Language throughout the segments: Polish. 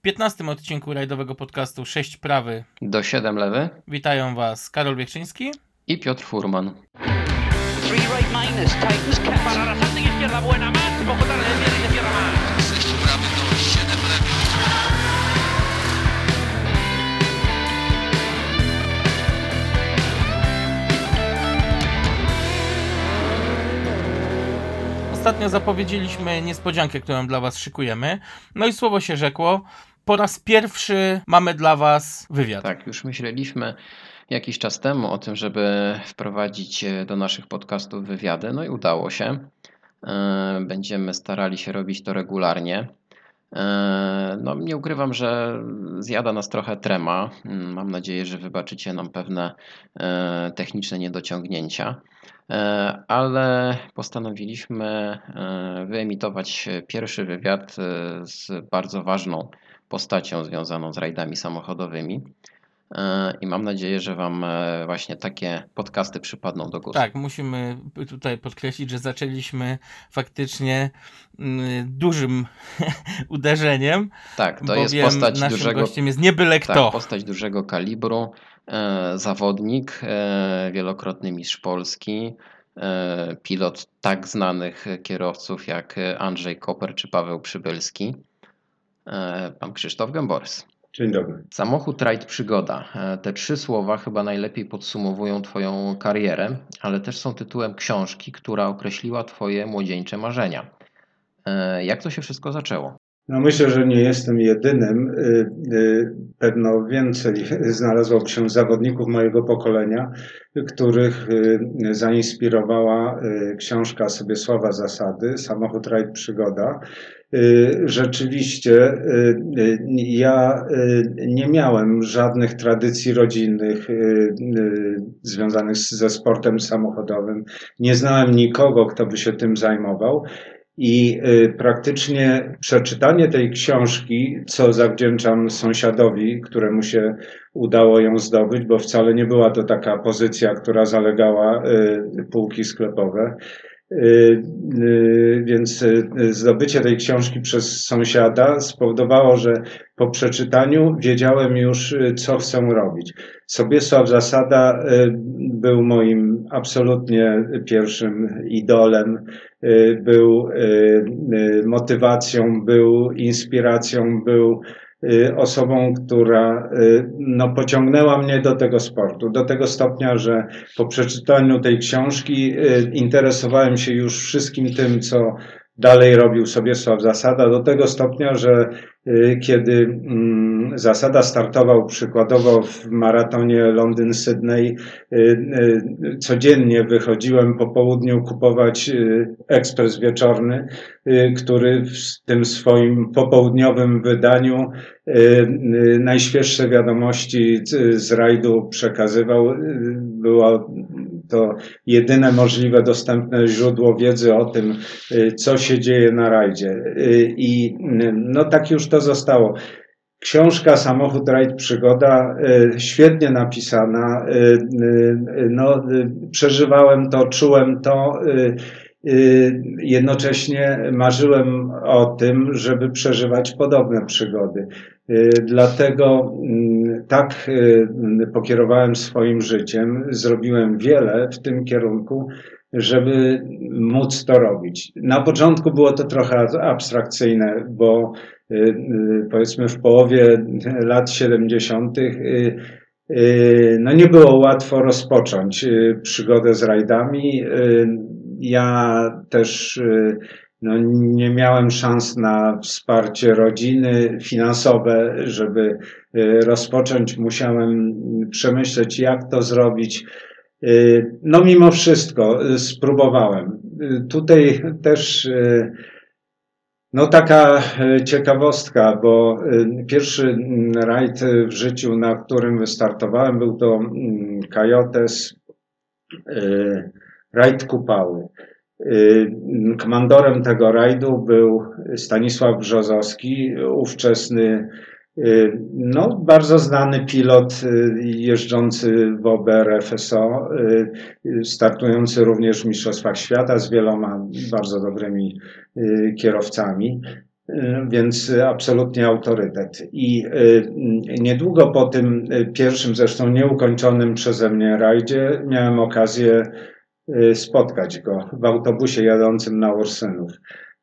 W 15 odcinku rajdowego podcastu 6 prawy do 7 lewy witają Was Karol Wiechczyński i Piotr Furman. Ostatnio zapowiedzieliśmy niespodziankę, którą dla Was szykujemy. No i słowo się rzekło. Po raz pierwszy mamy dla Was wywiad. Tak, już myśleliśmy jakiś czas temu o tym, żeby wprowadzić e, do naszych podcastów wywiady, no i udało się. E, Będziemy starali się robić to regularnie. E, No, nie ukrywam, że zjada nas trochę trema. Mm, Mam nadzieję, że wybaczycie nam pewne techniczne niedociągnięcia. Ale postanowiliśmy wyemitować pierwszy wywiad z bardzo ważną postacią związaną z rajdami samochodowymi. E, I mam nadzieję, że Wam e, właśnie takie podcasty przypadną do gustu. Tak, musimy tutaj podkreślić, że zaczęliśmy faktycznie mm, dużym uderzeniem. Tak, to jest postać naszym dużego, gościem jest nie byle tak, kto. postać dużego kalibru, e, zawodnik, wielokrotny mistrz Polski, pilot tak znanych kierowców jak Andrzej Koper czy Paweł Przybylski, pan Krzysztof Gęborys. Dzień dobry. Samochód, rajd, przygoda. E, Te trzy słowa chyba najlepiej podsumowują Twoją karierę, ale też są tytułem książki, która określiła Twoje młodzieńcze marzenia. E, Jak to się wszystko zaczęło? No myślę, że nie jestem jedynym. Pewno więcej znalazło się zawodników mojego pokolenia, których zainspirowała książka Sobiesława Zasady, Samochód, rajd, przygoda. Y, Rzeczywiście y, y, ja nie miałem żadnych tradycji rodzinnych związanych ze sportem samochodowym. Nie znałem nikogo, kto by się tym zajmował. I praktycznie przeczytanie tej książki, co zawdzięczam sąsiadowi, któremu się udało ją zdobyć, bo wcale nie była to taka pozycja, która zalegała półki sklepowe. Y, y, Więc y, zdobycie tej książki przez sąsiada spowodowało, że po przeczytaniu wiedziałem już, co chcę robić. Sobiesław Zasada był moim absolutnie pierwszym idolem, był motywacją, był inspiracją, był osobą, która y, no, pociągnęła mnie do tego sportu, do tego stopnia, że po przeczytaniu tej książki y, interesowałem się już wszystkim tym, co dalej robił Sobiesław Zasada, do tego stopnia, że y, kiedy mm, Zasada startował przykładowo w maratonie Londyn-Sydney, y, y, codziennie wychodziłem po południu kupować ekspres wieczorny, który w tym swoim popołudniowym wydaniu najświeższe wiadomości z- rajdu przekazywał. Było to jedyne możliwe dostępne źródło wiedzy o tym, y, co się dzieje na rajdzie. Y, I y, no tak już to zostało. Książka Samochód, rajd, przygoda, świetnie napisana. No, przeżywałem to, czułem to. Y, Jednocześnie marzyłem o tym, żeby przeżywać podobne przygody. Y, Dlatego mm, tak y, pokierowałem swoim życiem. Zrobiłem wiele w tym kierunku, żeby móc to robić. Na początku było to trochę abstrakcyjne, bo powiedzmy w połowie lat 70. y, no nie było łatwo rozpocząć y, przygodę z rajdami. Y, Ja też no, nie miałem szans na wsparcie rodziny finansowe, żeby rozpocząć. Musiałem przemyśleć, jak to zrobić. No, mimo wszystko spróbowałem. Tutaj też no taka e, ciekawostka, bo e, pierwszy mm, rajd w życiu, na którym wystartowałem, był to mm, Coyotes e, rajd Kupały. Komandorem tego rajdu był Stanisław Brzozowski, ówczesny no, bardzo znany pilot e, jeżdżący w OBR FSO, e, startujący również w Mistrzostwach Świata z wieloma bardzo dobrymi y, kierowcami. y, więc absolutnie autorytet. I y, niedługo po tym y, pierwszym, zresztą nieukończonym przeze mnie rajdzie, miałem okazję y, spotkać go w autobusie jadącym na Ursynów.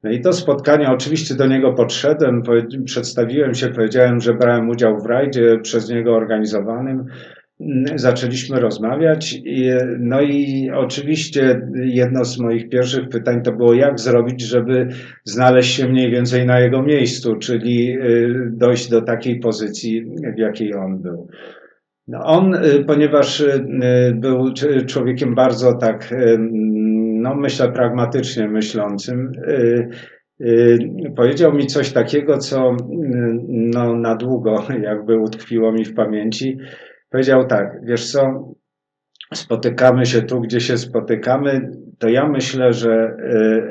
No i to spotkanie, oczywiście do niego podszedłem, przedstawiłem się, powiedziałem, że brałem udział w rajdzie przez niego organizowanym. Mm, Zaczęliśmy rozmawiać, no i oczywiście jedno z moich pierwszych pytań to było, jak zrobić, żeby znaleźć się mniej więcej na jego miejscu, czyli y, dojść do takiej pozycji, w jakiej on był. No on, y, ponieważ y, był człowiekiem bardzo tak, no myślę, pragmatycznie myślącym, y, y, powiedział mi coś takiego, co y, no, na długo jakby utkwiło mi w pamięci. Powiedział tak, wiesz co, spotykamy się tu, gdzie się spotykamy, to ja myślę, że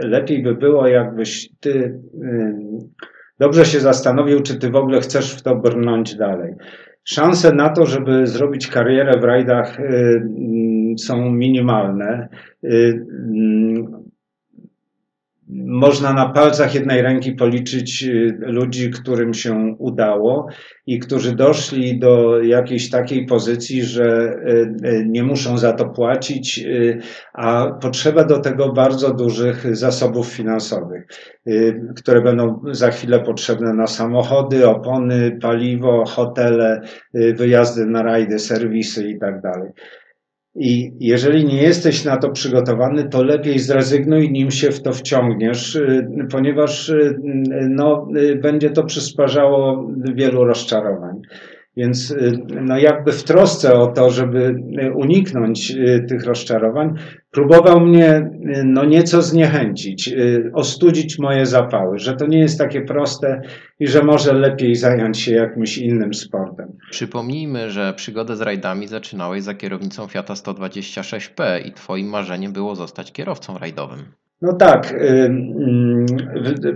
lepiej by było, jakbyś ty dobrze się zastanowił, czy ty w ogóle chcesz w to brnąć dalej. Szanse na to, żeby zrobić karierę w rajdach y, mm, są minimalne. Można na palcach jednej ręki policzyć y, ludzi, którym się udało i którzy doszli do jakiejś takiej pozycji, że y, y, nie muszą za to płacić, a potrzeba do tego bardzo dużych zasobów finansowych, które będą za chwilę potrzebne na samochody, opony, paliwo, hotele, wyjazdy na rajdy, serwisy i tak. I jeżeli nie jesteś na to przygotowany, to lepiej zrezygnuj, nim się w to wciągniesz, y, ponieważ y, no, y, będzie to przysparzało wielu rozczarowań. Więc y, no jakby w trosce o to, żeby y, uniknąć y, tych rozczarowań, próbował mnie no nieco zniechęcić, ostudzić moje zapały, że to nie jest takie proste i że może lepiej zająć się jakimś innym sportem. Przypomnijmy, że przygodę z rajdami zaczynałeś za kierownicą Fiata 126P i twoim marzeniem było zostać kierowcą rajdowym. No tak. y, mm,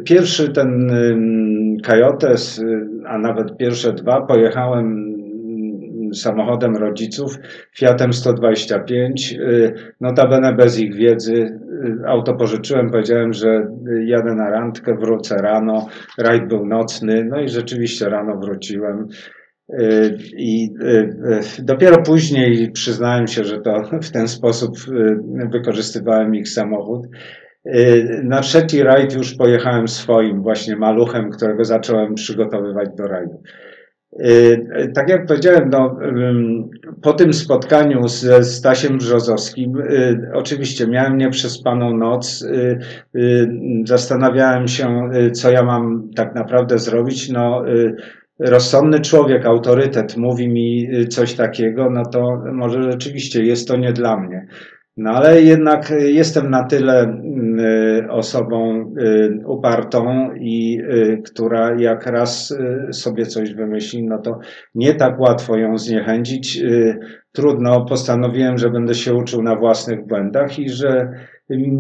Pierwszy ten Coyotes, y, a nawet pierwsze dwa, pojechałem mm, samochodem rodziców, Fiatem 125. y, Notabene bez ich wiedzy. Auto pożyczyłem, powiedziałem, że jadę na randkę, wrócę rano. Rajd był nocny, no i rzeczywiście rano wróciłem. I dopiero później przyznałem się, że to w ten sposób wykorzystywałem ich samochód. Y, Na trzeci rajd już pojechałem swoim właśnie maluchem, którego zacząłem przygotowywać do rajdu. Y, Tak jak powiedziałem, no, po tym spotkaniu ze Stasiem Brzozowskim, y, oczywiście miałem nieprzespaną noc, zastanawiałem się, co ja mam tak naprawdę zrobić. No, rozsądny człowiek, autorytet mówi mi coś takiego, no to może rzeczywiście jest to nie dla mnie. No ale jednak y, jestem na tyle y, osobą y, upartą i która jak raz sobie coś wymyśli, no to nie tak łatwo ją zniechęcić. Trudno, postanowiłem, że będę się uczył na własnych błędach i że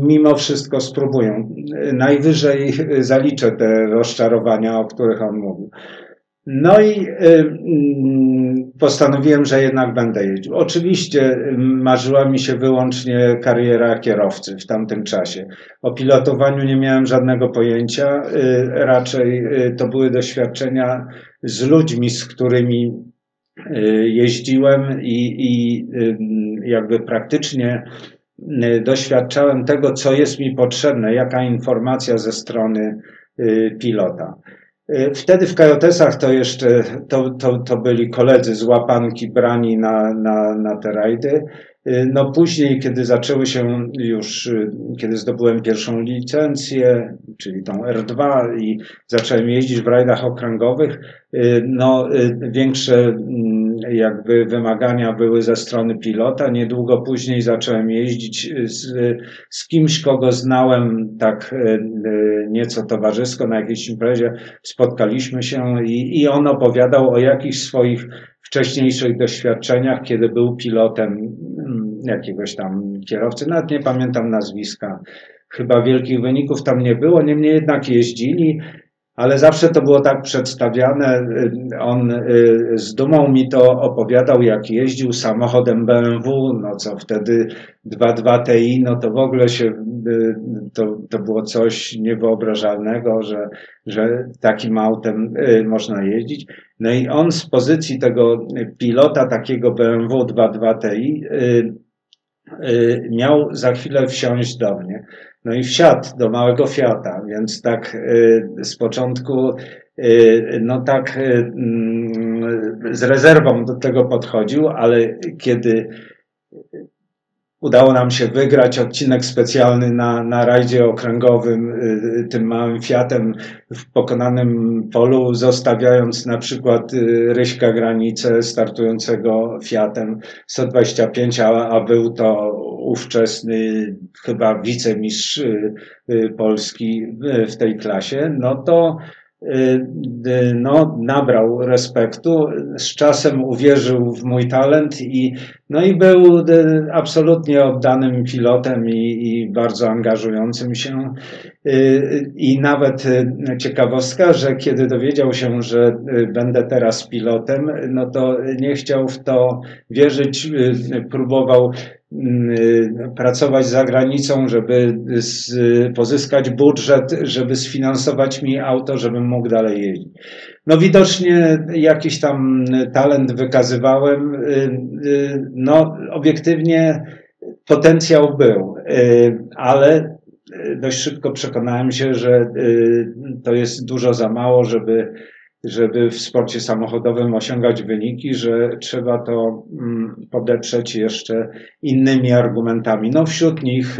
mimo wszystko spróbuję. Najwyżej zaliczę te rozczarowania, o których on mówił. No i y, mm, postanowiłem, że jednak będę jeździł. Oczywiście y, marzyła mi się wyłącznie kariera kierowcy w tamtym czasie. O pilotowaniu nie miałem żadnego pojęcia. y, Raczej y, to były doświadczenia z ludźmi, z którymi jeździłem i, i jakby praktycznie doświadczałem tego, co jest mi potrzebne, jaka informacja ze strony pilota. Y, Wtedy w Kajotesach to jeszcze to, to, to byli koledzy z łapanki brani na, na, na te rajdy. Y, No później, kiedy zaczęły się już, y, kiedy zdobyłem pierwszą licencję, czyli tą R2 i zacząłem jeździć w rajdach okręgowych, y, no większe mm, jakby wymagania były ze strony pilota. Niedługo później zacząłem jeździć z, z kimś, kogo znałem tak nieco towarzysko na jakiejś imprezie. Spotkaliśmy się i, i on opowiadał o jakichś swoich wcześniejszych doświadczeniach, kiedy był pilotem mm, jakiegoś tam kierowcy. Nawet nie pamiętam nazwiska. Chyba wielkich wyników tam nie było, niemniej jednak jeździli. ale zawsze to było tak przedstawiane. On z dumą mi to opowiadał, jak jeździł samochodem BMW, no co wtedy 2.2 Ti, no to w ogóle się, to, to było coś niewyobrażalnego, że, że takim autem można jeździć. No i on z pozycji tego pilota takiego BMW 2.2 Ti miał za chwilę wsiąść do mnie. No i wsiadł do małego Fiata, więc tak z początku, no tak z rezerwą do tego podchodził, ale kiedy udało nam się wygrać odcinek specjalny na, na rajdzie okręgowym tym małym Fiatem w pokonanym polu, zostawiając na przykład Ryśka Granicę startującego Fiatem 125, a, a był to ówczesny chyba wicemistrz Polski w tej klasie, no to no, nabrał respektu, z czasem uwierzył w mój talent i, no i był absolutnie oddanym pilotem i, i bardzo angażującym się. I nawet ciekawostka, że kiedy dowiedział się, że będę teraz pilotem, no to nie chciał w to wierzyć, próbował pracować za granicą, żeby pozyskać budżet, żeby sfinansować mi auto, żebym mógł dalej jeździć. No widocznie jakiś tam talent wykazywałem, no obiektywnie potencjał był, ale dość szybko przekonałem się, że to jest dużo za mało, żeby żeby w sporcie samochodowym osiągać wyniki, że trzeba to podeprzeć jeszcze innymi argumentami. No wśród nich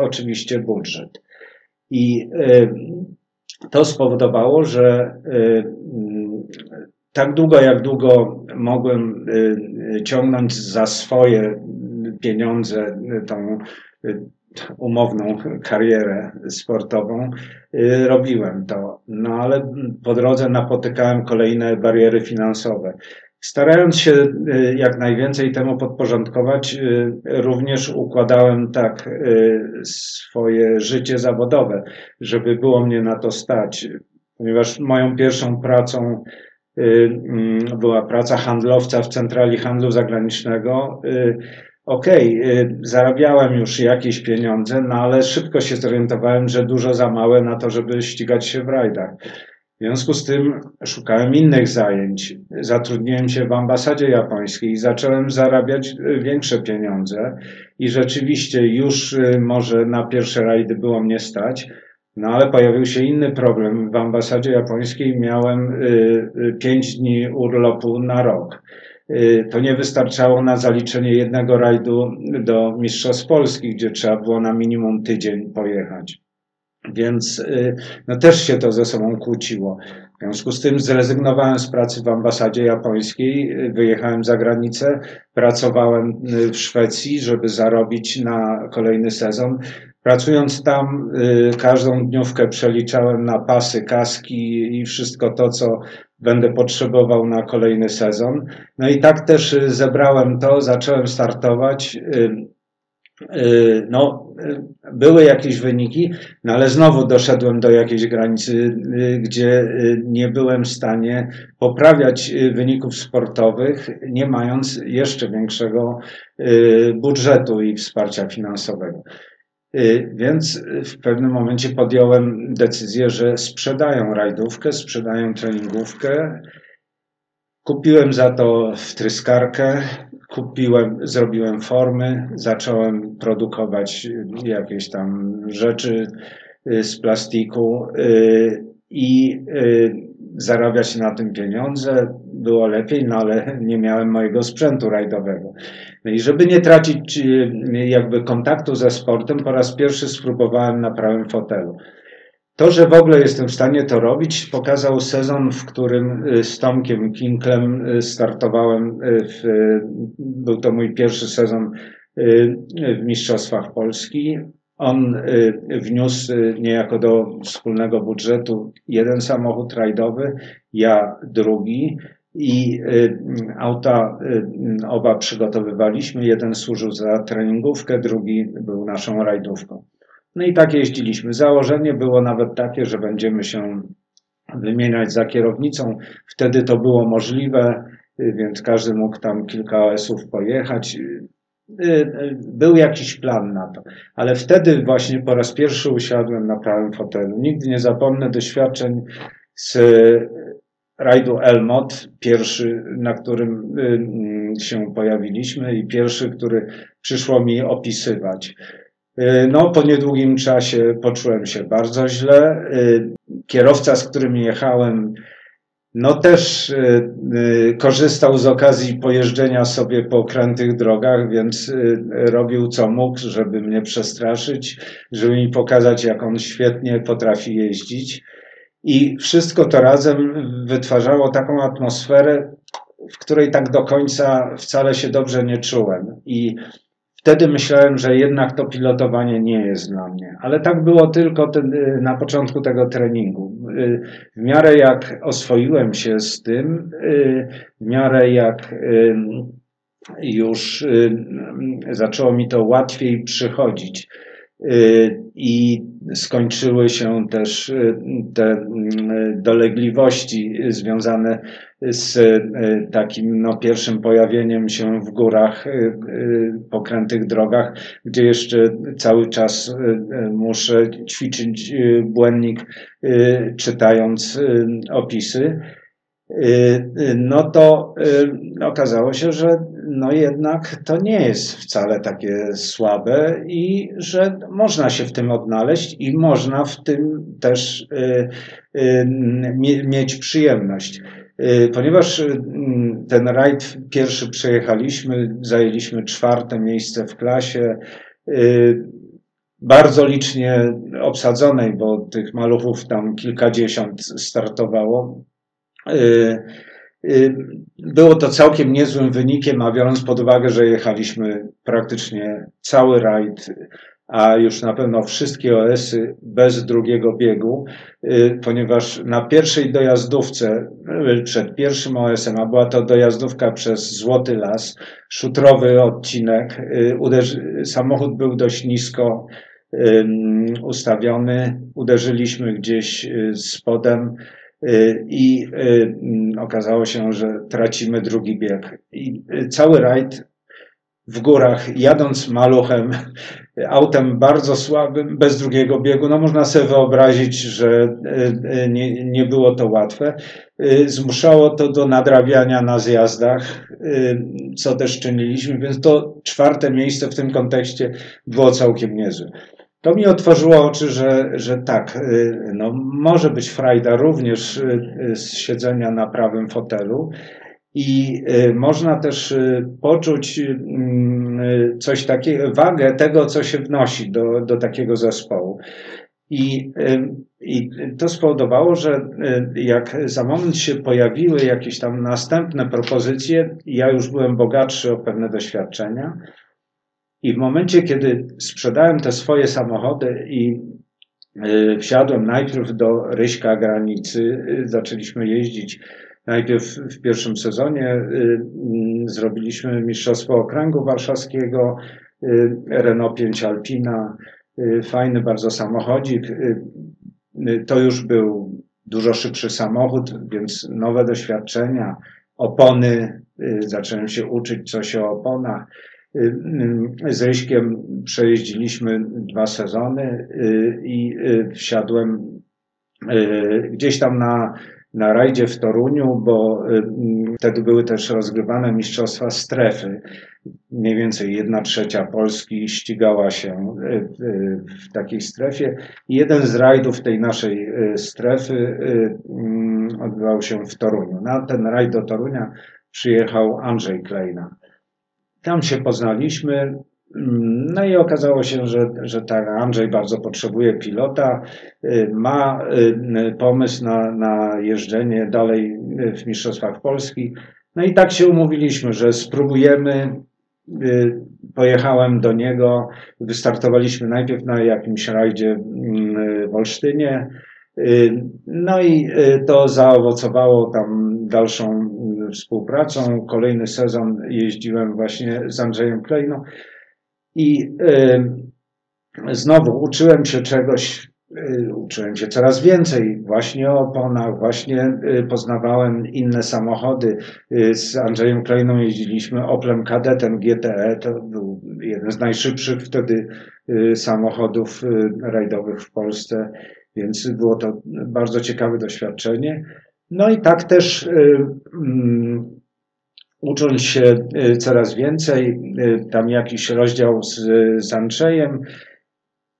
oczywiście budżet. I to spowodowało, że tak długo jak długo mogłem ciągnąć za swoje pieniądze tą umowną karierę sportową, robiłem to. No ale po drodze napotykałem kolejne bariery finansowe. Starając się jak najwięcej temu podporządkować, również układałem tak swoje życie zawodowe, żeby było mnie na to stać, ponieważ moją pierwszą pracą była praca handlowca w centrali handlu zagranicznego okej, okay, zarabiałem już jakieś pieniądze, no ale szybko się zorientowałem, że dużo za małe na to, żeby ścigać się w rajdach. W związku z tym szukałem innych zajęć. Zatrudniłem się w ambasadzie japońskiej i zacząłem zarabiać większe pieniądze i rzeczywiście już może na pierwsze rajdy było mnie stać, no ale pojawił się inny problem. W ambasadzie japońskiej miałem pięć dni urlopu na rok to nie wystarczało na zaliczenie jednego rajdu do Mistrzostw Polski, gdzie trzeba było na minimum tydzień pojechać. Więc no, też się to ze sobą kłóciło. W związku z tym zrezygnowałem z pracy w ambasadzie japońskiej, wyjechałem za granicę, pracowałem w Szwecji, żeby zarobić na kolejny sezon. Pracując tam, każdą dniówkę przeliczałem na pasy, kaski i wszystko to, co będę potrzebował na kolejny sezon. No i tak też zebrałem to, zacząłem startować. No, były jakieś wyniki, no ale znowu doszedłem do jakiejś granicy, gdzie nie byłem w stanie poprawiać wyników sportowych, nie mając jeszcze większego budżetu i wsparcia finansowego. Więc w pewnym momencie podjąłem decyzję, że sprzedają rajdówkę, sprzedają treningówkę. Kupiłem za to wtryskarkę, kupiłem, zrobiłem formy, zacząłem produkować jakieś tam rzeczy z plastiku i zarabiać na tym pieniądze. Było lepiej, no ale nie miałem mojego sprzętu rajdowego. No i żeby nie tracić jakby kontaktu ze sportem, po raz pierwszy spróbowałem na prawym fotelu. To, że w ogóle jestem w stanie to robić, pokazał sezon, w którym z Tomkiem Kinklem startowałem. W, był to mój pierwszy sezon w Mistrzostwach Polski. On wniósł niejako do wspólnego budżetu jeden samochód rajdowy, ja drugi i auta oba przygotowywaliśmy. Jeden służył za treningówkę, drugi był naszą rajdówką. No i tak jeździliśmy. Założenie było nawet takie, że będziemy się wymieniać za kierownicą. Wtedy to było możliwe, y, więc każdy mógł tam kilka OS-ów pojechać. Y, y, Był jakiś plan na to, ale wtedy właśnie po raz pierwszy usiadłem na prawym fotelu. Nigdy nie zapomnę doświadczeń z rajdu Elmot, pierwszy, na którym się pojawiliśmy i pierwszy, który przyszło mi opisywać. Y, No, po niedługim czasie poczułem się bardzo źle. Y, Kierowca, z którym jechałem, no też y, korzystał z okazji pojeżdżenia sobie po krętych drogach, więc robił co mógł, żeby mnie przestraszyć, żeby mi pokazać, jak on świetnie potrafi jeździć. I wszystko to razem wytwarzało taką atmosferę, w której tak do końca wcale się dobrze nie czułem. I wtedy myślałem, że jednak to pilotowanie nie jest dla mnie. Ale tak było tylko ten, y, na początku tego treningu. Y, W miarę jak oswoiłem się z tym, y, w miarę jak już zaczęło mi to łatwiej przychodzić. Y, I skończyły się też y, te mm, dolegliwości związane z y, takim no, pierwszym pojawieniem się w górach, y, y, po krętych drogach, gdzie jeszcze cały czas y, y, muszę ćwiczyć y, błędnik, y, czytając y, opisy. Y, y, No to y, okazało się, że no jednak to nie jest wcale takie słabe i że można się w tym odnaleźć i można w tym też mie- mieć przyjemność. Ponieważ ten rajd pierwszy przejechaliśmy, zajęliśmy czwarte miejsce w klasie, bardzo licznie obsadzonej, bo tych maluchów tam kilkadziesiąt startowało. Y, y, Było to całkiem niezłym wynikiem, a biorąc pod uwagę, że jechaliśmy praktycznie cały rajd, a już na pewno wszystkie OS-y bez drugiego biegu, y, ponieważ na pierwszej dojazdówce przed pierwszym OS-em, a była to dojazdówka przez Złoty Las, szutrowy odcinek, samochód był dość nisko ustawiony, uderzyliśmy gdzieś spodem i y, mm, okazało się, że tracimy drugi bieg. I y, cały rajd w górach, jadąc maluchem, autem bardzo słabym, bez drugiego biegu, no można sobie wyobrazić, że y, y, nie, nie było to łatwe. Y, Zmuszało to do nadrabiania na zjazdach, y, co też czyniliśmy, więc to czwarte miejsce w tym kontekście było całkiem niezłe. To mi otworzyło oczy, że, że tak, y, no, może być frajda również y, y, z siedzenia na prawym fotelu i można też poczuć mm, coś takiego, wagę tego, co się wnosi do, do takiego zespołu. I, I to spowodowało, że jak za moment się pojawiły jakieś tam następne propozycje, ja już byłem bogatszy o pewne doświadczenia. I w momencie, kiedy sprzedałem te swoje samochody i y, wsiadłem najpierw do Ryśka Granicy, y, zaczęliśmy jeździć. Najpierw w pierwszym sezonie y, mm, zrobiliśmy Mistrzostwo Okręgu Warszawskiego, Renault 5 Alpina, fajny bardzo samochodzik. To już był dużo szybszy samochód, więc nowe doświadczenia, opony, zacząłem się uczyć coś o oponach. Z Ryśkiem przejeździliśmy dwa sezony y, i y, wsiadłem y, gdzieś tam na, na rajdzie w Toruniu, bo wtedy były też rozgrywane mistrzostwa strefy. Mniej więcej jedna trzecia Polski ścigała się w takiej strefie. Jeden z rajdów tej naszej strefy mm, odbywał się w Toruniu. Na ten rajd do Torunia przyjechał Andrzej Klejna. Tam się poznaliśmy. mm, No i okazało się, że, że tak, Andrzej bardzo potrzebuje pilota, y, ma y, pomysł na, na jeżdżenie dalej y, w Mistrzostwach Polski. No i tak się umówiliśmy, że spróbujemy. Y, Pojechałem do niego, wystartowaliśmy najpierw na jakimś rajdzie mm, w Olsztynie. Y, No i y, to zaowocowało tam dalszą y, współpracą. Kolejny sezon jeździłem właśnie z Andrzejem Klejną i znowu uczyłem się czegoś uczyłem się coraz więcej właśnie o oponach, właśnie poznawałem inne samochody. Z Andrzejem Klejną jeździliśmy Oplem Kadetem GTE, to był jeden z najszybszych wtedy samochodów rajdowych w Polsce, więc było to bardzo ciekawe doświadczenie. No i tak też y, mm, ucząc się y, coraz więcej, y, tam jakiś rozdział z, z Andrzejem,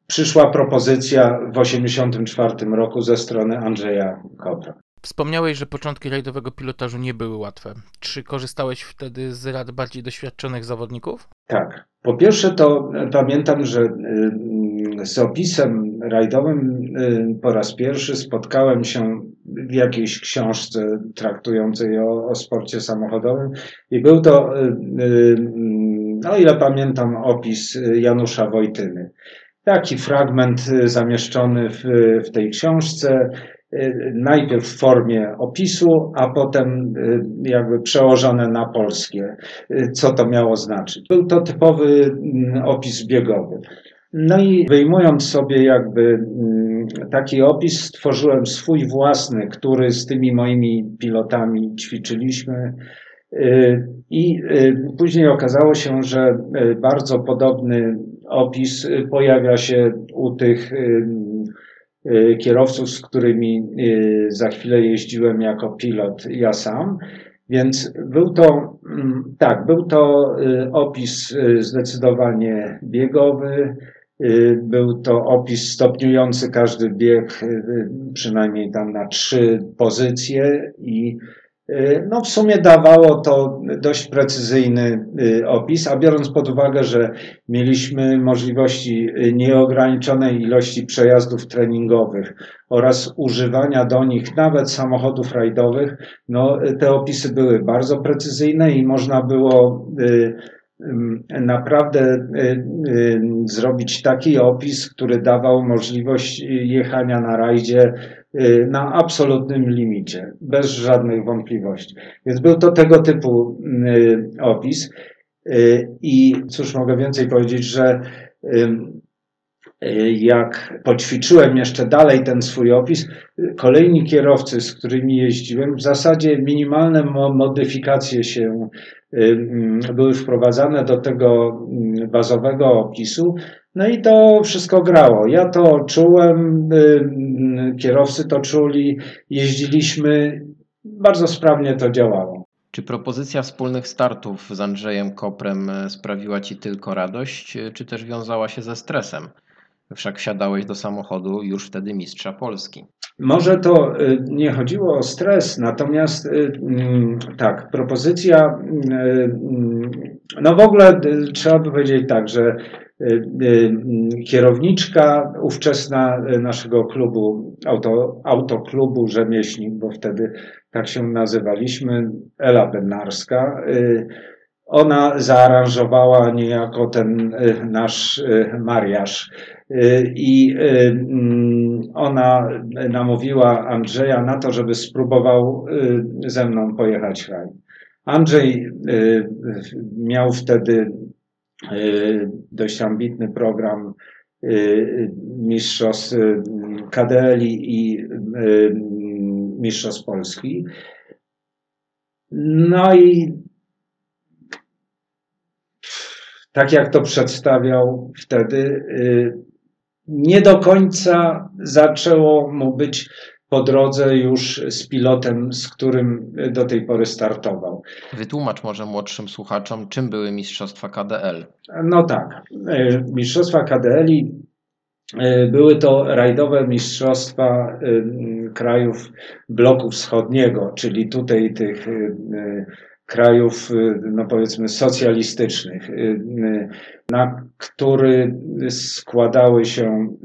przyszła propozycja w 1984 roku ze strony Andrzeja Kopra. Wspomniałeś, że początki rajdowego pilotażu nie były łatwe. Czy korzystałeś wtedy z rad bardziej doświadczonych zawodników? Tak. Po pierwsze to pamiętam, że z opisem rajdowym y, po raz pierwszy spotkałem się w jakiejś książce traktującej o, o sporcie samochodowym i był to, y, y, no ile pamiętam, opis Janusza Wojtyny. Taki fragment zamieszczony w, w tej książce, najpierw w formie opisu, a potem jakby przełożone na polskie, co to miało znaczyć. Był to typowy opis biegowy. No i wyjmując sobie jakby mm, taki opis, stworzyłem swój własny, który z tymi moimi pilotami ćwiczyliśmy. Y, I y, później okazało się, że y, bardzo podobny opis pojawia się u tych kierowców, z którymi za chwilę jeździłem jako pilot ja sam. Więc był to, mm, tak, był to opis zdecydowanie biegowy. Y, Był to opis stopniujący każdy bieg, y, przynajmniej tam na trzy pozycje i y, no w sumie dawało to dość precyzyjny opis, a biorąc pod uwagę, że mieliśmy możliwości nieograniczonej ilości przejazdów treningowych oraz używania do nich nawet samochodów rajdowych, no te opisy były bardzo precyzyjne i można było naprawdę zrobić taki opis, który dawał możliwość y, jechania na rajdzie y, na absolutnym limicie, bez żadnych wątpliwości. Więc był to tego typu opis. Y, I cóż mogę więcej powiedzieć, że jak poćwiczyłem jeszcze dalej ten swój opis, kolejni kierowcy, z którymi jeździłem, w zasadzie minimalne mo- modyfikacje się były wprowadzane do tego mm, bazowego opisu. No i to wszystko grało. Ja to czułem, y, kierowcy to czuli, jeździliśmy, bardzo sprawnie to działało. Czy propozycja wspólnych startów z Andrzejem Koprem e, sprawiła Ci tylko radość, e, czy też wiązała się ze stresem? Wszak wsiadałeś do samochodu już wtedy mistrza Polski. Może to y, nie chodziło o stres, natomiast y, mm, tak, propozycja, y, mm, no w ogóle trzeba by powiedzieć tak, że mm, kierowniczka ówczesna naszego klubu, auto, autoklubu Rzemieślnik, bo wtedy tak się nazywaliśmy, Ela Bednarska, ona zaaranżowała niejako ten y, nasz y, mariaż Y, I mm, ona namówiła Andrzeja na to, żeby spróbował ze mną pojechać raj. Andrzej miał wtedy dość ambitny program mistrzostw y, KDL i y, mistrzostw Polski. No i tak jak to przedstawiał wtedy, y, nie do końca zaczęło mu być po drodze już z pilotem, z którym do tej pory startował. Wytłumacz może młodszym słuchaczom, czym były mistrzostwa KDL. No tak, y, mistrzostwa KDL-i y, były to rajdowe mistrzostwa krajów bloku wschodniego, czyli tutaj tych krajów, y, no powiedzmy, socjalistycznych, y, y, na który składały się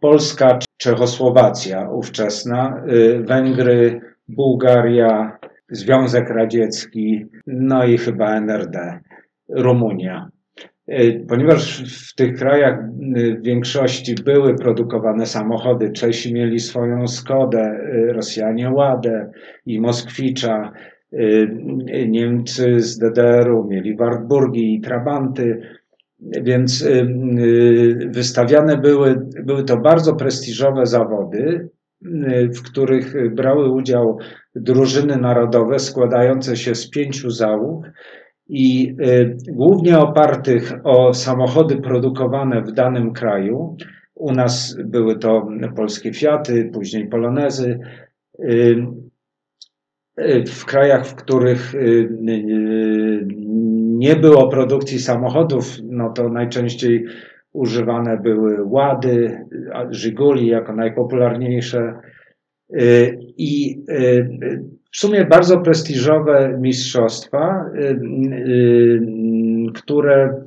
Polska, Czechosłowacja ówczesna, Węgry, Bułgaria, Związek Radziecki, no i chyba NRD, Rumunia. Ponieważ w tych krajach w większości były produkowane samochody, Czesi mieli swoją Skodę, Rosjanie Ładę i Moskwicza, Niemcy z DDR-u mieli Wartburgi i Trabanty, Więc y, y, wystawiane były, były to bardzo prestiżowe zawody, y, w których brały udział drużyny narodowe składające się z pięciu załóg i głównie opartych o samochody produkowane w danym kraju. U nas były to polskie Fiaty, później Polonezy. W krajach, w których nie było produkcji samochodów, no to najczęściej używane były Łady, Żiguli jako najpopularniejsze. Y, i y, w sumie bardzo prestiżowe mistrzostwa, y, które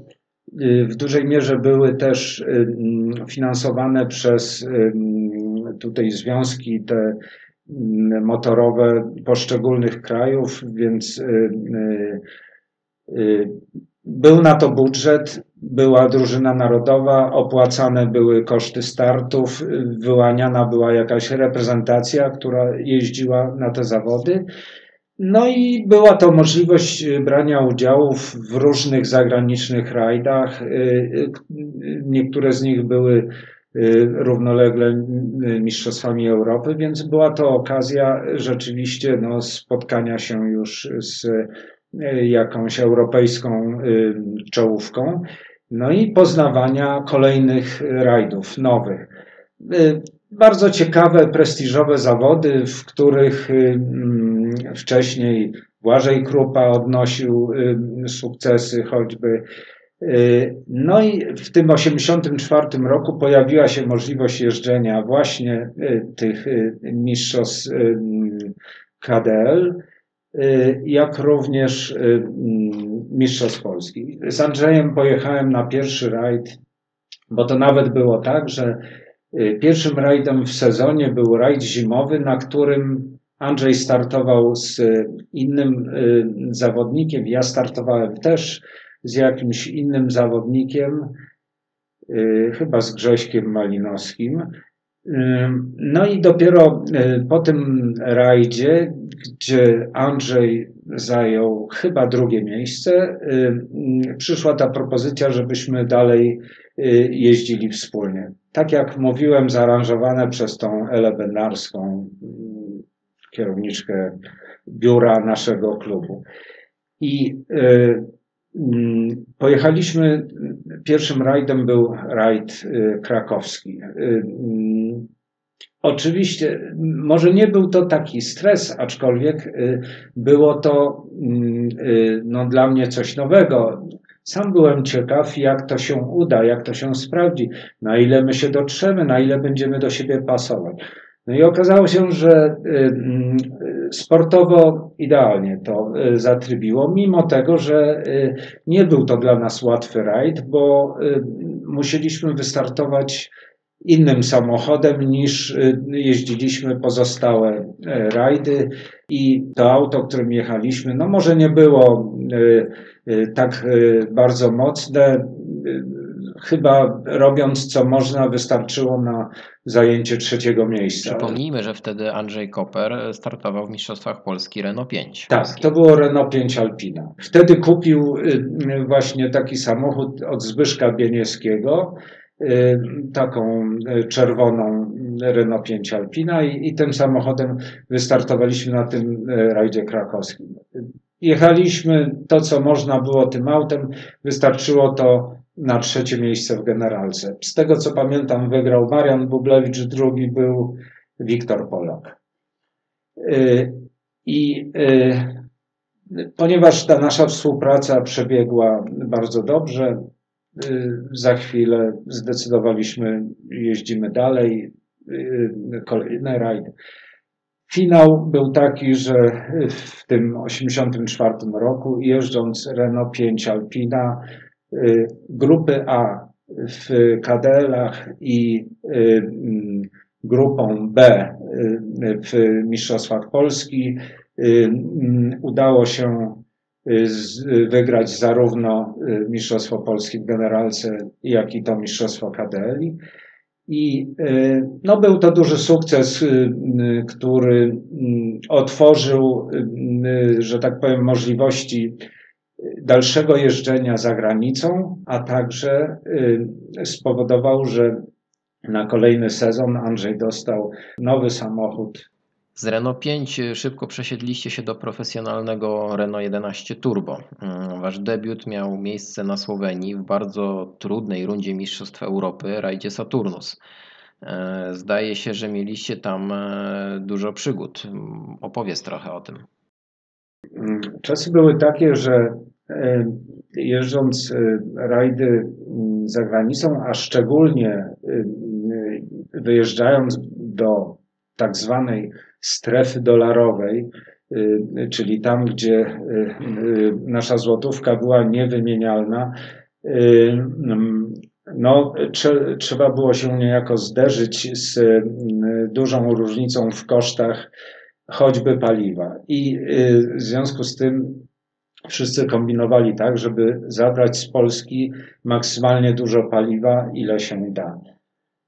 w dużej mierze były też finansowane przez tutaj związki te motorowe poszczególnych krajów, więc Y, był na to budżet, była drużyna narodowa, opłacane były koszty startów, wyłaniana była jakaś reprezentacja, która jeździła na te zawody. No i była to możliwość brania udziału w różnych zagranicznych rajdach. Y, y, niektóre z nich były równolegle Mistrzostwami Europy, więc była to okazja rzeczywiście no, spotkania się już z Y, jakąś europejską y, czołówką, no i poznawania kolejnych rajdów nowych. Y, bardzo ciekawe, prestiżowe zawody, w których mm, wcześniej Błażej Krupa odnosił sukcesy choćby. No i w tym 1984 roku pojawiła się możliwość jeżdżenia właśnie tych mistrzostw KDL Y, jak również y, mm, Mistrzostw Polski. Z Andrzejem pojechałem na pierwszy rajd, bo to nawet było tak, że y, pierwszym rajdem w sezonie był rajd zimowy, na którym Andrzej startował z innym zawodnikiem. Ja startowałem też z jakimś innym zawodnikiem, chyba z Grześkiem Malinowskim. No i dopiero po tym rajdzie, gdzie Andrzej zajął chyba drugie miejsce, przyszła ta propozycja, żebyśmy dalej y, jeździli wspólnie. Tak jak mówiłem, zaaranżowane przez tą Elę Benarską, kierowniczkę biura naszego klubu. I y, pojechaliśmy, pierwszym rajdem był rajd y, krakowski. Oczywiście, może nie był to taki stres, aczkolwiek y, było to mm, y, no, dla mnie coś nowego. Sam byłem ciekaw, jak to się uda, jak to się sprawdzi, na ile my się dotrzemy, na ile będziemy do siebie pasować. No i okazało się, że y, mm, sportowo idealnie to zatrybiło, mimo tego, że nie był to dla nas łatwy rajd, bo musieliśmy wystartować innym samochodem niż jeździliśmy pozostałe e, rajdy i to auto, którym jechaliśmy, no może nie było tak bardzo mocne. Chyba robiąc co można, wystarczyło na zajęcie trzeciego miejsca. Przypomnijmy, że wtedy Andrzej Koper startował w Mistrzostwach Polski Renault 5. Tak, to było Renault 5 Alpina. Wtedy kupił właśnie taki samochód od Zbyszka Bieniewskiego Y, taką y, czerwoną Renault 5 Alpina i, i tym samochodem wystartowaliśmy na tym y, rajdzie krakowskim. Jechaliśmy to, co można było tym autem, wystarczyło to na trzecie miejsce w generalce. Z tego co pamiętam, wygrał Marian Bublewicz, drugi był Wiktor Polak. I ponieważ ta nasza współpraca przebiegła bardzo dobrze, Y, za chwilę zdecydowaliśmy, jeździmy dalej, y, kolejny rajd. Finał był taki, że w tym 1984 roku, jeżdżąc Renault 5 Alpina, y, grupy A w KDL-ach i mm, grupą B w Mistrzostwach Polski, mm, udało się wygrać zarówno y, Mistrzostwo Polski w generalce, jak i to Mistrzostwo KDL. I y, no, był to duży sukces, y, który otworzył, że tak powiem, możliwości dalszego jeżdżenia za granicą, a także spowodował, że na kolejny sezon Andrzej dostał nowy samochód. Z Renault 5 szybko przesiedliście się do profesjonalnego Renault 11 Turbo. Mm, Wasz debiut miał miejsce na Słowenii w bardzo trudnej rundzie Mistrzostw Europy, rajdzie Saturnus. E, Zdaje się, że mieliście tam e, dużo przygód. Mm, Opowiedz trochę o tym. Czasy były takie, że jeżdżąc e, rajdy m, za granicą, a szczególnie e, wyjeżdżając do tak zwanej strefy dolarowej, e, czyli tam, gdzie e, e, nasza złotówka była niewymienialna, e, m, no, trze- trzeba było się niejako zderzyć z m, dużą różnicą w kosztach choćby paliwa. I w związku z tym wszyscy kombinowali tak, żeby zabrać z Polski maksymalnie dużo paliwa, ile się da.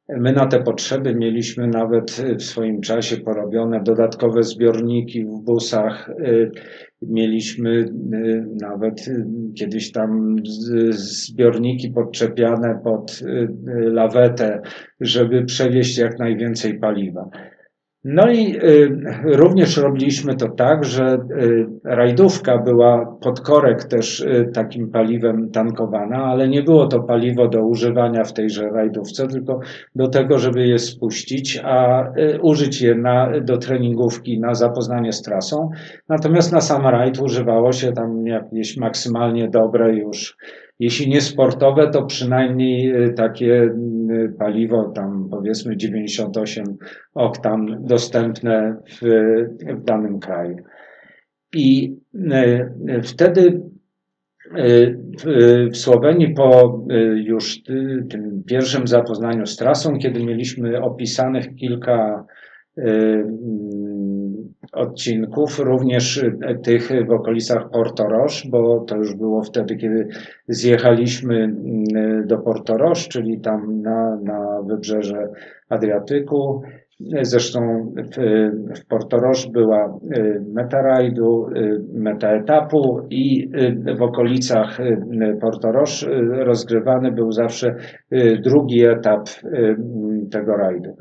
My na te potrzeby mieliśmy nawet w swoim czasie porobione dodatkowe zbiorniki w busach. Mieliśmy y, nawet y, kiedyś tam zbiorniki podczepiane pod y, lawetę, żeby przewieźć jak najwięcej paliwa. No i y, również robiliśmy to tak, że y, rajdówka była pod korek też y, takim paliwem tankowana, ale nie było to paliwo do używania w tejże rajdówce, tylko do tego, żeby je spuścić, a użyć je na, do treningówki, na zapoznanie z trasą. Natomiast na sam rajd używało się tam jakieś maksymalnie dobre już jeśli nie sportowe, to przynajmniej y, takie y, paliwo, tam powiedzmy 98 oktan dostępne w, w danym kraju. I y, wtedy w- Słowenii po już ty- tym pierwszym zapoznaniu z trasą, kiedy mieliśmy opisanych kilka odcinków, również y, tych w okolicach Portoroż, bo to już było wtedy, kiedy zjechaliśmy mm, do Portoroż, czyli tam na, na wybrzeże Adriatyku. Zresztą w, w Portoroż była y, meta rajdu, y, meta etapu i w okolicach Portoroż rozgrywany był zawsze drugi etap tego rajdu.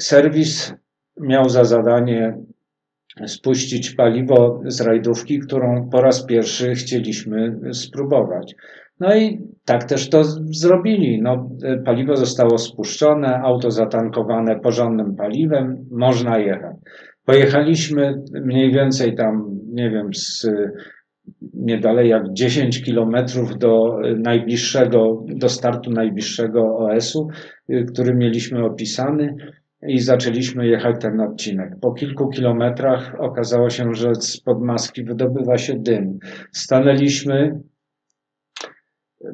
Serwis miał za zadanie spuścić paliwo z rajdówki, którą po raz pierwszy chcieliśmy spróbować. No i tak też to zrobili. No, e, paliwo zostało spuszczone, auto zatankowane porządnym paliwem, można jechać. Pojechaliśmy mniej więcej tam, nie wiem, z nie dalej jak 10 kilometrów do e, najbliższego, do startu najbliższego OS-u, y, który mieliśmy opisany i zaczęliśmy jechać ten odcinek. Po kilku kilometrach okazało się, że spod maski wydobywa się dym. Stanęliśmy,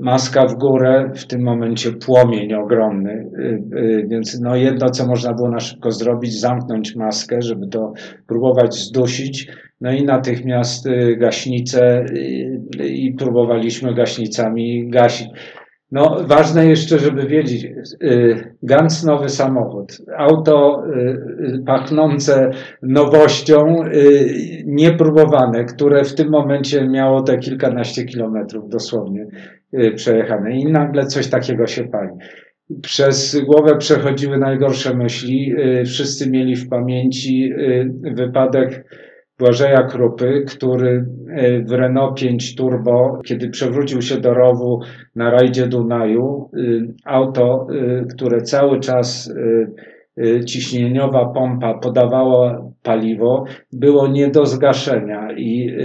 maska w górę, w tym momencie płomień ogromny, y, y, więc no jedno, co można było na szybko zrobić, zamknąć maskę, żeby to próbować zdusić, no i natychmiast y, gaśnicę y, i próbowaliśmy gaśnicami gasić. No, ważne jeszcze, żeby wiedzieć, y, Gans nowy samochód, auto y, y, pachnące nowością, niepróbowane, które w tym momencie miało te kilkanaście kilometrów dosłownie przejechane i nagle coś takiego się pali. Przez głowę przechodziły najgorsze myśli. Wszyscy mieli w pamięci wypadek Błażeja Krupy, który y, w Renault 5 Turbo, kiedy przewrócił się do rowu na rajdzie Dunaju, y, auto, y, które cały czas y, ciśnieniowa pompa podawała paliwo, było nie do zgaszenia i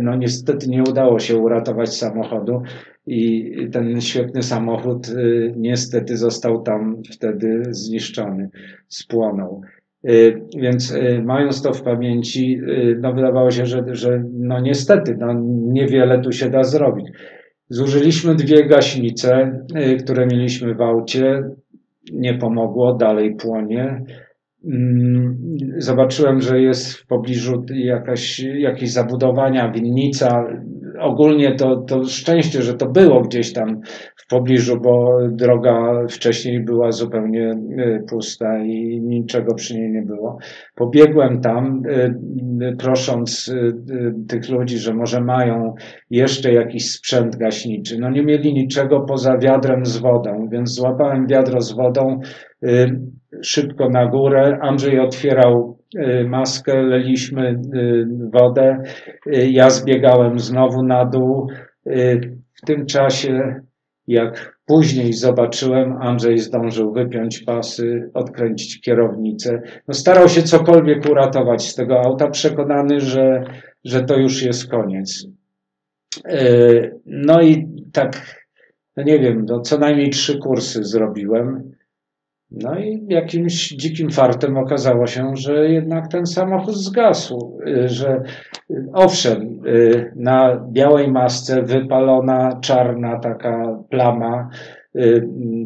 no niestety nie udało się uratować samochodu i ten świetny samochód niestety został tam wtedy zniszczony, spłonął. Y, Więc y, mając to w pamięci, y, no wydawało się, że, że no niestety, no niewiele tu się da zrobić. Zużyliśmy dwie gaśnice, które mieliśmy w aucie. Nie pomogło, dalej płonie. Mm, Zobaczyłem, że jest w pobliżu jakaś, jakieś zabudowania, winnica, ogólnie to, to szczęście, że to było gdzieś tam w pobliżu, bo droga wcześniej była zupełnie y, pusta i niczego przy niej nie było. Pobiegłem tam, y, y, prosząc tych ludzi, że może mają jeszcze jakiś sprzęt gaśniczy. No nie mieli niczego poza wiadrem z wodą, więc złapałem wiadro z wodą, szybko na górę. Andrzej otwierał maskę, leliśmy y, wodę. Y, Ja zbiegałem znowu na dół. W tym czasie, jak później zobaczyłem, Andrzej zdążył wypiąć pasy, odkręcić kierownicę. No starał się cokolwiek uratować z tego auta, przekonany, że, że to już jest koniec. No i tak, no nie wiem, no co najmniej trzy kursy zrobiłem. No i jakimś dzikim fartem okazało się, że jednak ten samochód zgasł, y, że y, owszem, y, na białej masce wypalona czarna taka plama,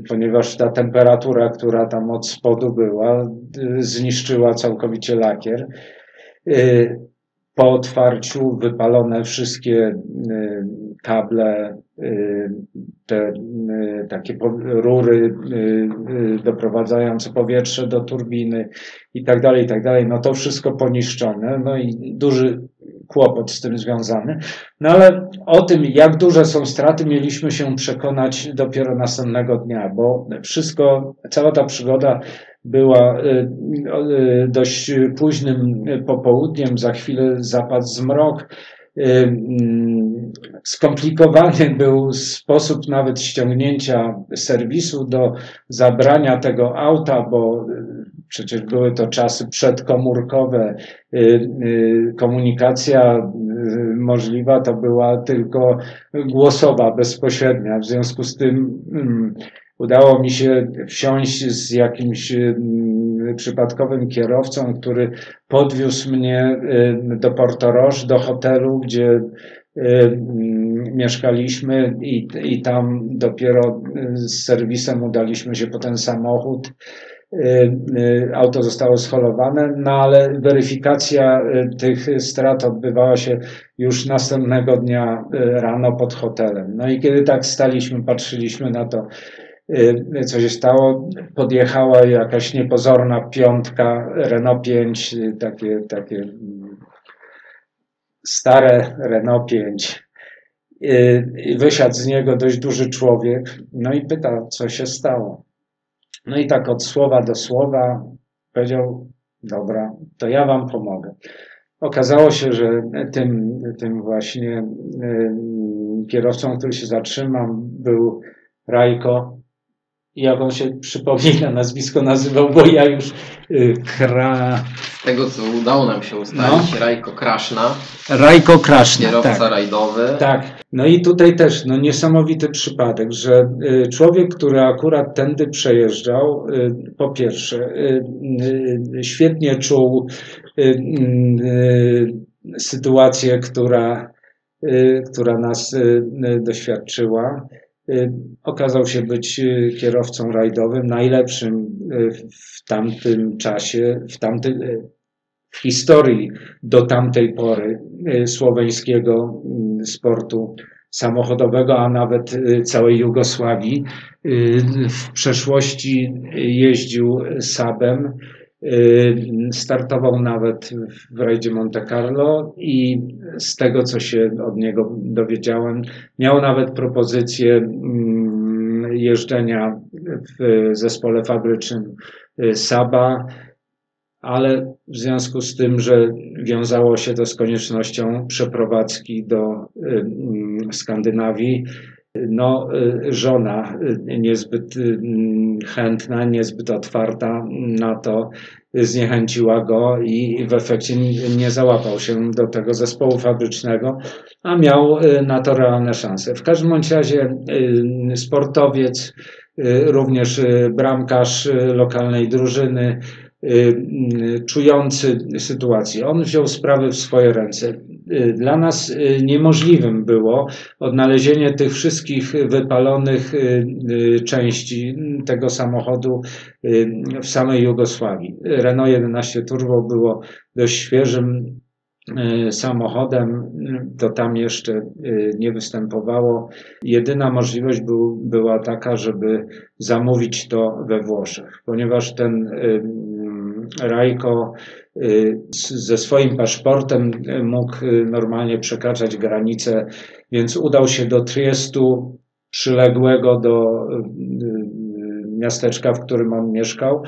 ponieważ ta temperatura, która tam od spodu była, zniszczyła całkowicie lakier. Y, Po otwarciu wypalone wszystkie y, kable, y, te y, takie rury y, y, doprowadzające powietrze do turbiny i tak dalej, i tak dalej. No to wszystko poniszczone, no i duży kłopot z tym związany. No ale o tym, jak duże są straty, mieliśmy się przekonać dopiero następnego dnia, bo wszystko, cała ta przygoda była y, y, dość późnym popołudniem, za chwilę zapadł zmrok. Y, mm, Skomplikowany był sposób nawet ściągnięcia serwisu do zabrania tego auta, bo przecież były to czasy przedkomórkowe. Komunikacja możliwa to była tylko głosowa, bezpośrednia. W związku z tym mm, udało mi się wsiąść z jakimś mm, przypadkowym kierowcą, który podwiózł mnie y, do Portoroż, do hotelu, gdzie y, mm, mieszkaliśmy i, i tam dopiero y, z serwisem udaliśmy się po ten samochód. Auto zostało scholowane, no ale weryfikacja tych strat odbywała się już następnego dnia rano pod hotelem. No i kiedy tak staliśmy, patrzyliśmy na to, co się stało, podjechała jakaś niepozorna piątka Renault 5, y, takie, takie mm, stare Renault 5. Y, i Wysiadł z niego dość duży człowiek, no i pyta, co się stało. No i tak od słowa do słowa powiedział, dobra, to ja wam pomogę. Okazało się, że tym, tym właśnie y, kierowcą, który się zatrzymał, był Rajko. Jak on się przypomina, nazwisko nazywał, bo ja już y, kra... Z tego co udało nam się ustalić, Rajko Kraszna, Rajko Kraszna, kierowca tak. rajdowy. Tak. No i tutaj też no, niesamowity przypadek, że y, człowiek, który akurat tędy przejeżdżał, y, po pierwsze, y, y, świetnie czuł sytuację, która, która nas doświadczyła. Y, Okazał się być y, kierowcą rajdowym, najlepszym y, w tamtym czasie, w tamtym, w historii do tamtej pory słoweńskiego y, sportu samochodowego, a nawet całej Jugosławii. W przeszłości jeździł Sabem, startował nawet w rajdzie Monte Carlo i z tego, co się od niego dowiedziałem, miał nawet propozycję mm, jeżdżenia w zespole fabrycznym y, Saba, ale w związku z tym, że wiązało się to z koniecznością przeprowadzki do y, mm, Skandynawii, no, y, żona y, niezbyt y, mm, chętna, niezbyt otwarta na to, zniechęciła go i w efekcie nie- załapał się do tego zespołu fabrycznego, a miał na to realne szanse. W każdym bądź razie sportowiec, również bramkarz lokalnej drużyny, czujący sytuację. On wziął sprawy w swoje ręce. Y, Dla nas y, niemożliwym było odnalezienie tych wszystkich wypalonych y, części tego samochodu w samej Jugosławii. Renault 11 Turbo było dość świeżym samochodem, to tam jeszcze nie występowało. Jedyna możliwość był, była taka, żeby zamówić to we Włoszech, ponieważ ten mm, Rajko ze swoim paszportem y, mógł y, normalnie przekraczać granicę, więc udał się do Triestu, przyległego do y, y, miasteczka, w którym on mieszkał.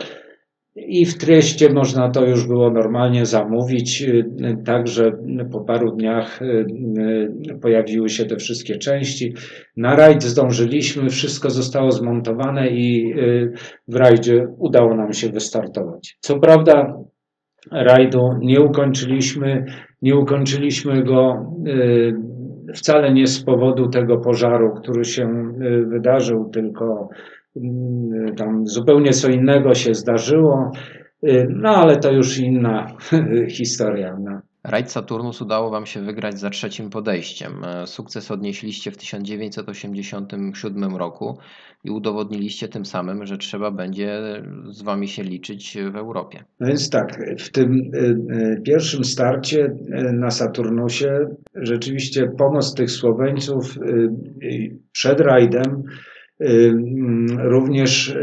I w Trieście można to już było normalnie zamówić, y, także po paru dniach y, y, pojawiły się te wszystkie części. Na rajd zdążyliśmy, wszystko zostało zmontowane i y, w rajdzie udało nam się wystartować. Co prawda rajdu nie ukończyliśmy, nie ukończyliśmy go y, wcale nie z powodu tego pożaru, który się y, wydarzył, tylko y, tam zupełnie co innego się zdarzyło. No ale to już inna historia. No. Rajd Saturnus udało Wam się wygrać za trzecim podejściem. E, Sukces odnieśliście w 1987 roku i udowodniliście tym samym, że trzeba będzie z Wami się liczyć w Europie. No więc tak, w tym y, y, pierwszym starcie na Saturnusie rzeczywiście pomoc tych Słoweńców przed rajdem również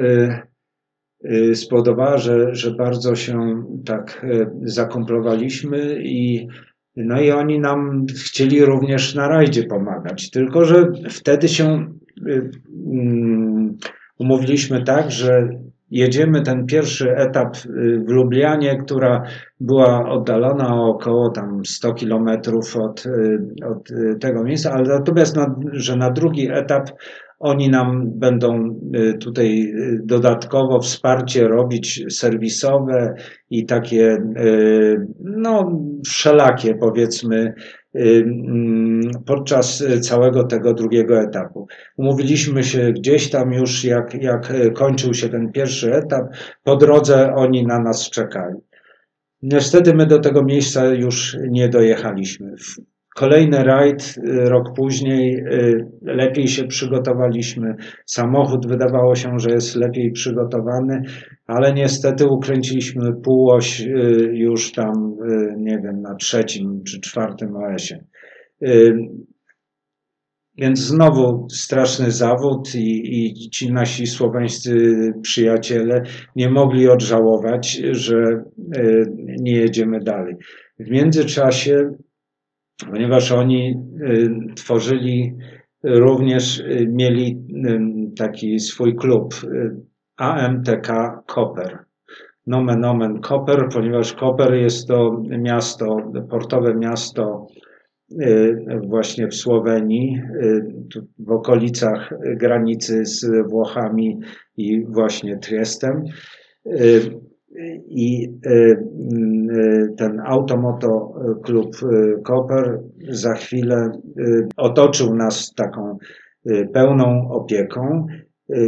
spowodowała, że, że bardzo się tak y, zakomplowaliśmy i no i oni nam chcieli również na rajdzie pomagać. Tylko, że wtedy się y, mm, umówiliśmy tak, że jedziemy ten pierwszy etap y, w Lublianie, która była oddalona o około tam 100 kilometrów od, y, od y, tego miejsca, ale natomiast, na, że na drugi etap oni nam będą y, tutaj y, dodatkowo wsparcie robić serwisowe i takie, y, no, wszelakie powiedzmy, mm, podczas całego tego drugiego etapu. Umówiliśmy się gdzieś tam już, jak, jak kończył się ten pierwszy etap, po drodze oni na nas czekali. Niestety my do tego miejsca już nie dojechaliśmy. Kolejny rajd, y, rok później, y, lepiej się przygotowaliśmy. Samochód wydawało się, że jest lepiej przygotowany, ale niestety ukręciliśmy półoś y, już tam, nie wiem, na trzecim czy czwartym OS-ie. Więc znowu straszny zawód i, i ci nasi słoweńscy przyjaciele nie mogli odżałować, że nie jedziemy dalej. W międzyczasie, ponieważ oni y, tworzyli również, y, mieli y, taki swój klub y, AMTK Koper. Nomen omen Koper, ponieważ Koper jest to miasto, portowe miasto y, właśnie w Słowenii, y, w okolicach granicy z Włochami i właśnie Triestem. I y, y, ten Automoto Klub y, Koper za chwilę otoczył nas taką pełną opieką.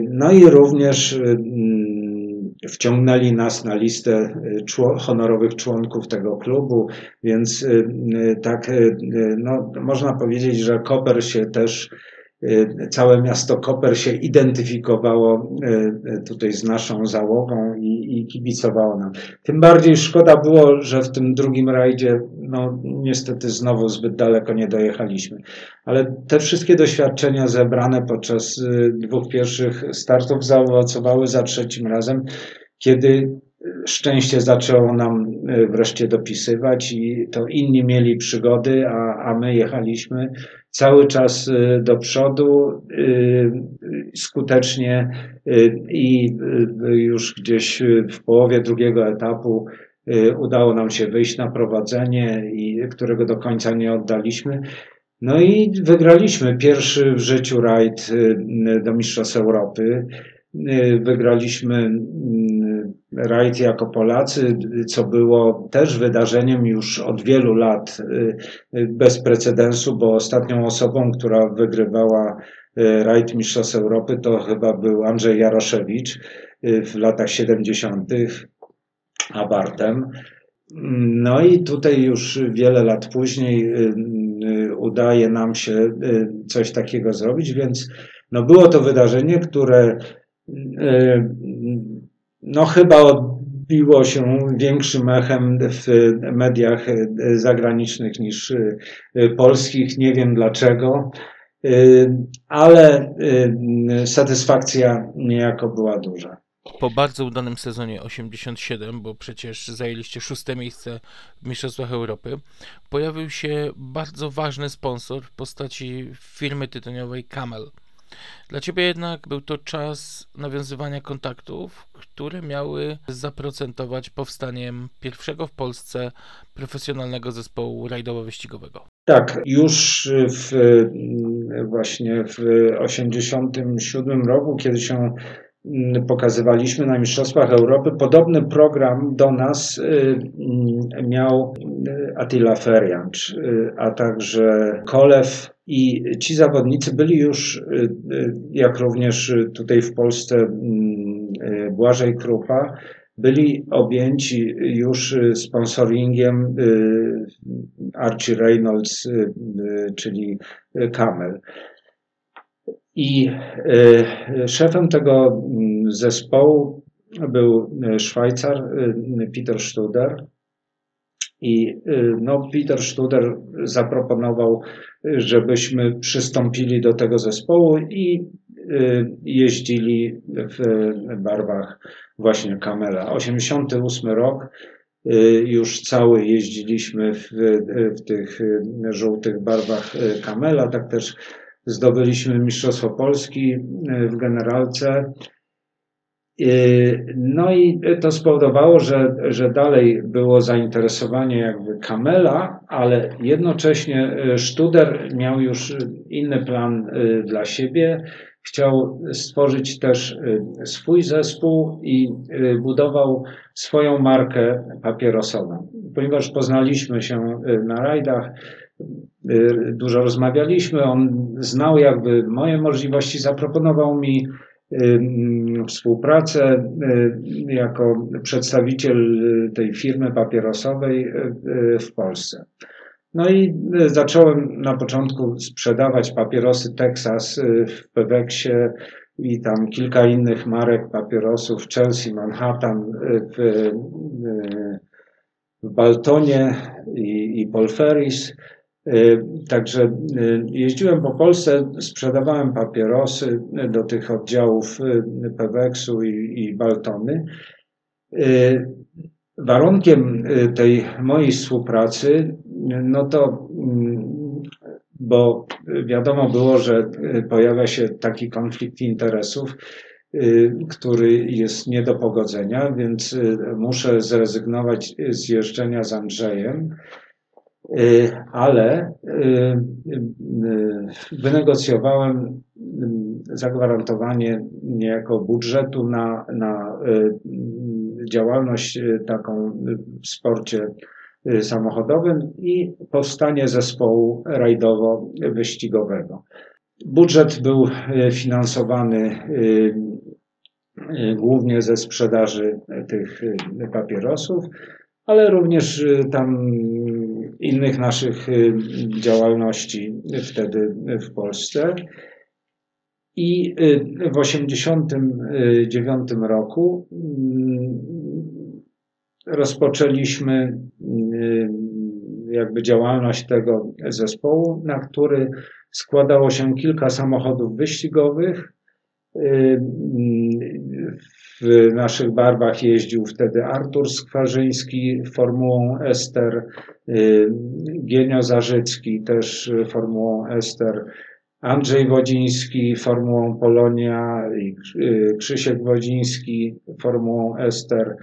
No i również mm, wciągnęli nas na listę honorowych członków tego klubu, więc tak, no, można powiedzieć, że Koper się też, całe miasto Koper się identyfikowało y, y, tutaj z naszą załogą i, i kibicowało nam. Tym bardziej szkoda było, że w tym drugim rajdzie, no niestety znowu zbyt daleko nie dojechaliśmy. Ale te wszystkie doświadczenia zebrane podczas y, dwóch pierwszych startów zaowocowały za trzecim razem, kiedy szczęście zaczęło nam y, wreszcie dopisywać i to inni mieli przygody, a, a my jechaliśmy cały czas y, do przodu y, skutecznie i już gdzieś w połowie drugiego etapu udało nam się wyjść na prowadzenie, i którego do końca nie oddaliśmy. No i wygraliśmy pierwszy w życiu rajd do Mistrzostw Europy. Wygraliśmy mm, rajd jako Polacy, co było też wydarzeniem już od wielu lat y, y, bez precedensu, bo ostatnią osobą, która wygrywała y, rajd Mistrzostw Europy to chyba był Andrzej Jaroszewicz w latach 70. Abartem. No i tutaj już wiele lat później udaje nam się coś takiego zrobić, więc no było to wydarzenie, które no chyba od biło się większym echem w mediach zagranicznych niż polskich. Nie wiem dlaczego, ale satysfakcja niejako była duża. Po bardzo udanym sezonie 87, bo przecież zajęliście szóste miejsce w Mistrzostwach Europy, pojawił się bardzo ważny sponsor w postaci firmy tytoniowej Camel. Dla Ciebie jednak był to czas nawiązywania kontaktów, które miały zaprocentować powstaniem pierwszego w Polsce profesjonalnego zespołu rajdowo-wyścigowego. Tak, już w, właśnie w 87 roku, kiedy się pokazywaliśmy na Mistrzostwach Europy, podobny program do nas miał Attila Ferjancz, a także Kolew i ci zawodnicy byli już, y, y, jak również tutaj w Polsce mm, y, Błażej Krupa, byli objęci już sponsoringiem Archie Reynolds, czyli Camel. I szefem tego mm, zespołu był Szwajcar Peter Studer. I no, Peter Studer zaproponował żebyśmy przystąpili do tego zespołu i y, jeździli w barwach właśnie Kamela. 88 rok, y, już cały jeździliśmy w, w tych żółtych barwach Kamela, tak też zdobyliśmy Mistrzostwo Polski w generalce. Y, no i to spowodowało, że, że dalej było zainteresowanie jakby Kamela, ale jednocześnie y, Studer miał już inny plan dla siebie. Chciał stworzyć też swój zespół i budował swoją markę papierosową. Ponieważ poznaliśmy się na rajdach, dużo rozmawialiśmy, on znał jakby moje możliwości, zaproponował mi współpracę jako przedstawiciel tej firmy papierosowej w Polsce. No i zacząłem na początku sprzedawać papierosy Texas w Peweksie i tam kilka innych marek papierosów, Chelsea, Manhattan, w, w Baltonie i, i Polferis. Y, także y, jeździłem po Polsce, sprzedawałem papierosy do tych oddziałów y, Peweksu i, i Baltony. Warunkiem tej mojej współpracy, no to, mm, bo wiadomo było, że pojawia się taki konflikt interesów, który jest nie do pogodzenia, więc muszę zrezygnować z jeżdżenia z Andrzejem Y, ale y, y, wynegocjowałem zagwarantowanie niejako budżetu na, na działalność taką w sporcie samochodowym i powstanie zespołu rajdowo-wyścigowego. Budżet był finansowany głównie ze sprzedaży tych papierosów, ale również tam innych naszych y, działalności wtedy w Polsce. I y, w 1989 roku mm, rozpoczęliśmy y, jakby działalność tego zespołu, na który składało się kilka samochodów wyścigowych. W naszych barwach jeździł wtedy Artur Skwarzyński formułą Ester, y, Gienio Zarzycki też formułą Ester, Andrzej Wodziński formułą Polonia y, Krzysiek Wodziński formułą Ester.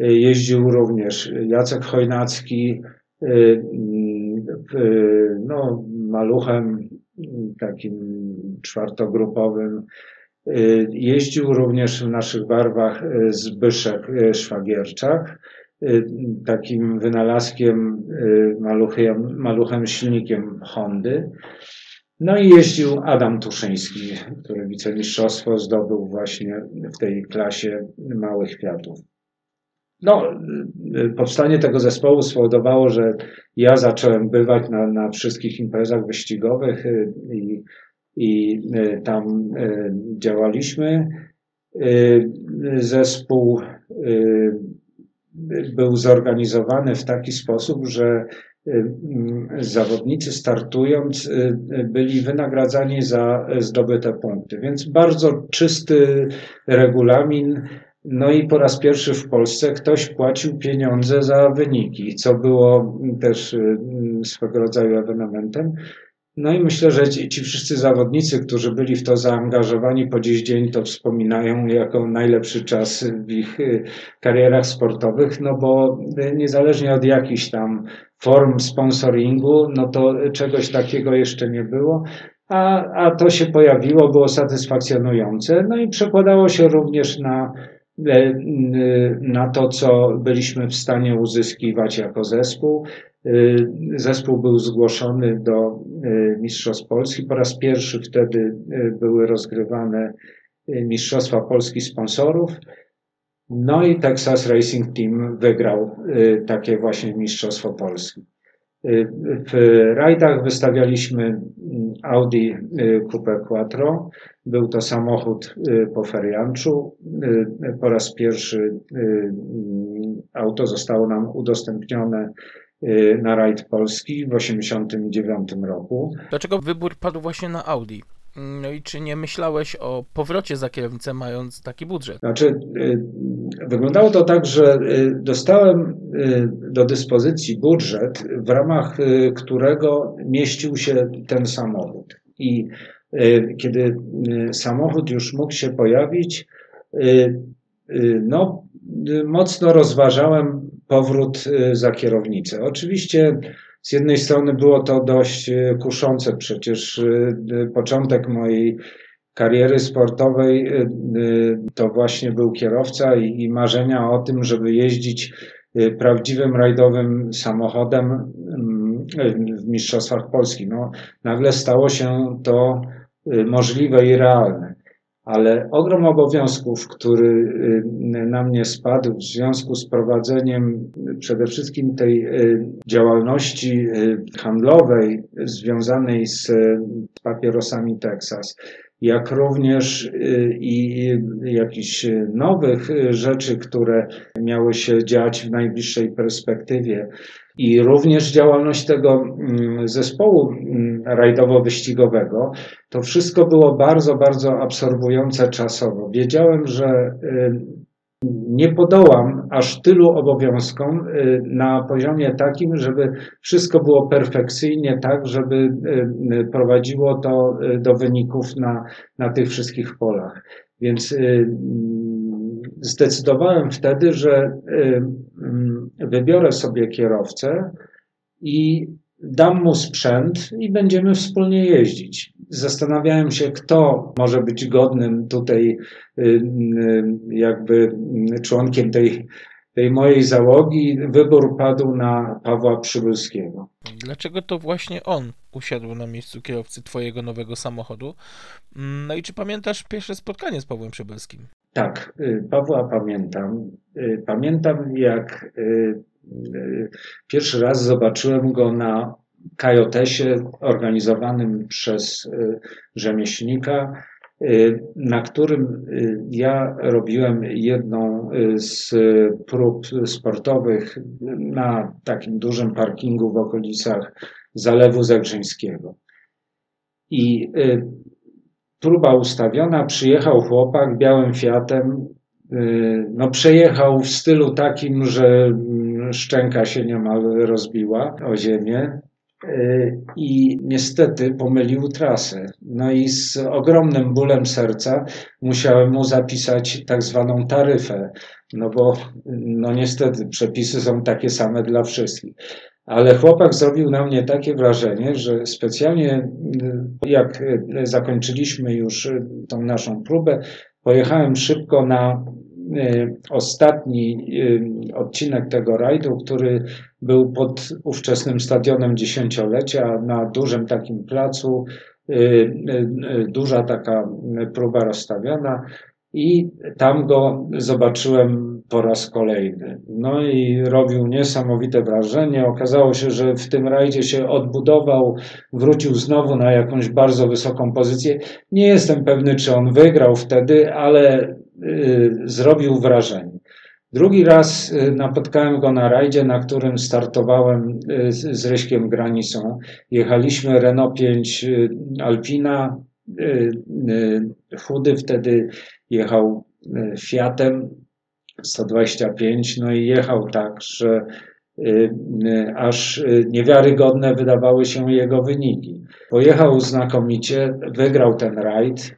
Y, jeździł również Jacek Chojnacki, no, maluchem takim czwartogrupowym. Y, jeździł również w naszych barwach y, Zbyszek y, Szwagierczak, takim wynalazkiem, maluchem, maluchem silnikiem Hondy. No i jeździł Adam Tuszyński, który wicemistrzostwo zdobył właśnie w tej klasie małych kwiatów. No, powstanie tego zespołu spowodowało, że ja zacząłem bywać na, na wszystkich imprezach wyścigowych i i e, tam e, działaliśmy. E, zespół był zorganizowany w taki sposób, że zawodnicy startując byli wynagradzani za zdobyte punkty. Więc bardzo czysty regulamin. No i po raz pierwszy w Polsce ktoś płacił pieniądze za wyniki, co było też swego rodzaju ewenementem. No i myślę, że ci, ci, wszyscy zawodnicy, którzy byli w to zaangażowani po dziś dzień, to wspominają jako najlepszy czas w ich y, karierach sportowych, no bo y, niezależnie od jakichś tam form sponsoringu, no to czegoś takiego jeszcze nie było. A, a to się pojawiło, było satysfakcjonujące, no i przekładało się również na, na to, co byliśmy w stanie uzyskiwać jako zespół. Y, zespół był zgłoszony do y, Mistrzostw Polski. Po raz pierwszy wtedy były rozgrywane Mistrzostwa Polski sponsorów. No i Texas Racing Team wygrał takie właśnie Mistrzostwo Polski. W rajdach wystawialiśmy mm, Audi Coupe Quattro. Był to samochód po ferianczu. Po raz pierwszy mm, auto zostało nam udostępnione Y, na rajd Polski w 1989 roku. Dlaczego wybór padł właśnie na Audi? No i czy nie myślałeś o powrocie za kierownicę, mając taki budżet? Znaczy, y, wyglądało to tak, że y, dostałem do dyspozycji budżet, w ramach którego mieścił się ten samochód. I kiedy samochód już mógł się pojawić, no, mocno rozważałem powrót y, za kierownicę. Oczywiście z jednej strony było to dość y, kuszące, przecież y, początek mojej kariery sportowej to właśnie był kierowca i, i marzenia o tym, żeby jeździć prawdziwym rajdowym samochodem mm, w Mistrzostwach Polski. No, nagle stało się to możliwe i realne ale ogrom obowiązków, który y, na mnie spadł w związku z prowadzeniem przede wszystkim tej y, działalności y, handlowej związanej z papierosami Texas, jak również i jakichś nowych rzeczy, które miały się dziać w najbliższej perspektywie i również działalność tego mm, zespołu mm, rajdowo-wyścigowego, to wszystko było bardzo, bardzo absorbujące czasowo. Wiedziałem, że y, nie podołam aż tylu obowiązkom y, na poziomie takim, żeby wszystko było perfekcyjnie, tak, żeby y, prowadziło to do wyników na, na tych wszystkich polach. Więc zdecydowałem wtedy, że mm, wybiorę sobie kierowcę i dam mu sprzęt i będziemy wspólnie jeździć. Zastanawiałem się, kto może być godnym tutaj, y, y, jakby członkiem tej, tej mojej załogi. Wybór padł na Pawła Przybylskiego. Dlaczego to właśnie on usiadł na miejscu kierowcy Twojego nowego samochodu? No i czy pamiętasz pierwsze spotkanie z Pawłem Przybylskim? Tak, y, Pawła pamiętam. Pamiętam, jak Pierwszy raz zobaczyłem go na kajotesie organizowanym przez y, rzemieślnika, y, na którym y, ja robiłem jedną z prób sportowych na takim dużym parkingu w okolicach Zalewu Zagrzyńskiego. I próba ustawiona, przyjechał chłopak białym Fiatem, no przejechał w stylu takim, że szczęka się niemal rozbiła o ziemię y, i niestety pomylił trasę. No i z ogromnym bólem serca musiałem mu zapisać tak zwaną taryfę, no bo no niestety przepisy są takie same dla wszystkich. Ale chłopak zrobił na mnie takie wrażenie, że specjalnie y, jak zakończyliśmy już tą naszą próbę, pojechałem szybko na ostatni y, odcinek tego rajdu, który był pod ówczesnym stadionem dziesięciolecia na dużym takim placu, y, duża taka próba rozstawiona i tam go zobaczyłem po raz kolejny. No i robił niesamowite wrażenie. Okazało się, że w tym rajdzie się odbudował, wrócił znowu na jakąś bardzo wysoką pozycję. Nie jestem pewny, czy on wygrał wtedy, ale Y, zrobił wrażenie. Drugi raz napotkałem go na rajdzie, na którym startowałem z, z Ryśkiem Granisą. Jechaliśmy Renault 5 Alpina. Chudy wtedy jechał Fiatem 125, no i jechał tak, że Y, y, aż y, niewiarygodne wydawały się jego wyniki. Pojechał znakomicie, wygrał ten rajd.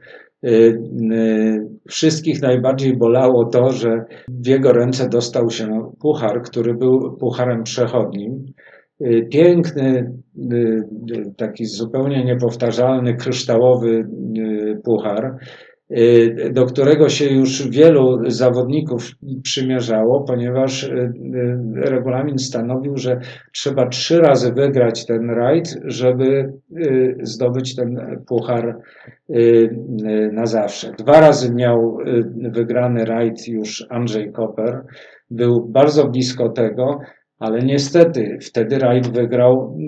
Wszystkich najbardziej bolało to, że w jego ręce dostał się puchar, który był pucharem przechodnim. Piękny, taki zupełnie niepowtarzalny, kryształowy puchar. Y, do którego się już wielu zawodników przymierzało, ponieważ y, y, regulamin stanowił, że trzeba trzy razy wygrać ten rajd, żeby zdobyć ten puchar na zawsze. Dwa razy miał wygrany rajd już Andrzej Koper. Był bardzo blisko tego, ale niestety wtedy rajd wygrał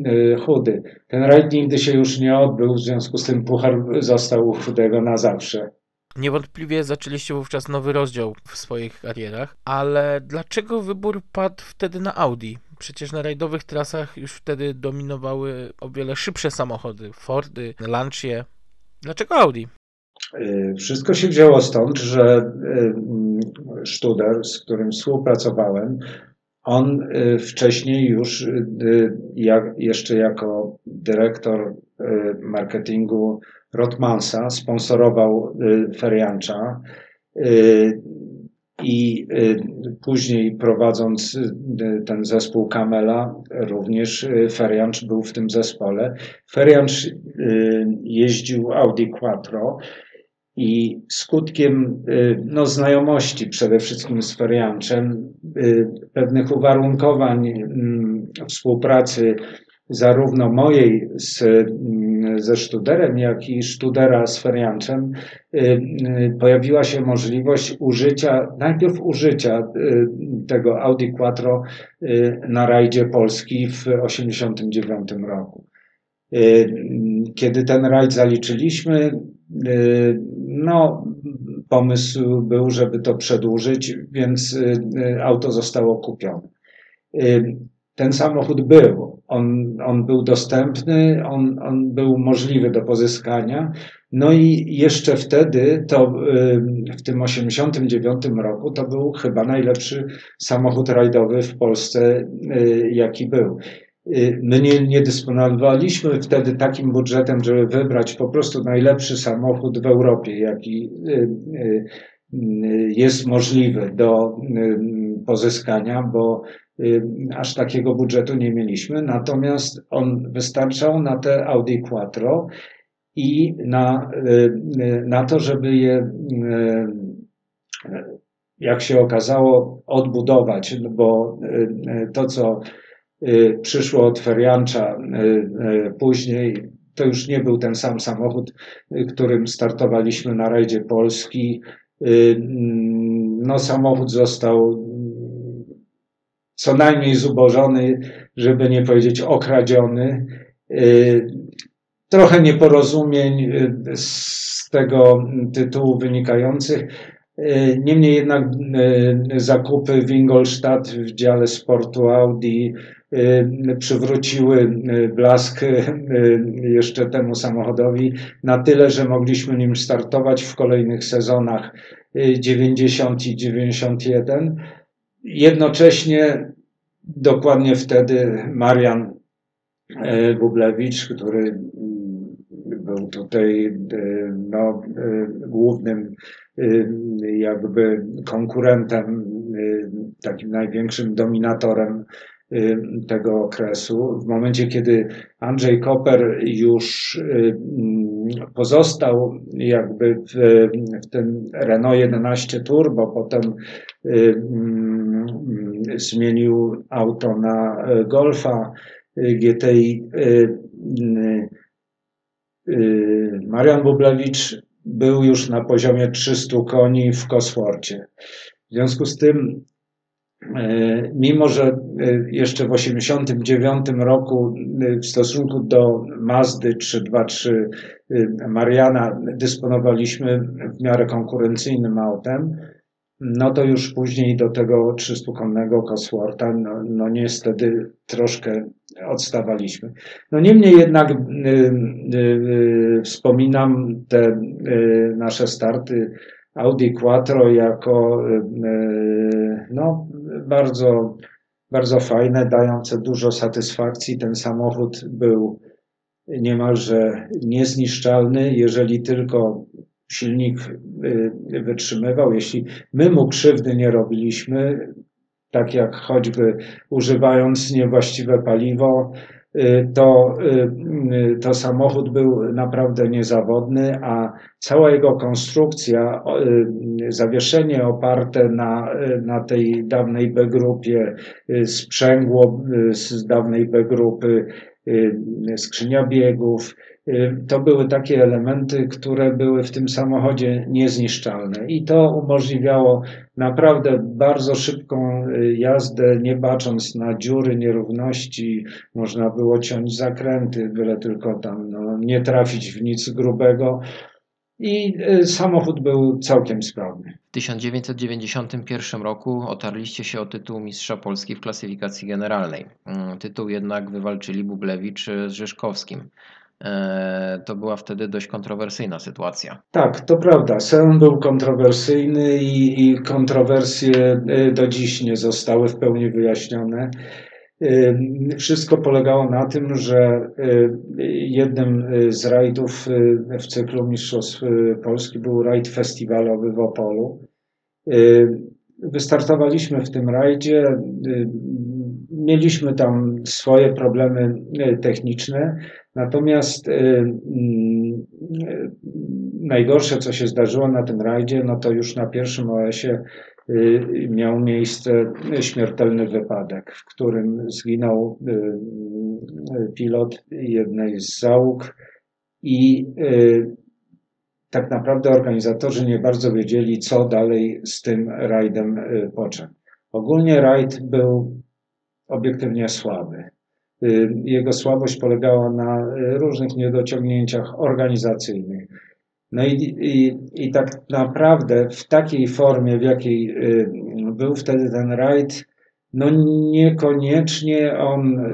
Chudy. Ten rajd nigdy się już nie odbył, w związku z tym puchar został u Chudego na zawsze. Niewątpliwie zaczęliście wówczas nowy rozdział w swoich karierach, ale dlaczego wybór padł wtedy na Audi? Przecież na rajdowych trasach już wtedy dominowały o wiele szybsze samochody, Fordy, Lancia. Dlaczego Audi? Y, wszystko się wzięło stąd, że y, Studer, z którym współpracowałem, on y, wcześniej już, jak, jeszcze jako dyrektor marketingu Rotmansa sponsorował y, Feriancza y, i y, później prowadząc ten zespół Kamela, również Feriancz był w tym zespole. Feriancz jeździł Audi Quattro i skutkiem no, znajomości przede wszystkim z Ferianczem, pewnych uwarunkowań mm, współpracy zarówno mojej z, mm, ze Studerem, jak i Studera z Ferianczem, y, y, pojawiła się możliwość użycia, najpierw użycia y, tego Audi Quattro na rajdzie Polski w 1989 roku. Kiedy ten rajd zaliczyliśmy, no, pomysł był, żeby to przedłużyć, więc auto zostało kupione. Ten samochód był, on, on był dostępny, on, on był możliwy do pozyskania. No i jeszcze wtedy, to w tym 89 roku, to był chyba najlepszy samochód rajdowy w Polsce, y, jaki był. Y, my nie, nie dysponowaliśmy wtedy takim budżetem, żeby wybrać po prostu najlepszy samochód w Europie, jaki y, jest możliwy do pozyskania, bo Y, aż takiego budżetu nie mieliśmy, natomiast on wystarczał na te Audi Quattro i na, y, y, na to, żeby je, jak się okazało, odbudować, bo to, co przyszło od Feriancza później, to już nie był ten sam samochód, którym startowaliśmy na rajdzie Polski. No, samochód został co najmniej zubożony, żeby nie powiedzieć okradziony. Y, trochę nieporozumień y, z tego tytułu wynikających. Y, niemniej jednak zakupy w Ingolstadt w dziale sportu Audi przywróciły blask jeszcze temu samochodowi na tyle, że mogliśmy nim startować w kolejnych sezonach 90 i 91. Jednocześnie dokładnie wtedy Marian e, Bublewicz, który mm, był tutaj e, no, e, głównym jakby konkurentem, takim największym dominatorem tego okresu. W momencie, kiedy Andrzej Koper już pozostał jakby w, w tym Renault 11 Turbo, potem zmienił auto na Golfa GTI. Marian Bublewicz był już na poziomie 300 koni w Kosforcie. W związku z tym E, mimo że e, jeszcze w 1989 roku e, w stosunku do Mazdy 323 Mariana dysponowaliśmy w miarę konkurencyjnym autem, no to już później do tego 300-konnego Coswortha, no, no niestety troszkę odstawaliśmy. No niemniej jednak y, y, y, wspominam te y, nasze starty Audi Quattro jako y, y, no, bardzo, bardzo fajne, dające dużo satysfakcji. Ten samochód był niemalże niezniszczalny, jeżeli tylko silnik y, wytrzymywał, jeśli my mu krzywdy nie robiliśmy, tak jak choćby używając niewłaściwe paliwo, to, y, to samochód był naprawdę niezawodny, a cała jego konstrukcja, zawieszenie oparte na, na tej dawnej B-grupie, sprzęgło z dawnej B-grupy, skrzynia biegów, to były takie elementy, które były w tym samochodzie niezniszczalne i to umożliwiało naprawdę bardzo szybką jazdę, nie bacząc na dziury, nierówności. Można było ciąć zakręty, byle tylko tam no, nie trafić w nic grubego. I samochód był całkiem sprawny. W 1991 roku otarliście się o tytuł Mistrza Polski w klasyfikacji generalnej. Tytuł jednak wywalczyli Bublewicz z Rzeszkowskim. To była wtedy dość kontrowersyjna sytuacja. Tak, to prawda. Sen był kontrowersyjny i, i kontrowersje do dziś nie zostały w pełni wyjaśnione. Wszystko polegało na tym, że jednym z rajdów w cyklu Mistrzostw Polski był rajd festiwalowy w Opolu. Wystartowaliśmy w tym rajdzie. Mieliśmy tam swoje problemy techniczne, natomiast najgorsze, co się zdarzyło na tym rajdzie, no to już na pierwszym OS-ie miał miejsce śmiertelny wypadek, w którym zginął pilot jednej z załóg i tak naprawdę organizatorzy nie bardzo wiedzieli, co dalej z tym rajdem począć. Ogólnie rajd był obiektywnie słaby. Jego słabość polegała na różnych niedociągnięciach organizacyjnych. No i, i, i tak naprawdę w takiej formie, w jakiej był wtedy ten rajd, no niekoniecznie on,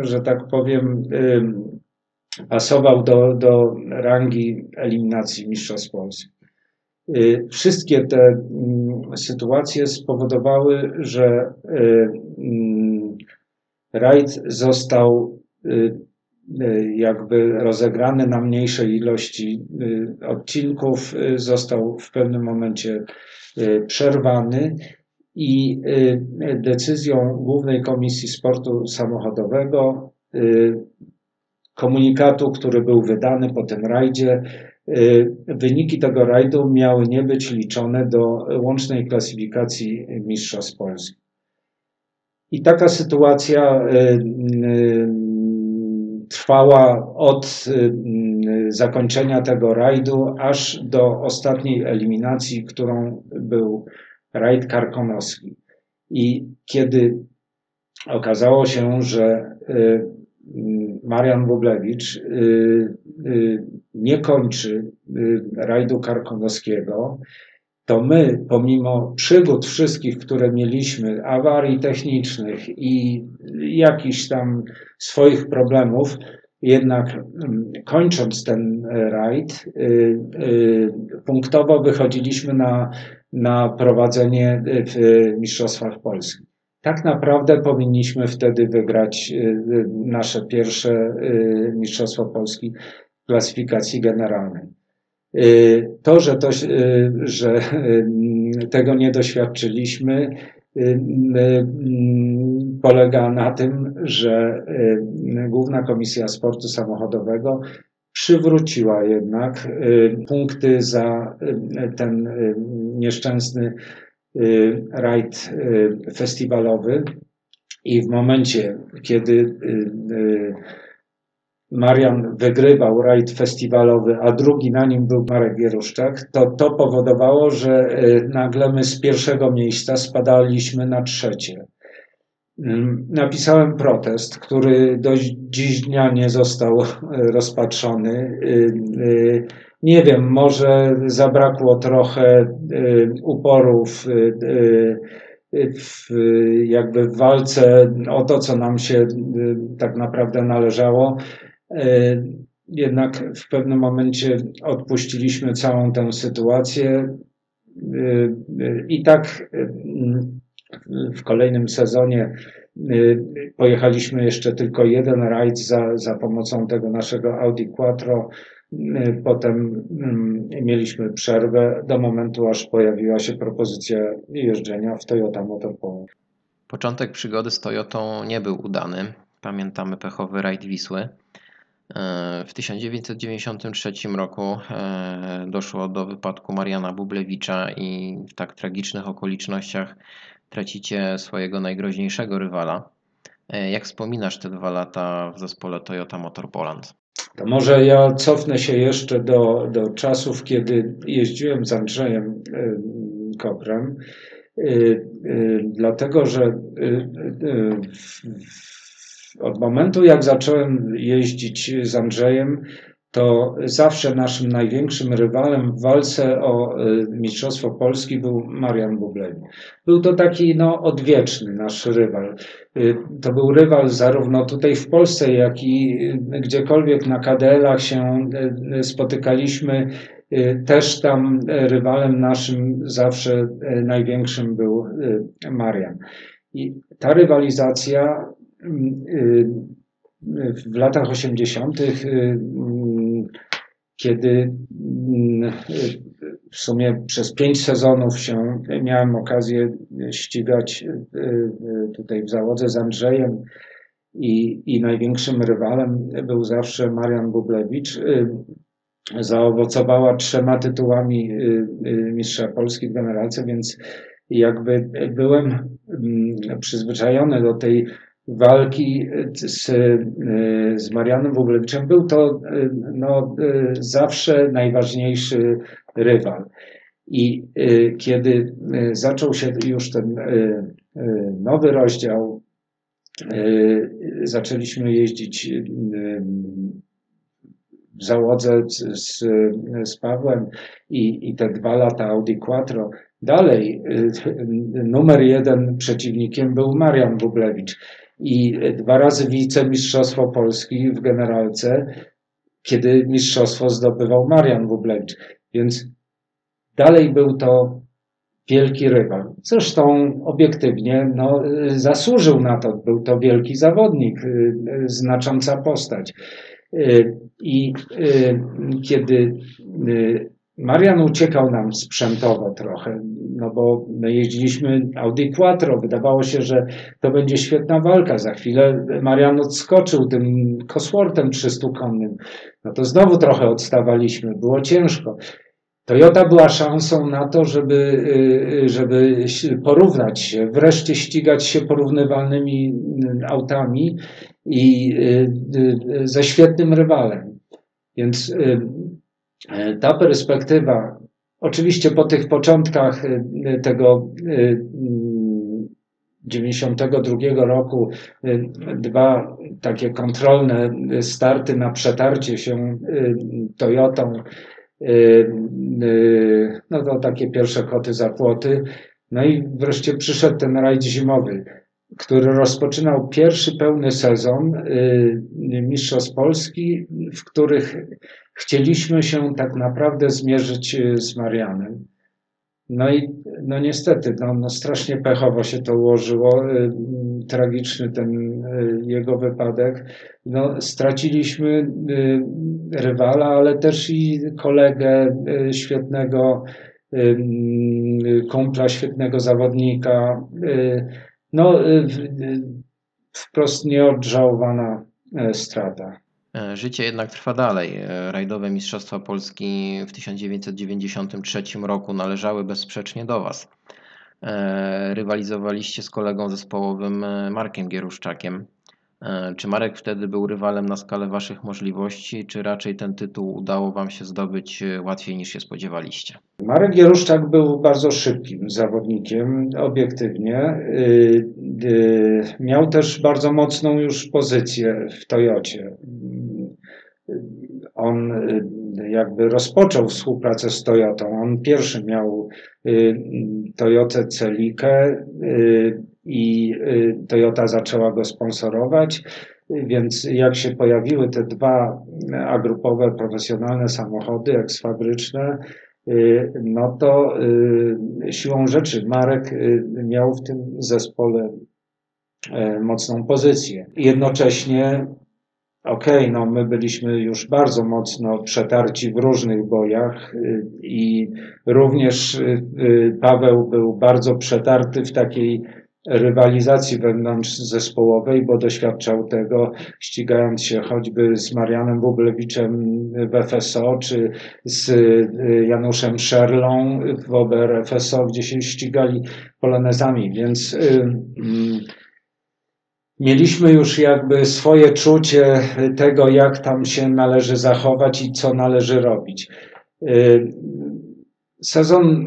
że tak powiem, pasował do, do rangi eliminacji Mistrzostw Polski. Wszystkie te sytuacje spowodowały, że rajd został jakby rozegrany na mniejszej ilości odcinków, został w pewnym momencie przerwany i decyzją Głównej Komisji Sportu Samochodowego komunikatu, który był wydany po tym rajdzie, wyniki tego rajdu miały nie być liczone do łącznej klasyfikacji Mistrzostw Polski. I taka sytuacja trwała od zakończenia tego rajdu aż do ostatniej eliminacji, którą był rajd karkonoski. I kiedy okazało się, że Marian Bublewicz nie kończy rajdu karkonoskiego, to my, pomimo przygód wszystkich, które mieliśmy, awarii technicznych i jakichś tam swoich problemów, jednak kończąc ten rajd, punktowo wychodziliśmy na, na prowadzenie w Mistrzostwach Polski. Tak naprawdę powinniśmy wtedy wygrać nasze pierwsze Mistrzostwo Polski w klasyfikacji generalnej. To, że, to, że tego nie doświadczyliśmy, polega na tym, że Główna Komisja Sportu Samochodowego przywróciła jednak punkty za ten nieszczęsny rajd festiwalowy. I w momencie, kiedy Marian wygrywał rajd festiwalowy, a drugi na nim był Marek Gieruszczak, to to powodowało, że nagle my z pierwszego miejsca spadaliśmy na trzecie. Napisałem protest, który do dziś dnia nie został rozpatrzony. nie wiem, może zabrakło trochę uporów w, jakby w walce o to, co nam się tak naprawdę należało. Jednak w pewnym momencie odpuściliśmy całą tę sytuację i tak w kolejnym sezonie pojechaliśmy jeszcze tylko jeden rajd za, za pomocą tego naszego Audi Quattro. Potem mieliśmy przerwę do momentu, aż pojawiła się propozycja jeżdżenia w Toyota Motorpolo. Początek przygody z Toyotą nie był udany. Pamiętamy pechowy rajd Wisły. W 1993 roku e, doszło do wypadku Mariana Bublewicza i w tak tragicznych okolicznościach tracicie swojego najgroźniejszego rywala. E, jak wspominasz te dwa lata w zespole Toyota Motor Poland? To może ja cofnę się jeszcze do, do czasów, kiedy jeździłem z Andrzejem e, Koprem, dlatego że od momentu, jak zacząłem jeździć z Andrzejem, to zawsze naszym największym rywalem w walce o y, Mistrzostwo Polski był Marian Bubleń. Był to taki no, odwieczny nasz rywal. Y, to był rywal zarówno tutaj w Polsce, jak i y, gdziekolwiek na KDL-ach się spotykaliśmy. Też tam rywalem naszym zawsze największym był Marian. I ta rywalizacja w latach 80., y, kiedy mm, w sumie przez pięć sezonów się miałem okazję ścigać y, y, tutaj w załodze z Andrzejem i, i największym rywalem był zawsze Marian Bublewicz. Zaowocowała trzema tytułami mistrza Polski w generalce, więc jakby byłem mm, przyzwyczajony do tej walki z, z Marianem Wuglewiczem był to no, zawsze najważniejszy rywal. I kiedy zaczął się już ten nowy rozdział, zaczęliśmy jeździć w załodze z, z Pawłem i, i te dwa lata Audi Quattro. Dalej numer jeden przeciwnikiem był Marian Bublewicz i dwa razy wicemistrzostwo Polski w generalce, kiedy mistrzostwo zdobywał Marian Wublewicz. Więc dalej był to wielki rywal. Zresztą obiektywnie no, zasłużył na to. Był to wielki zawodnik, y, znacząca postać. Y, I y, kiedy Marian uciekał nam sprzętowo trochę, no bo my jeździliśmy Audi Quattro, wydawało się, że to będzie świetna walka. Za chwilę Marian odskoczył tym Coswortem 300-konnym. No to znowu trochę odstawaliśmy, było ciężko. Toyota była szansą na to, żeby, y, żeby porównać się, wreszcie ścigać się porównywalnymi autami i y, y, ze świetnym rywalem. Więc ta perspektywa, oczywiście po tych początkach e, tego 92 mm, roku, e, dwa takie kontrolne starty na przetarcie się Toyotą, no to takie pierwsze koty za płoty. No i wreszcie przyszedł ten rajd zimowy, który rozpoczynał pierwszy pełny sezon Mistrzostw Polski, w których chcieliśmy się tak naprawdę zmierzyć e, z Marianem. No i no niestety, no, no strasznie pechowo się to ułożyło. E, tragiczny ten e, jego wypadek. No, straciliśmy rywala, ale też i kolegę świetnego, kumpla, świetnego zawodnika. No, wprost nieodżałowana strata. E, życie jednak trwa dalej. E, rajdowe Mistrzostwa Polski w 1993 roku należały bezsprzecznie do Was. E, rywalizowaliście z kolegą zespołowym Markiem Gieruszczakiem. Czy Marek wtedy był rywalem na skalę Waszych możliwości, czy raczej ten tytuł udało Wam się zdobyć łatwiej niż się spodziewaliście? Marek Gieruszczak był bardzo szybkim zawodnikiem, obiektywnie. Miał też bardzo mocną już pozycję w Toyocie on y, jakby rozpoczął współpracę z Toyotą. On pierwszy miał y, Toyotę Celikę y, i Toyota zaczęła go sponsorować. Więc jak się pojawiły te dwa agrupowe, profesjonalne samochody eksfabryczne, no to siłą rzeczy Marek miał w tym zespole mocną pozycję. Jednocześnie Okej, okay, no my byliśmy już bardzo mocno przetarci w różnych bojach y, i również y, y, Paweł był bardzo przetarty w takiej rywalizacji wewnątrz zespołowej, bo doświadczał tego ścigając się choćby z Marianem Bublewiczem w FSO, czy z Januszem Szerlą w OBR FSO, gdzie się ścigali polonezami, więc Mieliśmy już jakby swoje czucie tego, jak tam się należy zachować i co należy robić. Y, sezon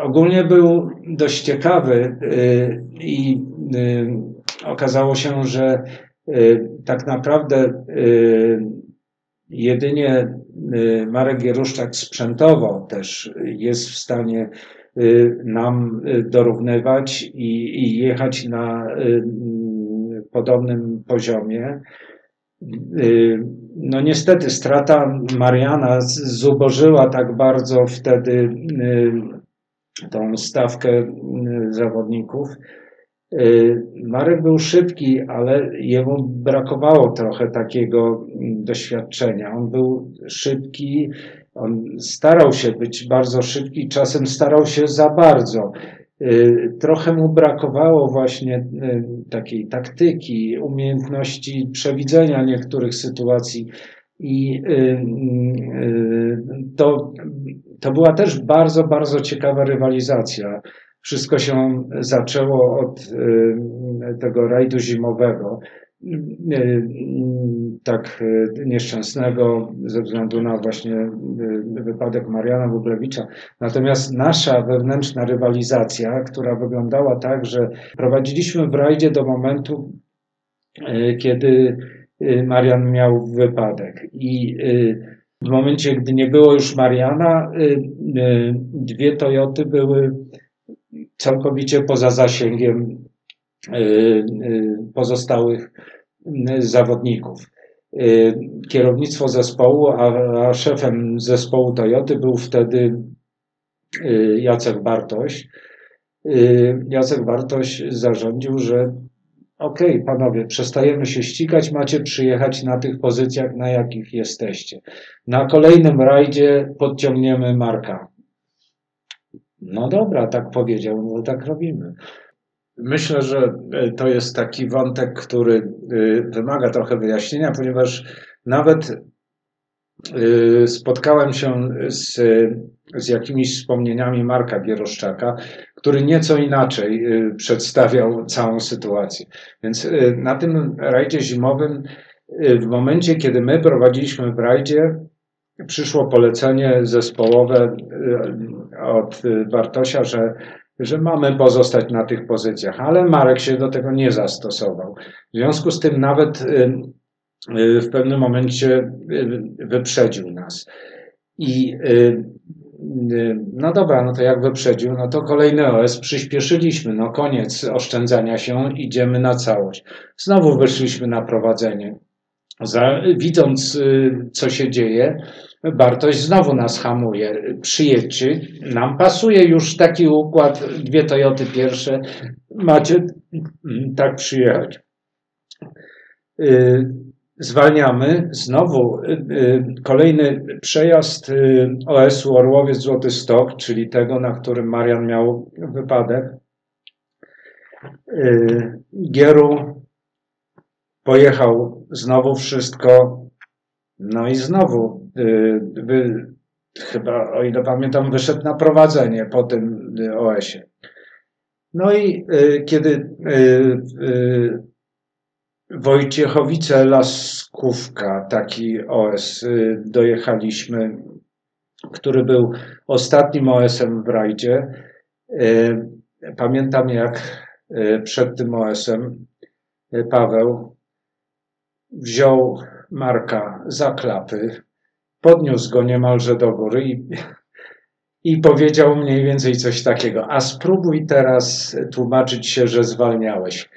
ogólnie był dość ciekawy y, i y, okazało się, że tak naprawdę jedynie Marek Gieruszczak sprzętowo też jest w stanie nam dorównywać i, i jechać na podobnym poziomie. Y, no niestety strata Mariana zubożyła tak bardzo wtedy y, tą stawkę y, zawodników. Marek był szybki, ale jemu brakowało trochę takiego doświadczenia. On był szybki, on starał się być bardzo szybki, czasem starał się za bardzo. Y, trochę mu brakowało właśnie y, takiej taktyki, umiejętności przewidzenia niektórych sytuacji. I y, to, to była też bardzo, bardzo ciekawa rywalizacja. Wszystko się zaczęło od tego rajdu zimowego. E, tak e, nieszczęsnego ze względu na właśnie e, wypadek Mariana Bublewicza. Natomiast nasza wewnętrzna rywalizacja, która wyglądała tak, że prowadziliśmy w rajdzie do momentu, kiedy Marian miał wypadek. I w momencie, gdy nie było już Mariana, dwie Toyoty były całkowicie poza zasięgiem pozostałych zawodników. Y, kierownictwo zespołu, a, szefem zespołu Toyoty był wtedy Jacek Bartoś. Jacek Bartoś zarządził, że okej, okay, panowie, przestajemy się ścigać, macie przyjechać na tych pozycjach, na jakich jesteście. Na kolejnym rajdzie podciągniemy Marka. No dobra, tak powiedział, no tak robimy. Myślę, że e, to jest taki wątek, który e, wymaga trochę wyjaśnienia, ponieważ nawet e, spotkałem się z, z jakimiś wspomnieniami Marka Gieroszczaka, który nieco inaczej przedstawiał całą sytuację. Więc na tym rajdzie zimowym, w momencie, kiedy my prowadziliśmy w rajdzie, przyszło polecenie zespołowe od Bartosia, że że mamy pozostać na tych pozycjach, ale Marek się do tego nie zastosował. W związku z tym nawet y, y, w pewnym momencie y, wyprzedził nas. I no dobra, no to jak wyprzedził, no to kolejny OS przyspieszyliśmy, no koniec oszczędzania się, idziemy na całość. Znowu wyszliśmy na prowadzenie. Za, widząc, co się dzieje, Bartoś znowu nas hamuje. Przyjedźcie, nam pasuje już taki układ, dwie Toyoty pierwsze, macie tak przyjechać. Y, zwalniamy, znowu y, y, kolejny przejazd OS-u Orłowiec Złoty Stok, czyli tego, na którym Marian miał wypadek. Gieru pojechał znowu wszystko, no i znowu Y, wy, chyba, o ile pamiętam, wyszedł na prowadzenie po tym y, OS-ie. No i y, kiedy Wojciechowice Laskówka, taki OS, dojechaliśmy, który był ostatnim OS-em w rajdzie. Pamiętam jak przed tym OS-em Paweł wziął Marka za klapy, podniósł go niemalże do góry i, i powiedział mniej więcej coś takiego. A spróbuj teraz tłumaczyć się, że zwalniałeś.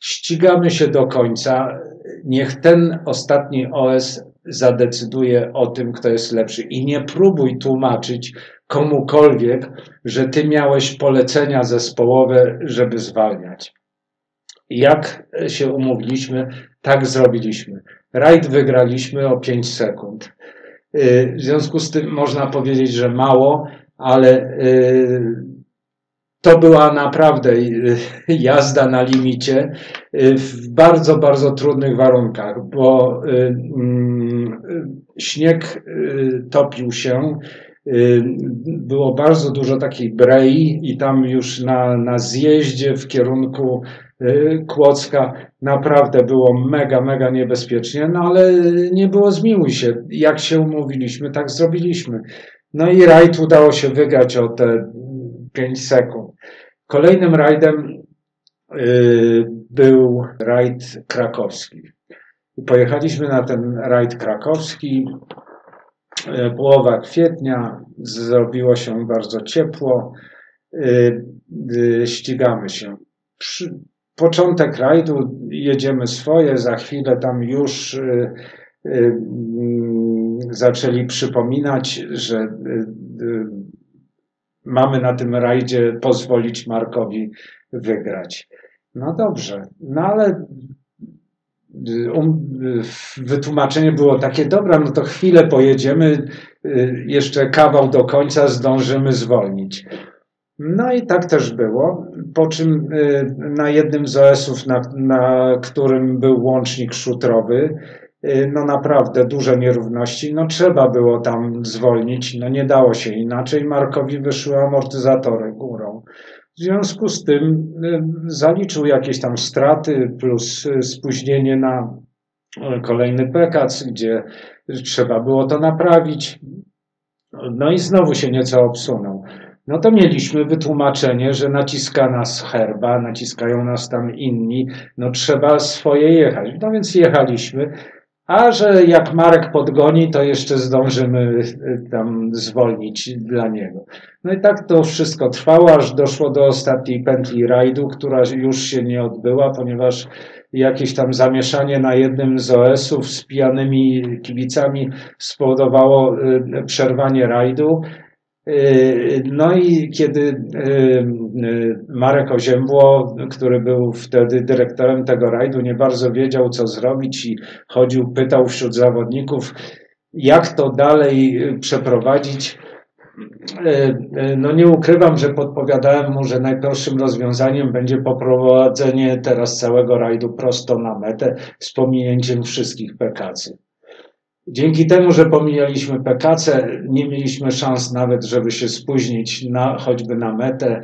Ścigamy się do końca. Niech ten ostatni OS zadecyduje o tym, kto jest lepszy. I nie próbuj tłumaczyć komukolwiek, że ty miałeś polecenia zespołowe, żeby zwalniać. Jak się umówiliśmy, tak zrobiliśmy. Rajd wygraliśmy o 5 sekund. Y, w związku z tym można powiedzieć, że mało, ale y, to była naprawdę y, jazda na limicie w bardzo, bardzo trudnych warunkach, bo mm, śnieg topił się, było bardzo dużo takiej brei i tam już na, na zjeździe w kierunku Kłodzka naprawdę było mega, mega niebezpiecznie, no ale nie było zmiłuj się. Jak się umówiliśmy, tak zrobiliśmy. No i rajd udało się wygrać o te 5 sekund. Kolejnym rajdem yy, był rajd krakowski. Pojechaliśmy na ten rajd krakowski. Yy, połowa kwietnia, zrobiło się bardzo ciepło. Yy, ścigamy się. Przy, początek rajdu, jedziemy swoje, za chwilę tam już y, y, mm, zaczęli przypominać, że y, mamy na tym rajdzie pozwolić Markowi wygrać. No dobrze, no ale um, wytłumaczenie było takie, dobra, no to chwilę pojedziemy, jeszcze kawał do końca zdążymy zwolnić. No i tak też było, po czym y, na jednym z OS-ów, na, na którym był łącznik szutrowy, y, no naprawdę duże nierówności, no trzeba było tam zwolnić, no nie dało się inaczej, Markowi wyszły amortyzatory górą. W związku z tym y, zaliczył jakieś tam straty plus spóźnienie na kolejny pekac, gdzie trzeba było to naprawić. No i znowu się nieco obsunął no to mieliśmy wytłumaczenie, że naciska nas herba, naciskają nas tam inni, no trzeba swoje jechać. No więc jechaliśmy, a że jak Marek podgoni, to jeszcze zdążymy y, tam zwolnić dla niego. No i tak to wszystko trwało, aż doszło do ostatniej pętli rajdu, która już się nie odbyła, ponieważ jakieś tam zamieszanie na jednym z OS-ów z pijanymi kibicami spowodowało y, przerwanie rajdu. Yy, no i kiedy yy, Marek Oziębło, który był wtedy dyrektorem tego rajdu, nie bardzo wiedział, co zrobić i chodził, pytał wśród zawodników, jak to dalej przeprowadzić. No nie ukrywam, że podpowiadałem mu, że najprostszym rozwiązaniem będzie poprowadzenie teraz całego rajdu prosto na metę z pominięciem wszystkich pekacy. Dzięki temu, że pomijaliśmy PKC, nie mieliśmy szans nawet, żeby się spóźnić na, choćby na metę.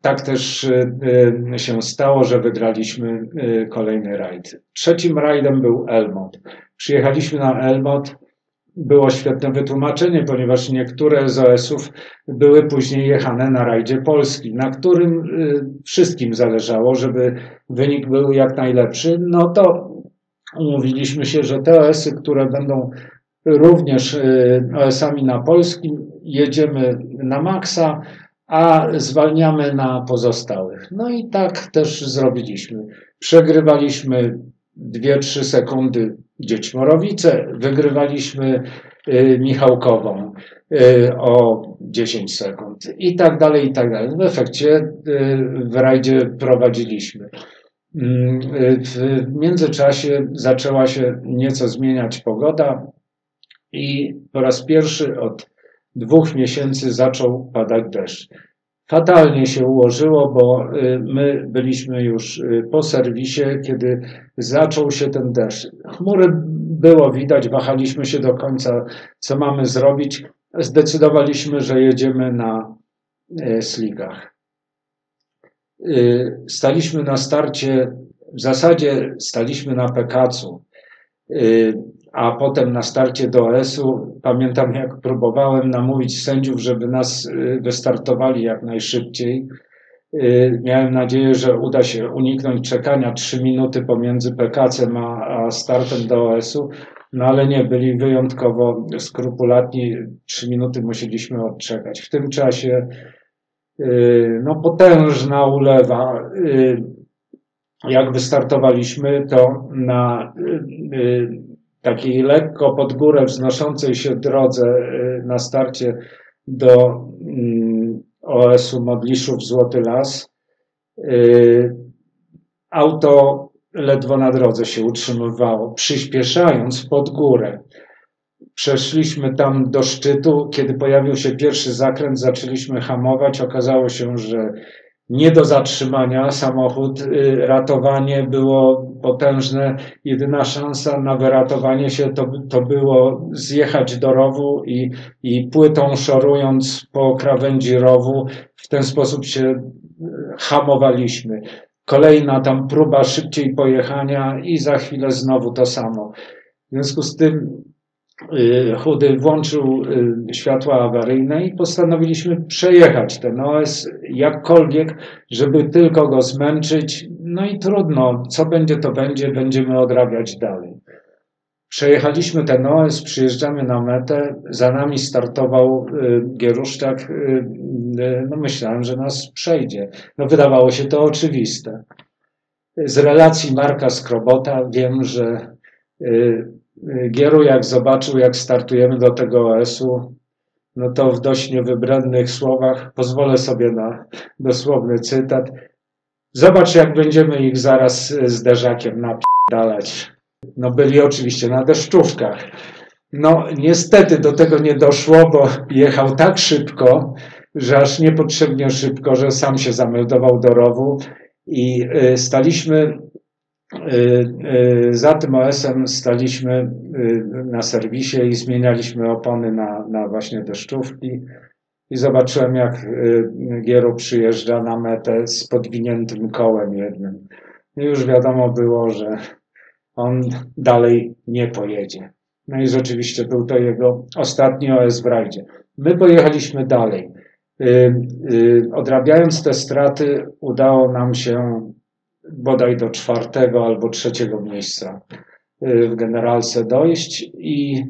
Tak też y, się stało, że wygraliśmy y, kolejny rajd. Trzecim rajdem był Elmot. Przyjechaliśmy na Elmot. Było świetne wytłumaczenie, ponieważ niektóre z OS-ów były później jechane na rajdzie Polski, na którym y, wszystkim zależało, żeby wynik był jak najlepszy. No to umówiliśmy się, że te OS-y, które będą również y, OS-ami na polskim, jedziemy na maksa, a zwalniamy na pozostałych. No i tak też zrobiliśmy. Przegrywaliśmy 2-3 sekundy Dziećmorowice, wygrywaliśmy y, Michałkową y, o 10 sekund i tak dalej, i tak dalej. W efekcie w rajdzie prowadziliśmy. Mm, w międzyczasie zaczęła się nieco zmieniać pogoda i po raz pierwszy od dwóch miesięcy zaczął padać deszcz. Fatalnie się ułożyło, bo y, my byliśmy już y, po serwisie, kiedy zaczął się ten deszcz. Chmury było widać, wahaliśmy się do końca, co mamy zrobić. Zdecydowaliśmy, że jedziemy na y, slikach. Y, staliśmy na starcie, w zasadzie staliśmy na Pekacu, y, a potem na starcie do OS-u. Pamiętam, jak próbowałem namówić sędziów, żeby nas y, wystartowali jak najszybciej. Miałem nadzieję, że uda się uniknąć czekania 3 minuty pomiędzy Pekacem a, a startem do OS-u. no ale nie, byli wyjątkowo skrupulatni. Trzy minuty musieliśmy odczekać. W tym czasie y, no potężna ulewa. Y, Jak wystartowaliśmy, to na y, y, takiej lekko pod górę wznoszącej się drodze na starcie do OS-u Modliszów Złoty Las auto ledwo na drodze się utrzymywało, przyspieszając pod górę. Przeszliśmy tam do szczytu. Kiedy pojawił się pierwszy zakręt, zaczęliśmy hamować. Okazało się, że nie do zatrzymania samochód. y, Ratowanie było potężne. Jedyna szansa na wyratowanie się to, to było zjechać do rowu i, i płytą szorując po krawędzi rowu, w ten sposób się y, hamowaliśmy. Kolejna tam próba szybciej pojechania i za chwilę znowu to samo. W związku z tym Chudy włączył y, światła awaryjne i postanowiliśmy przejechać ten OS jakkolwiek, żeby tylko go zmęczyć. No i trudno, co będzie to będzie, będziemy odrabiać dalej. Przejechaliśmy ten OS, przyjeżdżamy na metę, za nami startował y, Gieruszczak. y, y, No myślałem, że nas przejdzie. No wydawało się to oczywiste. Z relacji Marka Skrobota wiem, że y, y, Gieru jak zobaczył, jak startujemy do tego OS-u, no to w dość niewybrednych słowach pozwolę sobie na dosłowny cytat. Zobacz, jak będziemy ich zaraz y, zderzakiem napierdalać. No byli oczywiście na deszczówkach. No niestety do tego nie doszło, bo jechał tak szybko, że aż niepotrzebnie szybko, że sam się zameldował do rowu i y, staliśmy y, y, za tym OS-em staliśmy y, na serwisie i zmienialiśmy opony na, na właśnie deszczówki. I zobaczyłem, jak Giero przyjeżdża na metę z podwiniętym kołem jednym. I już wiadomo było, że on dalej nie pojedzie. No i rzeczywiście był to jego ostatni OS w rajdzie. My pojechaliśmy dalej. Odrabiając te straty, udało nam się bodaj do czwartego albo trzeciego miejsca y, w generalce dojść i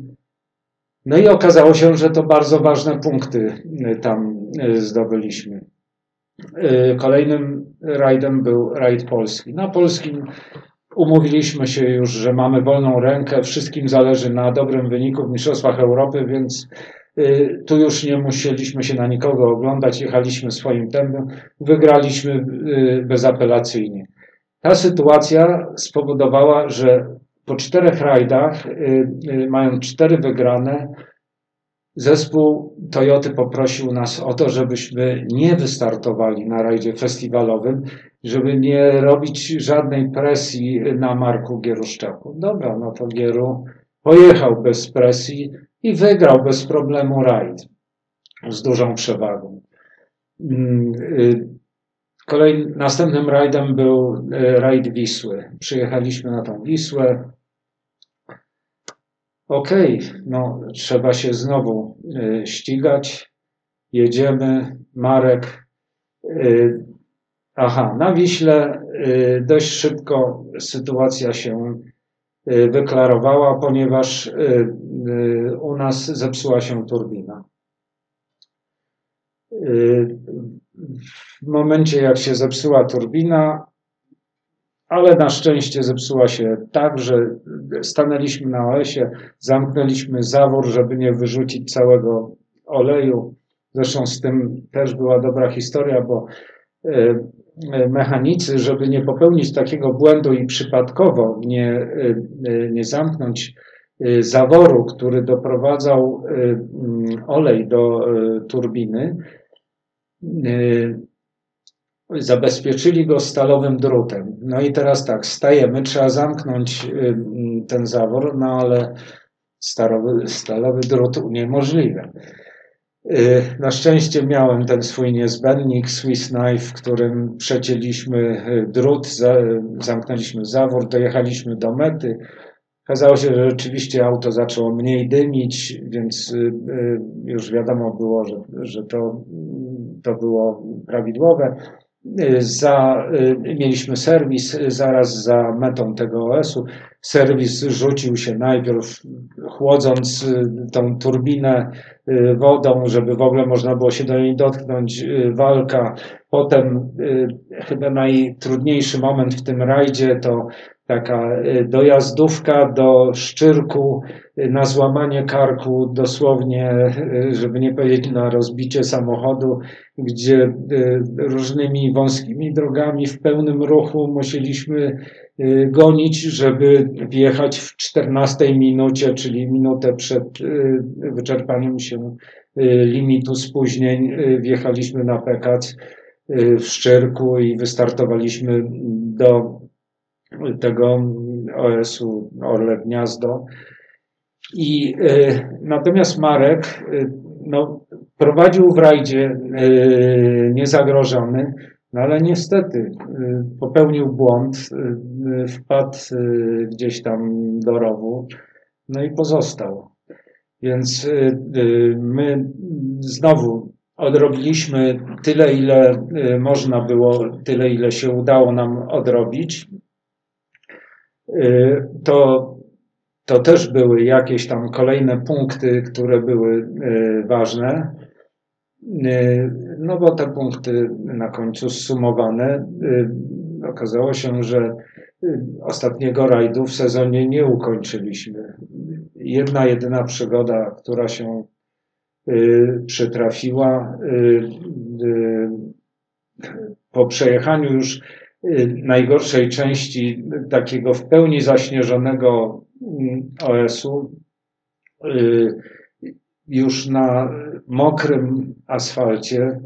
no i okazało się, że to bardzo ważne punkty y, tam y, zdobyliśmy. Kolejnym rajdem był rajd polski. Na polskim umówiliśmy się już, że mamy wolną rękę, wszystkim zależy na dobrym wyniku w Mistrzostwach Europy, więc tu już nie musieliśmy się na nikogo oglądać, jechaliśmy swoim tempem, wygraliśmy bezapelacyjnie. Ta sytuacja spowodowała, że po czterech rajdach, y, y, mając cztery wygrane, zespół Toyoty poprosił nas o to, żebyśmy nie wystartowali na rajdzie festiwalowym, żeby nie robić żadnej presji na Marku Gieruszczaku. Dobra, no to Gieru pojechał bez presji i wygrał bez problemu rajd z dużą przewagą. Mm, y, Kolejnym, następnym rajdem był y, rajd Wisły. Przyjechaliśmy na tą Wisłę. Okej, no trzeba się znowu y, ścigać. Jedziemy. Marek. y, Aha, na Wiśle dość szybko sytuacja się wyklarowała, ponieważ u nas zepsuła się turbina. W momencie, jak się zepsuła turbina, ale na szczęście zepsuła się tak, że stanęliśmy na OS-ie, zamknęliśmy zawór, żeby nie wyrzucić całego oleju. Zresztą z tym też była dobra historia, bo e, mechanicy, żeby nie popełnić takiego błędu i przypadkowo nie, e, nie zamknąć e, zaworu, który doprowadzał olej do turbiny, zabezpieczyli go stalowym drutem. No i teraz tak, stajemy, trzeba zamknąć y, y, ten zawór, no ale stalowy, stalowy drut uniemożliwia. Y, Na szczęście miałem ten swój niezbędnik Swiss Knife, w którym przecięliśmy y, drut, za, zamknęliśmy zawór, dojechaliśmy do mety. Okazało się, że rzeczywiście auto zaczęło mniej dymić, więc y, y, już wiadomo było, że, że to, to było prawidłowe. za, mieliśmy serwis zaraz za metą tego OS-u. Serwis rzucił się najpierw chłodząc tą turbinę wodą, żeby w ogóle można było się do niej dotknąć. Walka. Potem chyba najtrudniejszy moment w tym rajdzie to taka dojazdówka do Szczyrku na złamanie karku, dosłownie, żeby nie powiedzieć na rozbicie samochodu, gdzie e, różnymi wąskimi drogami w pełnym ruchu musieliśmy e, gonić, żeby wjechać w 14 minucie, czyli minutę przed e, wyczerpaniem się limitu spóźnień. Wjechaliśmy na Pekac w Szczyrku i wystartowaliśmy do tego OS-u Orle Gniazdo. I y, natomiast Marek y, no, prowadził w rajdzie y, niezagrożony, no ale niestety popełnił błąd, wpadł gdzieś tam do rowu, no i pozostał. Więc my znowu odrobiliśmy tyle, ile można było, tyle, ile się udało nam odrobić. To to też były jakieś tam kolejne punkty, które były e, ważne. E, no bo te punkty na końcu zsumowane, e, okazało się, że ostatniego rajdu w sezonie nie ukończyliśmy. Jedna, jedyna przygoda, która się przytrafiła po przejechaniu już najgorszej części takiego w pełni zaśnieżonego OS-u y, już na mokrym asfalcie,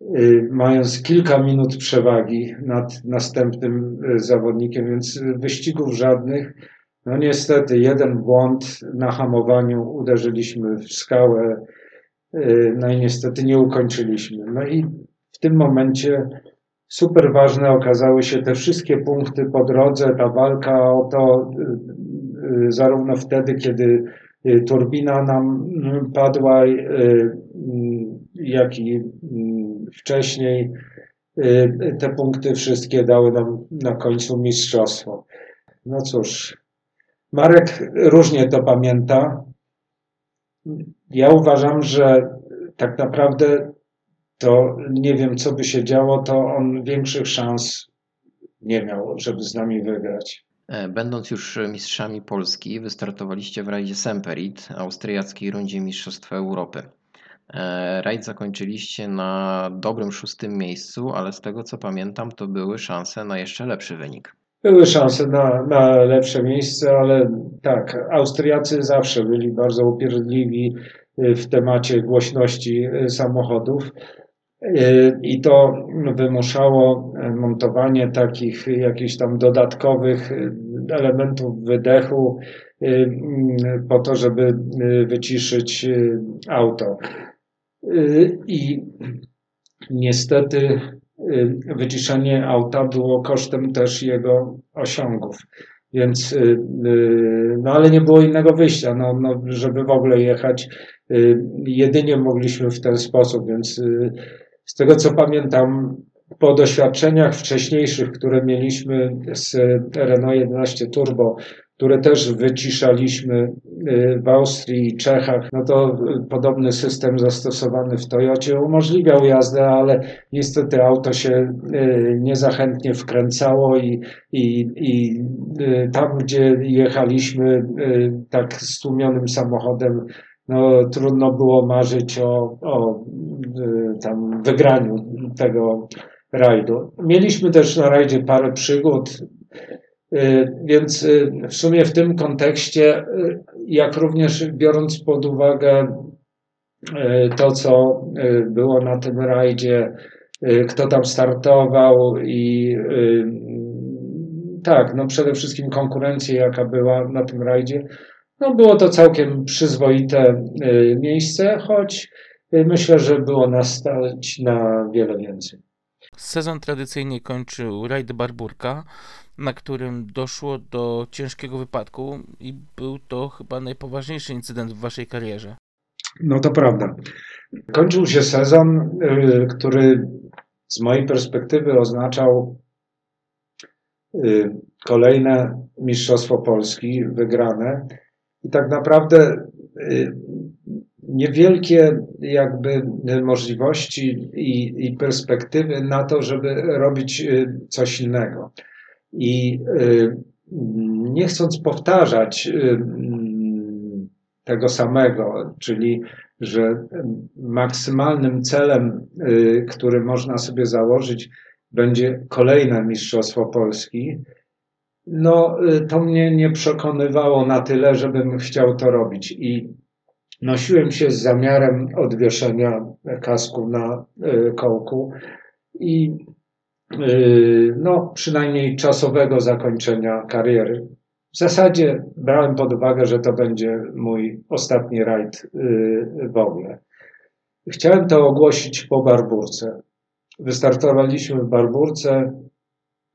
y, mając kilka minut przewagi nad następnym y, zawodnikiem, więc wyścigów żadnych. No niestety, jeden błąd na hamowaniu, uderzyliśmy w skałę, no i niestety nie ukończyliśmy. No i w tym momencie super ważne okazały się te wszystkie punkty po drodze, ta walka o to, Y, zarówno wtedy, kiedy y, turbina nam mm, padła, y, mm, jak i mm, wcześniej. Te punkty wszystkie dały nam na końcu mistrzostwo. No cóż, Marek różnie to pamięta. Ja uważam, że tak naprawdę to nie wiem, co by się działo, to on większych szans nie miał, żeby z nami wygrać. E, będąc już mistrzami Polski, wystartowaliście w rajdzie Semperit, austriackiej rundzie Mistrzostwa Europy. E, rajd zakończyliście na dobrym szóstym miejscu, ale z tego co pamiętam, to były szanse na jeszcze lepszy wynik. Były szanse na, na lepsze miejsce, ale tak, Austriacy zawsze byli bardzo upierdliwi w temacie głośności samochodów. I to wymuszało montowanie takich jakichś tam dodatkowych elementów wydechu po to, żeby wyciszyć auto. I niestety wyciszenie auta było kosztem też jego osiągów. Więc, no ale nie było innego wyjścia, no, no, żeby w ogóle jechać, jedynie mogliśmy w ten sposób, więc z tego co pamiętam, po doświadczeniach wcześniejszych, które mieliśmy z Renault 11 Turbo, które też wyciszaliśmy y, w Austrii i Czechach, no to podobny system zastosowany w Toyocie umożliwiał jazdę, ale niestety auto się y, niezachętnie wkręcało i, i, i y, tam, gdzie jechaliśmy tak stłumionym samochodem, no, trudno było marzyć o, o y, tam wygraniu tego rajdu. Mieliśmy też na rajdzie parę przygód, y, więc y, w sumie w tym kontekście, jak również biorąc pod uwagę to, co było na tym rajdzie, kto tam startował i tak, no przede wszystkim konkurencję, jaka była na tym rajdzie, no było to całkiem przyzwoite y, miejsce, choć y, myślę, że było nas stać na wiele więcej. Sezon tradycyjnie kończył rajd Barburka, na którym doszło do ciężkiego wypadku i był to chyba najpoważniejszy incydent w waszej karierze. No to prawda. Kończył się sezon, y, który z mojej perspektywy oznaczał kolejne Mistrzostwo Polski wygrane i tak naprawdę y, niewielkie jakby możliwości i, i perspektywy na to, żeby robić y, coś innego. I nie chcąc powtarzać tego samego, czyli że maksymalnym celem, y, który można sobie założyć, będzie kolejne Mistrzostwo Polski, no y, to mnie nie przekonywało na tyle, żebym chciał to robić. I nosiłem się z zamiarem odwieszenia kasku na y, kołku i no, przynajmniej czasowego zakończenia kariery. W zasadzie brałem pod uwagę, że to będzie mój ostatni rajd y, w ogóle. Chciałem to ogłosić po Barburce. Wystartowaliśmy w Barburce.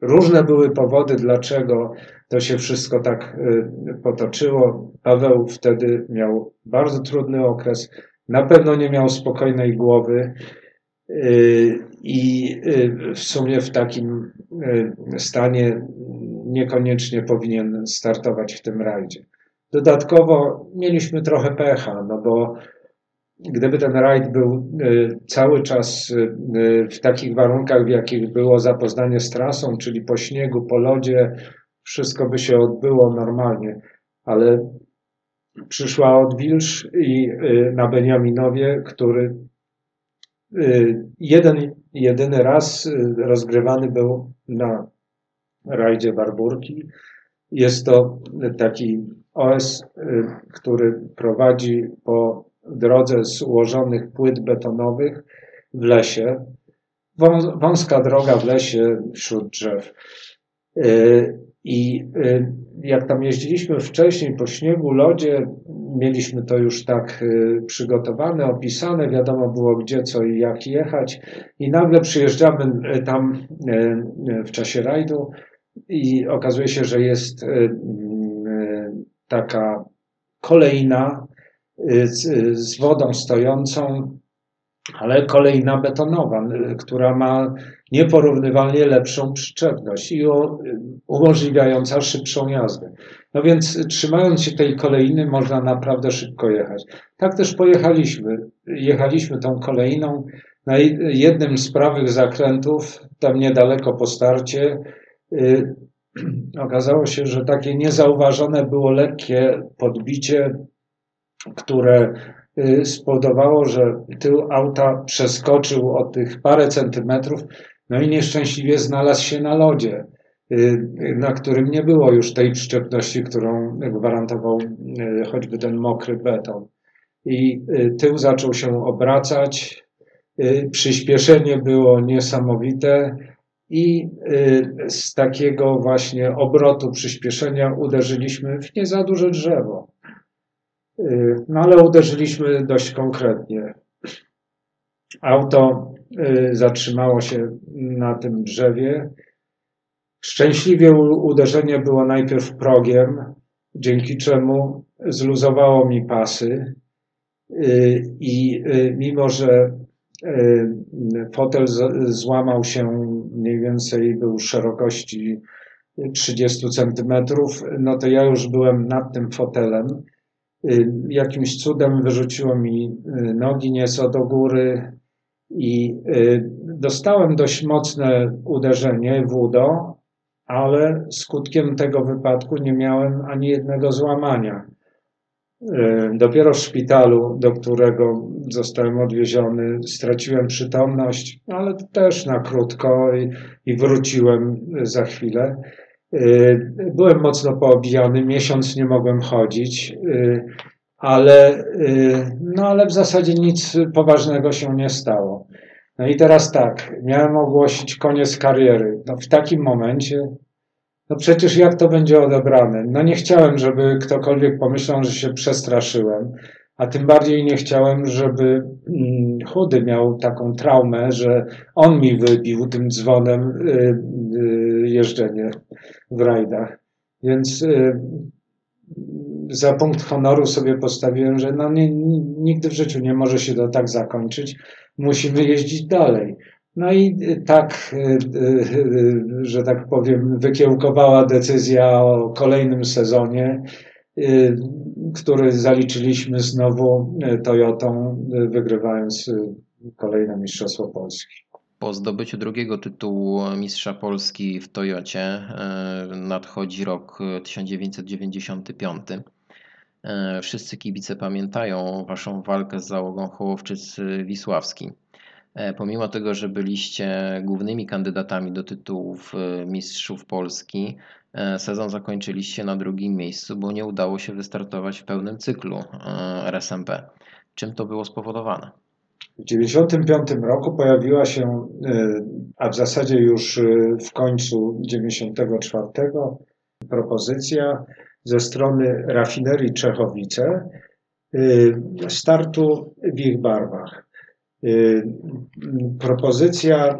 Różne były powody, dlaczego to się wszystko tak y, potoczyło. Paweł wtedy miał bardzo trudny okres. Na pewno nie miał spokojnej głowy y, i w sumie w takim stanie niekoniecznie powinien startować w tym rajdzie. Dodatkowo mieliśmy trochę pecha, no bo gdyby ten rajd był y, cały czas y, w takich warunkach, w jakich było zapoznanie z trasą, czyli po śniegu, po lodzie, wszystko by się odbyło normalnie, ale przyszła odwilż i y, na Beniaminowie, który jeden, jedyny raz rozgrywany był na rajdzie Barburki. Jest to taki OS, który prowadzi po drodze z ułożonych płyt betonowych w lesie. Wąska droga w lesie wśród drzew. Y, I y, jak tam jeździliśmy wcześniej po śniegu, lodzie, mieliśmy to już tak przygotowane, opisane, wiadomo było gdzie, co i jak jechać. I nagle przyjeżdżamy tam w czasie rajdu i okazuje się, że jest y, y, taka kolejna y, z, z wodą stojącą, ale kolejna betonowa, która ma nieporównywalnie lepszą przyczepność i umożliwiająca szybszą jazdę. No więc trzymając się tej kolejny można naprawdę szybko jechać. Tak też pojechaliśmy. Jechaliśmy tą kolejną na jednym z prawych zakrętów, tam niedaleko po starcie, Y, okazało się, że takie niezauważone było lekkie podbicie, które y, spowodowało, że tył auta przeskoczył o tych parę centymetrów, no i nieszczęśliwie znalazł się na lodzie, y, na którym nie było już tej przyczepności, którą gwarantował choćby ten mokry beton. I tył zaczął się obracać, przyspieszenie było niesamowite, i y, z takiego właśnie obrotu przyspieszenia uderzyliśmy w nie za duże drzewo. Y, no ale uderzyliśmy dość konkretnie. Auto y, zatrzymało się na tym drzewie. Szczęśliwie uderzenie było najpierw progiem, dzięki czemu zluzowało mi pasy. I mimo, że fotel złamał się mniej więcej był szerokości 30 centymetrów, no to ja już byłem nad tym fotelem. Y, jakimś cudem wyrzuciło mi y, nogi nieco do góry i y, dostałem dość mocne uderzenie w udo, ale skutkiem tego wypadku nie miałem ani jednego złamania. Dopiero w szpitalu, do którego zostałem odwieziony, straciłem przytomność, ale też na krótko i, i wróciłem za chwilę. Byłem mocno poobijany, miesiąc nie mogłem chodzić, ale, no ale w zasadzie nic poważnego się nie stało. No i teraz tak, miałem ogłosić koniec kariery. No w takim momencie no przecież jak to będzie odebrane? No nie chciałem, żeby ktokolwiek pomyślał, że się przestraszyłem, a tym bardziej nie chciałem, żeby mm, chudy miał taką traumę, że on mi wybił tym dzwonem y, y, jeżdżenie w rajdach. Więc y, za punkt honoru sobie postawiłem, że no nie, nigdy w życiu nie może się to tak zakończyć. Musimy jeździć dalej. No i tak, że tak powiem, wykiełkowała decyzja o kolejnym sezonie, który zaliczyliśmy znowu Toyotą, wygrywając kolejne Mistrzostwo Polski. Po zdobyciu drugiego tytułu Mistrza Polski w Toyocie e, nadchodzi rok 1995. E, wszyscy kibice pamiętają Waszą walkę z załogą Hołowczyc Wisławski. E, pomimo tego, że byliście głównymi kandydatami do tytułów Mistrzów Polski, sezon zakończyliście na drugim miejscu, bo nie udało się wystartować w pełnym cyklu RSMP. Czym to było spowodowane? W 1995 roku pojawiła się, e, a w zasadzie już e, w końcu 1994 propozycja ze strony rafinerii Czechowice e, startu w ich barwach. Propozycja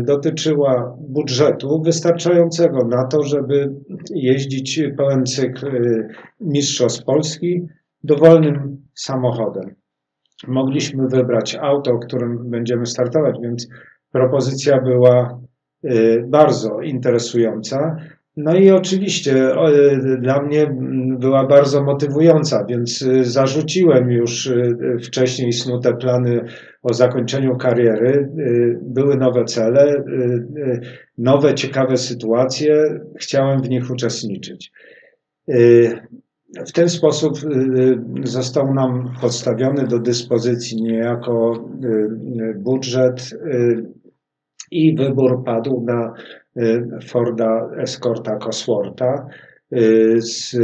dotyczyła budżetu wystarczającego na to, żeby jeździć pełen cykl Mistrzostw Polski dowolnym samochodem mogliśmy wybrać auto, którym będziemy startować, więc propozycja była y, bardzo interesująca. No i oczywiście dla mnie była bardzo motywująca, więc y, zarzuciłem już y, wcześniej snute plany o zakończeniu kariery. Były nowe cele, nowe ciekawe sytuacje, chciałem w nich uczestniczyć. W ten sposób y, y, został nam podstawiony do dyspozycji niejako y, budżet i wybór padł na Forda Escorta Cosworta z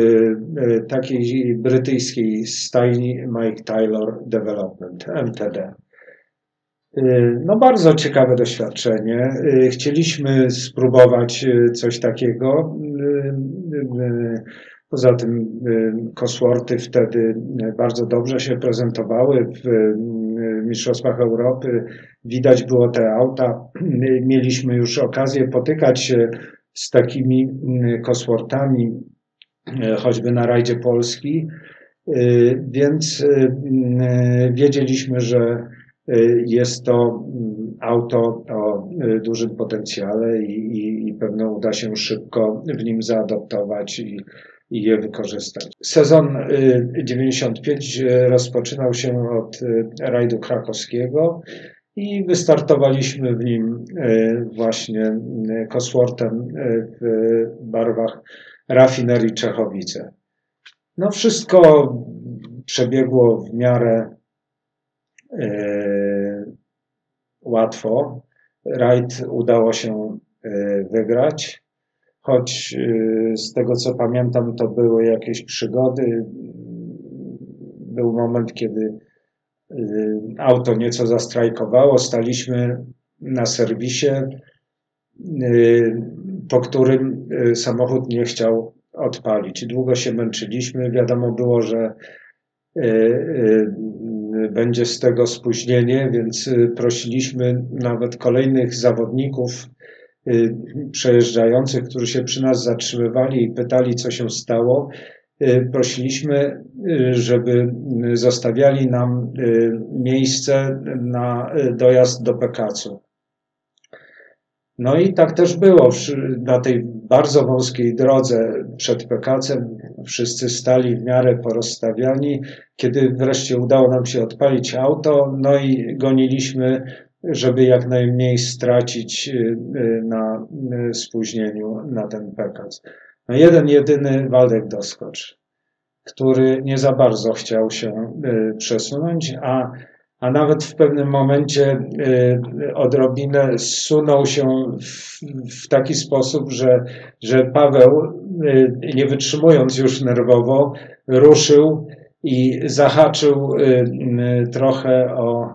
takiej brytyjskiej stajni Mike Taylor Development, MTD. No bardzo ciekawe doświadczenie. Chcieliśmy spróbować coś takiego. Poza tym y, Cosworthy wtedy y, bardzo dobrze się prezentowały w y, Mistrzostwach Europy. Widać było te auta. Mieliśmy już okazję potykać się z takimi Cosworthami, choćby na rajdzie Polski, więc wiedzieliśmy, że jest to auto o dużym potencjale i, i, i pewno uda się szybko w nim zaadoptować i, i je wykorzystać. Sezon 95 y, y, rozpoczynał się od y, rajdu krakowskiego i wystartowaliśmy w nim właśnie Coswortem w barwach rafinerii Czechowice. No wszystko przebiegło w miarę łatwo. Rajd udało się wygrać choć y, z tego co pamiętam, to były jakieś przygody. Był moment, kiedy y, auto nieco zastrajkowało, staliśmy na serwisie, y, po którym samochód nie chciał odpalić. Długo się męczyliśmy. Wiadomo było, że będzie z tego spóźnienie, więc prosiliśmy nawet kolejnych zawodników przejeżdżających, którzy się przy nas zatrzymywali i pytali, co się stało, y, prosiliśmy, y, żeby zostawiali nam miejsce na dojazd do Pekacu. No i tak też było. Na tej bardzo wąskiej drodze przed Pekacem wszyscy stali w miarę porozstawiani. Kiedy wreszcie udało nam się odpalić auto, no i goniliśmy żeby jak najmniej stracić y, y, na y, spóźnieniu na ten PKS. No jeden, jedyny Waldek Doskocz, który nie za bardzo chciał się przesunąć, a, a nawet w pewnym momencie odrobinę zsunął się w, w taki sposób, że, że Paweł, nie wytrzymując już nerwowo, ruszył i zahaczył trochę o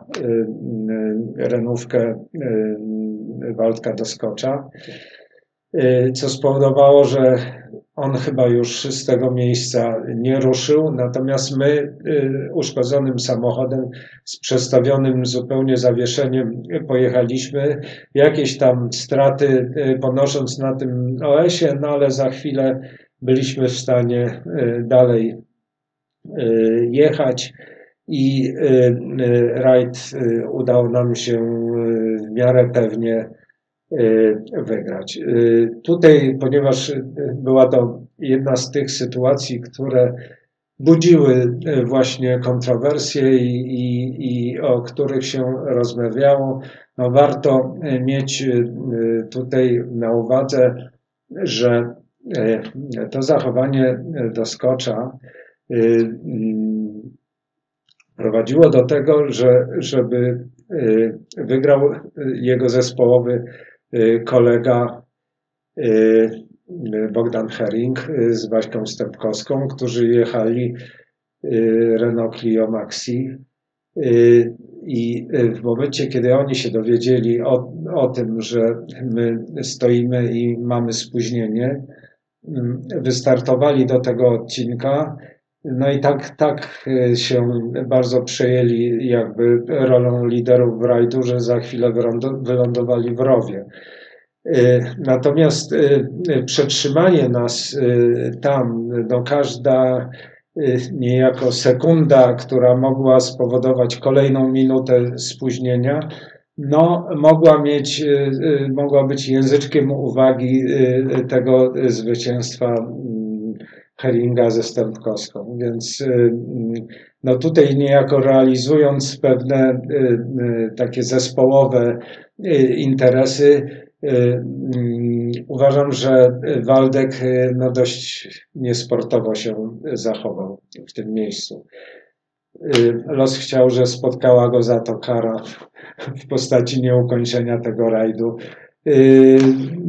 renówkę y, Waldka Doskocza, y, co spowodowało, że on chyba już z tego miejsca nie ruszył, natomiast my y, uszkodzonym samochodem z przestawionym zupełnie zawieszeniem pojechaliśmy. Jakieś tam straty ponosząc na tym OS-ie, no ale za chwilę byliśmy w stanie dalej jechać. I rajd udało nam się w miarę pewnie wygrać. Tutaj, ponieważ była to jedna z tych sytuacji, które budziły właśnie kontrowersje i, i, i o których się rozmawiało, no warto mieć tutaj na uwadze, że to zachowanie doskocza prowadziło do tego, że żeby wygrał jego zespołowy kolega Bogdan Hering z Baśką Stępkowską, którzy jechali Renault Clio Maxi i w momencie, kiedy oni się dowiedzieli o, o tym, że my stoimy i mamy spóźnienie, wystartowali do tego odcinka. No i tak, tak się bardzo przejęli jakby rolą liderów w rajdu, że za chwilę wylądowali w rowie. Natomiast przetrzymanie nas tam, no każda niejako sekunda, która mogła spowodować kolejną minutę spóźnienia, no, mogła mieć, mogła być języczkiem uwagi tego zwycięstwa Heringa ze Stępkowską. Więc no tutaj niejako realizując pewne takie zespołowe interesy, uważam, że Waldek no dość niesportowo się zachował w tym miejscu. Los chciał, że spotkała go za to kara w postaci nieukończenia tego rajdu.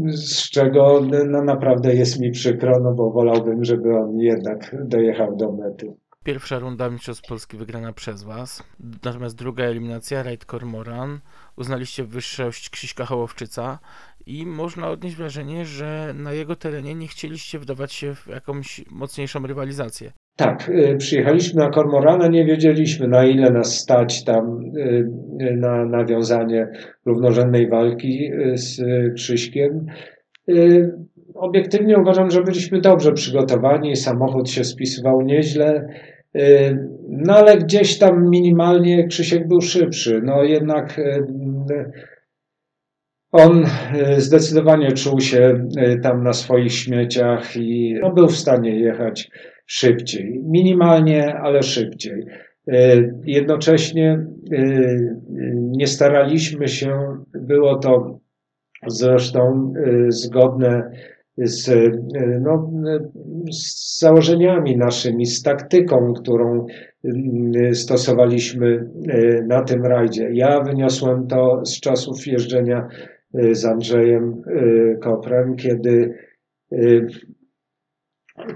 Z czego no naprawdę jest mi przykro, no bo wolałbym, żeby on jednak dojechał do mety. Pierwsza runda Mistrzostw Polski wygrana przez Was, natomiast druga eliminacja, Rajd Kormoran, uznaliście wyższość Krzyśka Hołowczyca i można odnieść wrażenie, że na jego terenie nie chcieliście wdawać się w jakąś mocniejszą rywalizację. Tak, przyjechaliśmy na Kormorana, nie wiedzieliśmy na ile nas stać tam na nawiązanie równorzędnej walki z Krzyśkiem. Obiektywnie uważam, że byliśmy dobrze przygotowani, samochód się spisywał nieźle, no ale gdzieś tam minimalnie Krzysiek był szybszy. No jednak on zdecydowanie czuł się tam na swoich śmieciach i no, był w stanie jechać szybciej. Minimalnie, ale szybciej. Jednocześnie nie staraliśmy się, było to zresztą zgodne z, no, z założeniami naszymi, z taktyką, którą stosowaliśmy na tym rajdzie. Ja wyniosłem to z czasów jeżdżenia z Andrzejem Koprem, kiedy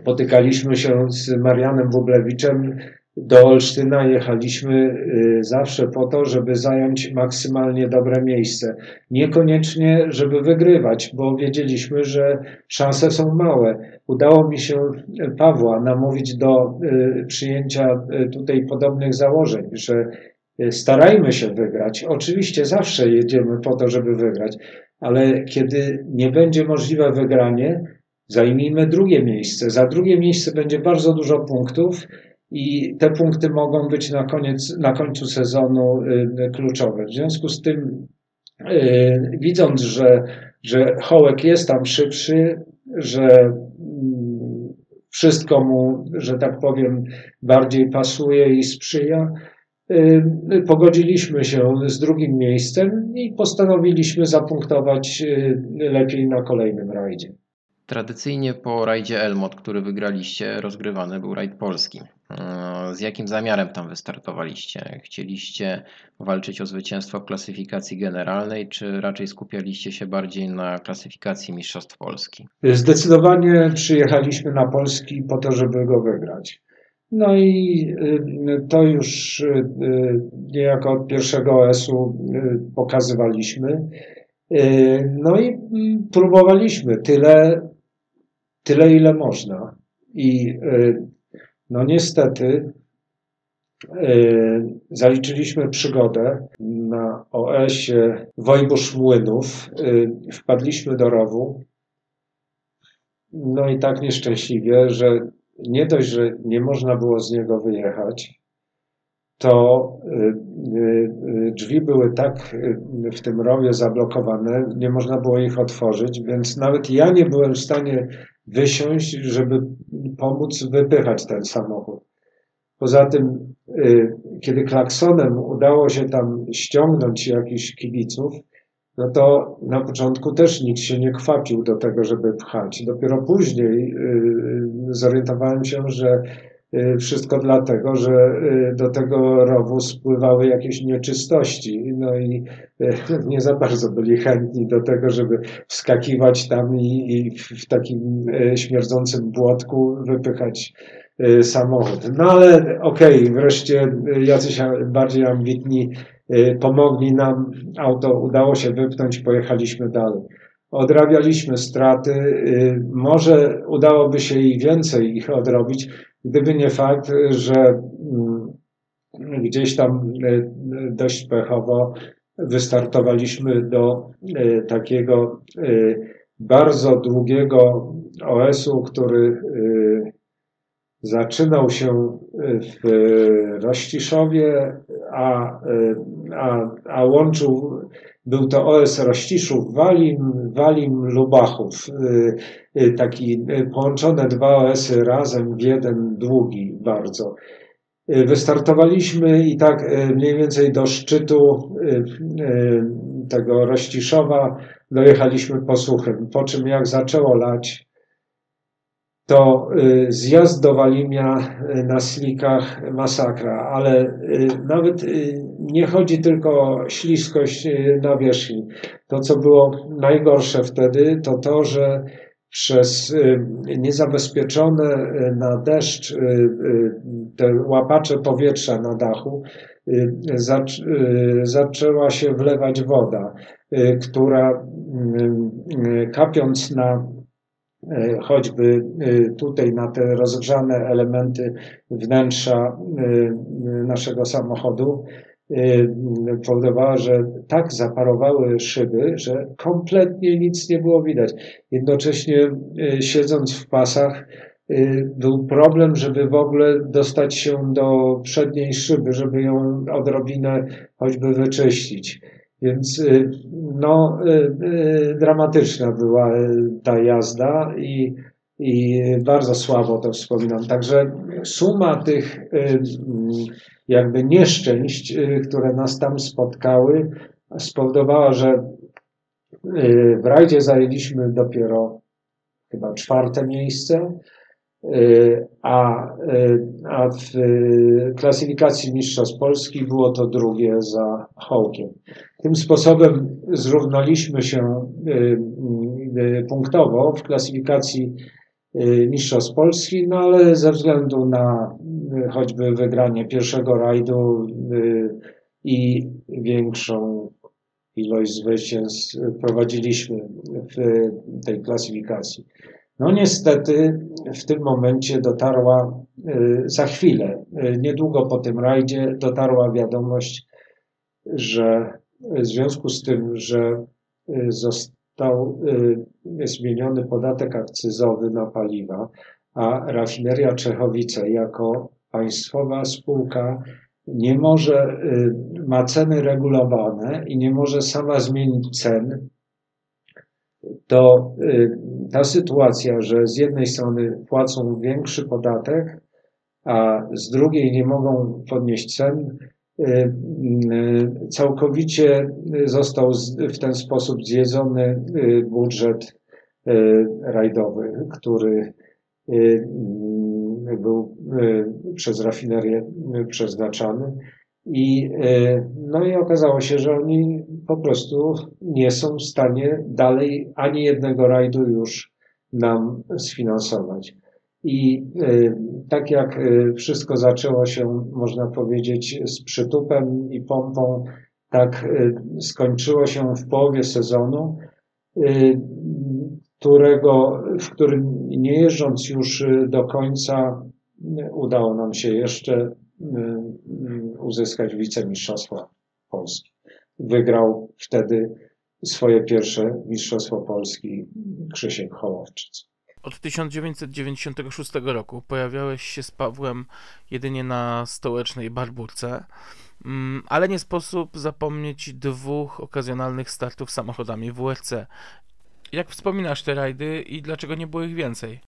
potykaliśmy się z Marianem Wublewiczem do Olsztyna jechaliśmy zawsze po to, żeby zająć maksymalnie dobre miejsce. Niekoniecznie, żeby wygrywać, bo wiedzieliśmy, że szanse są małe. Udało mi się Pawła namówić do przyjęcia tutaj podobnych założeń, że starajmy się wygrać. Oczywiście zawsze jedziemy po to, żeby wygrać, ale kiedy nie będzie możliwe wygranie, zajmijmy drugie miejsce. Za drugie miejsce będzie bardzo dużo punktów i te punkty mogą być na, koniec, na końcu sezonu kluczowe. W związku z tym, widząc, że, że Hołek jest tam szybszy, że wszystko mu, że tak powiem, bardziej pasuje i sprzyja, pogodziliśmy się z drugim miejscem i postanowiliśmy zapunktować lepiej na kolejnym rajdzie. Tradycyjnie po rajdzie Elmot, który wygraliście, rozgrywany był rajd polski. Z jakim zamiarem tam wystartowaliście? Chcieliście walczyć o zwycięstwo w klasyfikacji generalnej, czy raczej skupialiście się bardziej na klasyfikacji Mistrzostw Polski? Zdecydowanie przyjechaliśmy na Polski po to, żeby go wygrać. No i to już niejako od pierwszego OS-u pokazywaliśmy. No i próbowaliśmy tyle, tyle ile można. I no niestety zaliczyliśmy przygodę na OS-ie Wojbusz Młynów. Wpadliśmy do rowu. No i tak nieszczęśliwie, że nie dość, że nie można było z niego wyjechać, to drzwi były tak w tym rowie zablokowane, nie można było ich otworzyć, więc nawet ja nie byłem w stanie wysiąść, żeby pomóc wypychać ten samochód. Poza tym, kiedy klaksonem udało się tam ściągnąć jakichś kibiców, no to na początku też nikt się nie kwapił do tego, żeby pchać. Dopiero później zorientowałem się, że Y, wszystko dlatego, że y, do tego rowu spływały jakieś nieczystości. No i y, nie za bardzo byli chętni do tego, żeby wskakiwać tam i, i w takim śmierdzącym błotku wypychać samochód. No ale okej, okay, wreszcie jacyś bardziej ambitni pomogli nam, auto udało się wypchnąć, pojechaliśmy dalej. Odrabialiśmy straty, może udałoby się i więcej ich odrobić, Gdyby nie fakt, że mm, gdzieś tam e, dość pechowo wystartowaliśmy do e, takiego e, bardzo długiego OS-u, który zaczynał się w Rościszowie, a, a, a łączył był to OS Rościszów, Walim, Walim, Lubachów. Y, y, taki y, połączone dwa OSy razem w jeden długi bardzo. Wystartowaliśmy i tak mniej więcej do szczytu tego Rościszowa dojechaliśmy po suchym, po czym jak zaczęło lać, to zjazd do Walimia na slikach masakra, ale nawet nie chodzi tylko o śliskość na wierzchni. To, co było najgorsze wtedy, to to, że przez niezabezpieczone na deszcz te łapacze powietrza na dachu zaczęła się wlewać woda, która kapiąc na choćby tutaj na te rozgrzane elementy wnętrza naszego samochodu, powodowała, że tak zaparowały szyby, że kompletnie nic nie było widać. Jednocześnie siedząc w pasach, był problem, żeby w ogóle dostać się do przedniej szyby, żeby ją odrobinę choćby wyczyścić. Więc y, no, y, y, dramatyczna była ta jazda i, i bardzo słabo to wspominam. Także suma tych jakby nieszczęść, które nas tam spotkały, spowodowała, że w rajdzie zajęliśmy dopiero chyba czwarte miejsce, a, a w klasyfikacji Mistrzostw Polski było to drugie za Hołkiem. Tym sposobem zrównaliśmy się y, y, punktowo w klasyfikacji y, Mistrzostw Polski, no ale ze względu na choćby wygranie pierwszego rajdu i większą ilość zwycięstw prowadziliśmy w tej klasyfikacji. No niestety w tym momencie dotarła za chwilę, niedługo po tym rajdzie dotarła wiadomość, że w związku z tym, że y, został y, zmieniony podatek akcyzowy na paliwa, a rafineria Czechowice jako państwowa spółka nie może, y, ma ceny regulowane i nie może sama zmienić cen, to ta sytuacja, że z jednej strony płacą większy podatek, a z drugiej nie mogą podnieść cen, Y, y, całkowicie został w ten sposób zjedzony y, budżet rajdowy, który był przez rafinerię przeznaczany. I, no i okazało się, że oni po prostu nie są w stanie dalej ani jednego rajdu już nam sfinansować. I y, tak jak y, wszystko zaczęło się, można powiedzieć, z przytupem i pompą, tak y, skończyło się w połowie sezonu, którego, w którym nie jeżdżąc już do końca, udało nam się jeszcze uzyskać wicemistrzostwo Polski. Wygrał wtedy swoje pierwsze Mistrzostwo Polski Krzysiek Hołowczyc. Od 1996 roku pojawiałeś się z Pawłem jedynie na stołecznej Barburce, mm, ale nie sposób zapomnieć dwóch okazjonalnych startów samochodami WRC. Jak wspominasz te rajdy i dlaczego nie było ich więcej?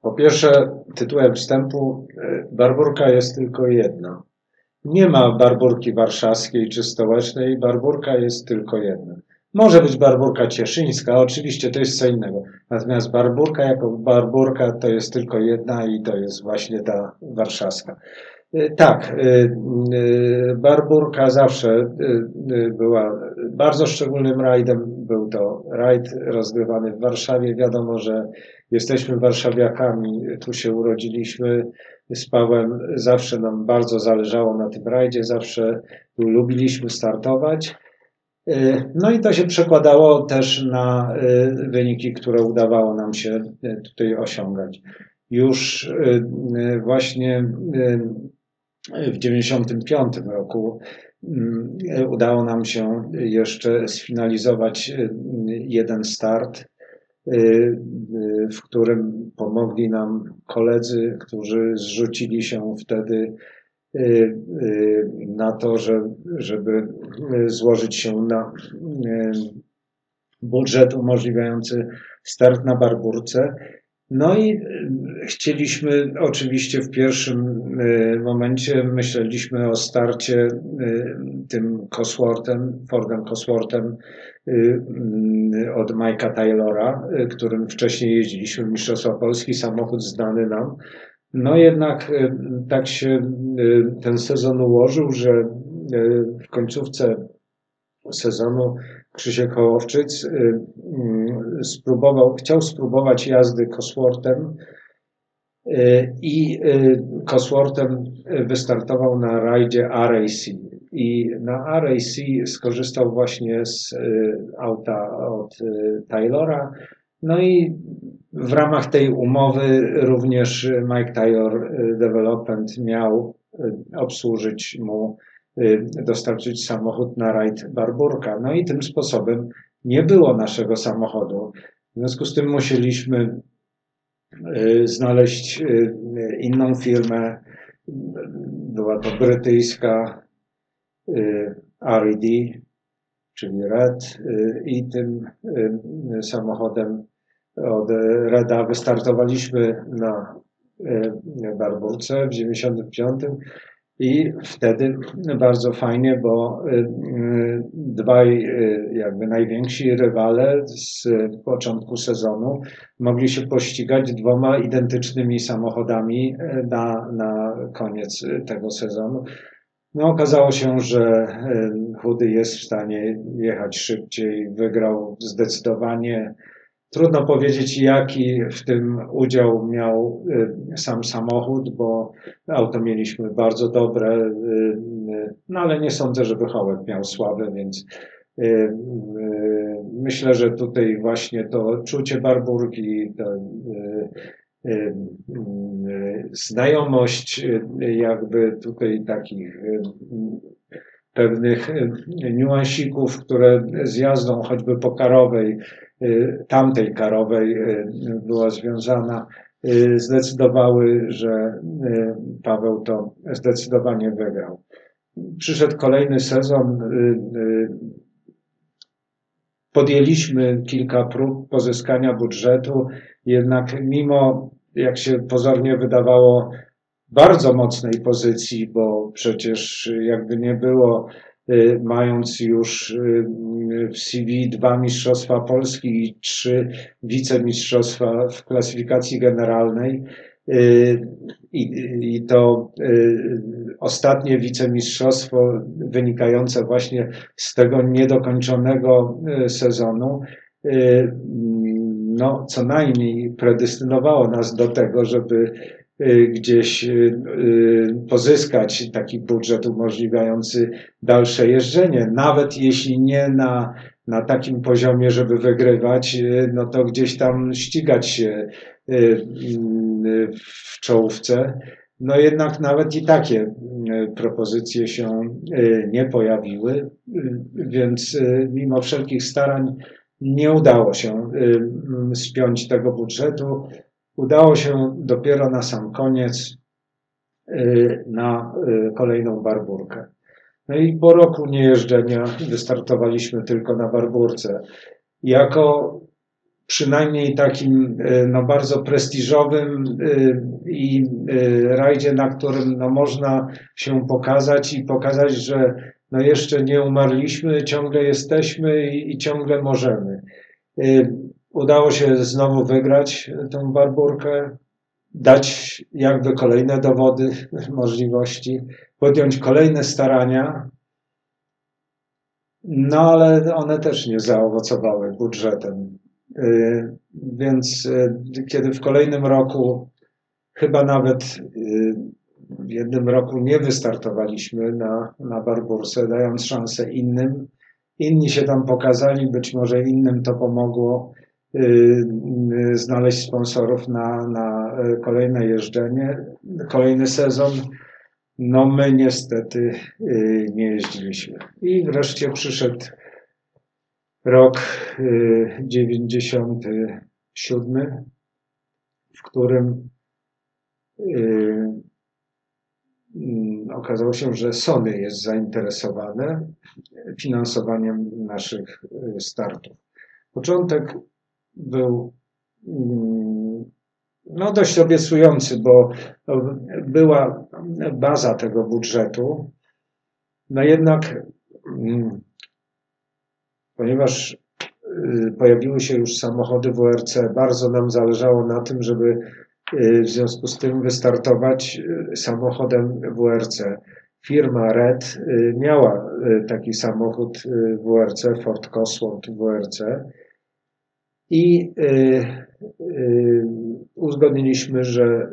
Po pierwsze, tytułem wstępu, e, Barburka jest tylko jedna. Nie ma Barburki warszawskiej czy stołecznej, Barburka jest tylko jedna. Może być Barburka cieszyńska, oczywiście to jest co innego. Natomiast Barburka jako Barburka to jest tylko jedna i to jest właśnie ta warszawska. E, tak, e, e, Barburka zawsze była bardzo szczególnym rajdem. Był to rajd rozgrywany w Warszawie. Wiadomo, że jesteśmy warszawiakami, tu się urodziliśmy z Pawłem. Zawsze nam bardzo zależało na tym rajdzie, zawsze lubiliśmy startować. No i to się przekładało też na wyniki, które udawało nam się tutaj osiągać. Już właśnie w 1995 roku mm, udało nam się jeszcze sfinalizować jeden start, w którym pomogli nam koledzy, którzy zrzucili się wtedy na to, żeby złożyć się na budżet umożliwiający start na Barburce. No i chcieliśmy, oczywiście w pierwszym momencie myśleliśmy o starcie tym Cosworthem, Fordem Cosworthem od Mike'a Taylora, którym wcześniej jeździliśmy w Mistrzostwa Polski, samochód znany nam. No jednak tak się ten sezon ułożył, że w końcówce sezonu Krzysiek Hołowczyc y, y, spróbował, chciał spróbować jazdy Cosworthem y, i Cosworthem wystartował na rajdzie RAC. I na RAC skorzystał właśnie z auta od Taylora. No i w ramach tej umowy również Mike Taylor Development miał obsłużyć mu Y, dostarczyć samochód na rajd Barburka. No i tym sposobem nie było naszego samochodu. W związku z tym musieliśmy y, znaleźć y, inną firmę. Była to brytyjska RED, czyli Red, i tym samochodem od Reda wystartowaliśmy na Barburce w 95 i wtedy bardzo fajnie, bo y, y, dwaj y, jakby najwięksi rywale z początku sezonu mogli się pościgać dwoma identycznymi samochodami na, na koniec tego sezonu. No, okazało się, że Chudy jest w stanie jechać szybciej, wygrał zdecydowanie. Trudno powiedzieć, jaki w tym udział miał y, sam samochód, bo auto mieliśmy bardzo dobre, y, no ale nie sądzę, żeby Hołek miał słabe, więc myślę, że tutaj właśnie to czucie Barburgi, to znajomość jakby tutaj takich pewnych niuansików, które z jazdą choćby pokarowej Y, tamtej karowej była związana, zdecydowały, że Paweł to zdecydowanie wygrał. Przyszedł kolejny sezon. Podjęliśmy kilka prób pozyskania budżetu, jednak mimo, jak się pozornie wydawało, bardzo mocnej pozycji, bo przecież jakby nie było Y, mając już y, w CV dwa Mistrzostwa Polski i trzy wicemistrzostwa w klasyfikacji generalnej. Y, I, I, to ostatnie wicemistrzostwo wynikające właśnie z tego niedokończonego sezonu, no, co najmniej predestynowało nas do tego, żeby Y, gdzieś y, y, pozyskać taki budżet umożliwiający dalsze jeżdżenie. Nawet jeśli nie na, na takim poziomie, żeby wygrywać, no to gdzieś tam ścigać się w czołówce. No jednak nawet i takie propozycje się nie pojawiły, więc mimo wszelkich starań nie udało się spiąć tego budżetu. Udało się dopiero na sam koniec na kolejną barburkę. No i po roku niejeżdżenia wystartowaliśmy tylko na barburce. Jako przynajmniej takim no, bardzo prestiżowym i rajdzie, na którym no, można się pokazać i pokazać, że no jeszcze nie umarliśmy, ciągle jesteśmy i, i ciągle możemy. Y, udało się znowu wygrać tą barburkę, dać jakby kolejne dowody możliwości, podjąć kolejne starania, no ale one też nie zaowocowały budżetem. Y, więc y, kiedy w kolejnym roku, chyba nawet w jednym roku nie wystartowaliśmy na, na Barbursę, dając szansę innym. Inni się tam pokazali, być może innym to pomogło yy, znaleźć sponsorów na, na kolejne jeżdżenie, kolejny sezon. No my niestety yy, nie jeździliśmy. I wreszcie przyszedł rok yy, 97, w którym Mm, okazało się, że Sony jest zainteresowane finansowaniem naszych y, startów. Początek był mm, no, dość obiecujący, bo była baza tego budżetu. No jednak, mm, ponieważ y, pojawiły się już samochody WRC, bardzo nam zależało na tym, żeby w związku z tym wystartować y, samochodem WRC. Firma Red y, miała taki samochód WRC, Ford Cosworth WRC i uzgodniliśmy, że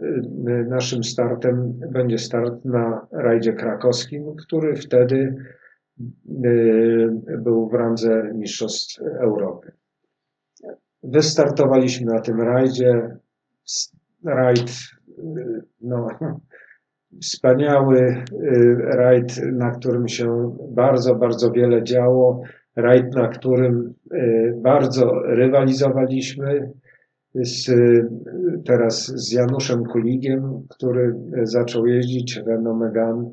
naszym startem będzie start na rajdzie krakowskim, który wtedy był w randze Mistrzostw Europy. Wystartowaliśmy na tym rajdzie rajd, no, wspaniały y, rajd, na którym się bardzo, bardzo wiele działo. Rajd, na którym y, bardzo rywalizowaliśmy z, teraz z Januszem Kuligiem, który zaczął jeździć Renault Megane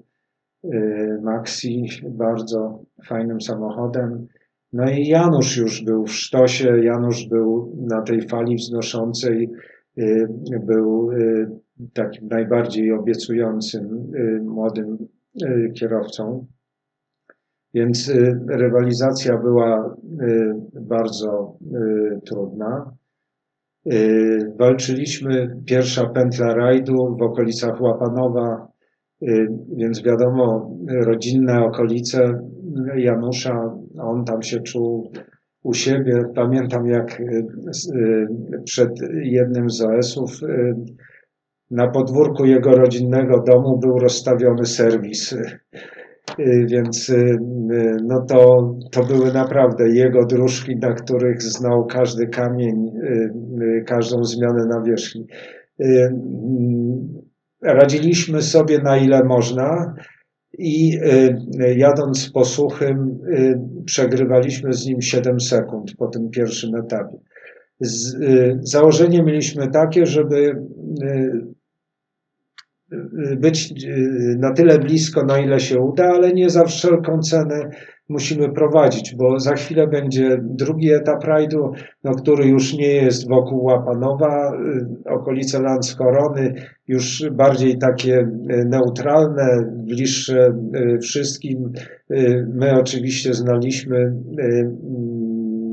y, Maxi, bardzo fajnym samochodem. No i Janusz już był w sztosie, Janusz był na tej fali wznoszącej Y, był y, takim najbardziej obiecującym y, młodym kierowcą. Więc rywalizacja była bardzo trudna. Walczyliśmy, pierwsza pętla rajdu w okolicach Łapanowa, więc wiadomo, rodzinne okolice Janusza, on tam się czuł u siebie. Pamiętam, jak y, y, przed jednym z OS-ów y, na podwórku jego rodzinnego domu był rozstawiony serwis. Więc no to, to były naprawdę jego dróżki, na których znał każdy kamień, każdą zmianę nawierzchni. Radziliśmy sobie na ile można i y, jadąc po suchym y, przegrywaliśmy z nim 7 sekund po tym pierwszym etapie. Z, y, założenie mieliśmy takie, żeby być na tyle blisko, na ile się uda, ale nie za wszelką cenę musimy prowadzić, bo za chwilę będzie drugi etap rajdu, no, który już nie jest wokół Łapanowa, y, okolice Landskorony, już bardziej takie y, neutralne, bliższe y, wszystkim. My oczywiście znaliśmy mm,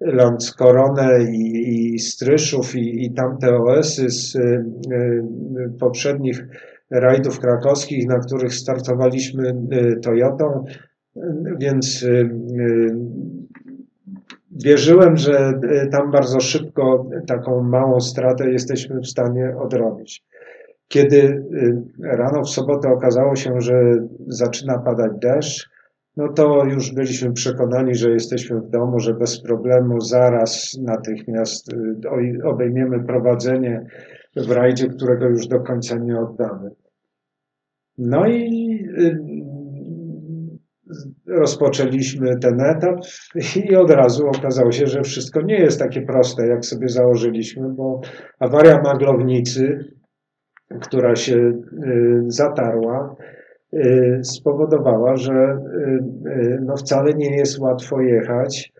Landskoronę i, i Stryszów i, i tamte OS-y z poprzednich rajdów krakowskich, na których startowaliśmy Toyotą. Więc y, y, wierzyłem, że y, tam bardzo szybko taką małą stratę jesteśmy w stanie odrobić. Kiedy rano w sobotę okazało się, że zaczyna padać deszcz, no to już byliśmy przekonani, że jesteśmy w domu, że bez problemu zaraz natychmiast obejmiemy prowadzenie w rajdzie, którego już do końca nie oddamy. No i rozpoczęliśmy ten etap i od razu okazało się, że wszystko nie jest takie proste, jak sobie założyliśmy, bo awaria maglownicy, która się y, zatarła, y, spowodowała, że y, no wcale nie jest łatwo jechać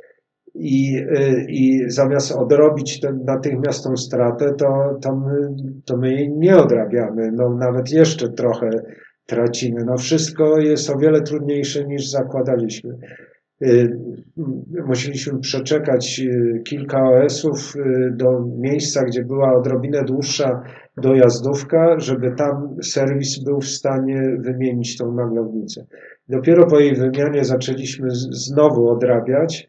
i, i zamiast odrobić ten, natychmiast tą stratę, to, to, my, to my jej nie odrabiamy. No, nawet jeszcze trochę tracimy. No wszystko jest o wiele trudniejsze niż zakładaliśmy. Y, musieliśmy przeczekać y, kilka OS-ów y, do miejsca, gdzie była odrobinę dłuższa dojazdówka, żeby tam serwis był w stanie wymienić tą maglownicę. Dopiero po jej wymianie zaczęliśmy znowu odrabiać.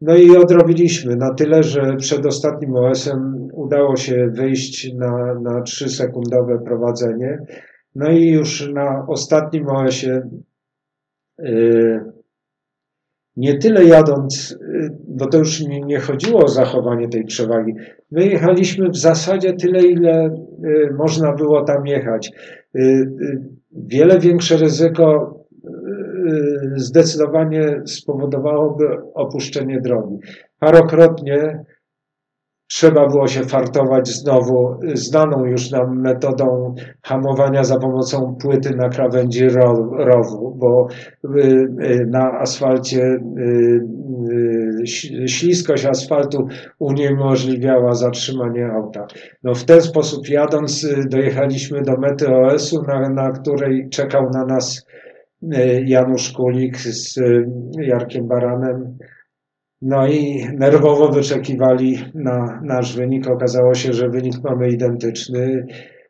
No i odrobiliśmy na tyle, że przed ostatnim OS-em udało się wyjść na, na 3-sekundowe prowadzenie. No i już na ostatnim OS-ie yy, nie tyle jadąc, yy, bo to już nie, nie, chodziło o zachowanie tej przewagi. My jechaliśmy w zasadzie tyle, ile yy, można było tam jechać. Wiele większe ryzyko zdecydowanie spowodowałoby opuszczenie drogi. Parokrotnie trzeba było się fartować znowu znaną już nam metodą hamowania za pomocą płyty na krawędzi rowu, bo y, y, na asfalcie y, śliskość asfaltu uniemożliwiała zatrzymanie auta. No w ten sposób jadąc dojechaliśmy do mety OS-u, na, na której czekał na nas Janusz Kulik z Jarkiem Baranem no i nerwowo wyczekiwali na nasz wynik. Okazało się, że wynik mamy identyczny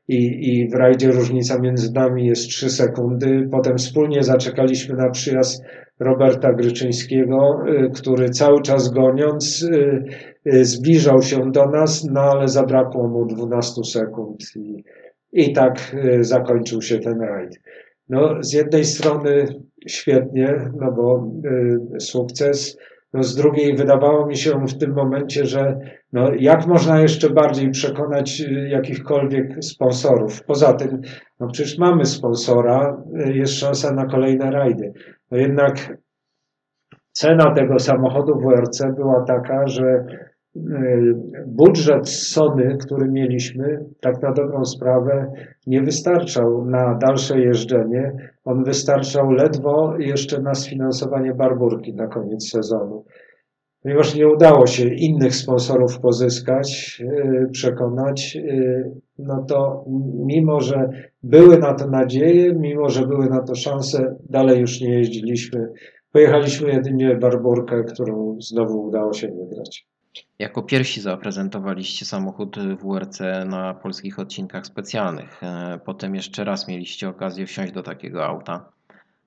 i, i w rajdzie różnica między nami jest 3 sekundy. Potem wspólnie zaczekaliśmy na przyjazd Roberta Gryczyńskiego, y, który cały czas goniąc y, y, zbliżał się do nas, no ale zabrakło mu 12 sekund i, i tak zakończył się ten rajd. No, z jednej strony świetnie, no bo sukces, z drugiej wydawało mi się w tym momencie, że no jak można jeszcze bardziej przekonać y, jakichkolwiek sponsorów. Poza tym, no przecież mamy sponsora, y, jest szansa na kolejne rajdy. No jednak cena tego samochodu WRC była taka, że Y, budżet Sony, który mieliśmy, tak na dobrą sprawę, nie wystarczał na dalsze jeżdżenie. On wystarczał ledwo jeszcze na sfinansowanie barburki na koniec sezonu. Ponieważ nie udało się innych sponsorów pozyskać, y, przekonać, y, no to mimo, że były na to nadzieje, mimo, że były na to szanse, dalej już nie jeździliśmy. Pojechaliśmy jedynie barburkę, którą znowu udało się wygrać. Jako pierwsi zaprezentowaliście samochód WRC na polskich odcinkach specjalnych. E, potem jeszcze raz mieliście okazję wsiąść do takiego auta.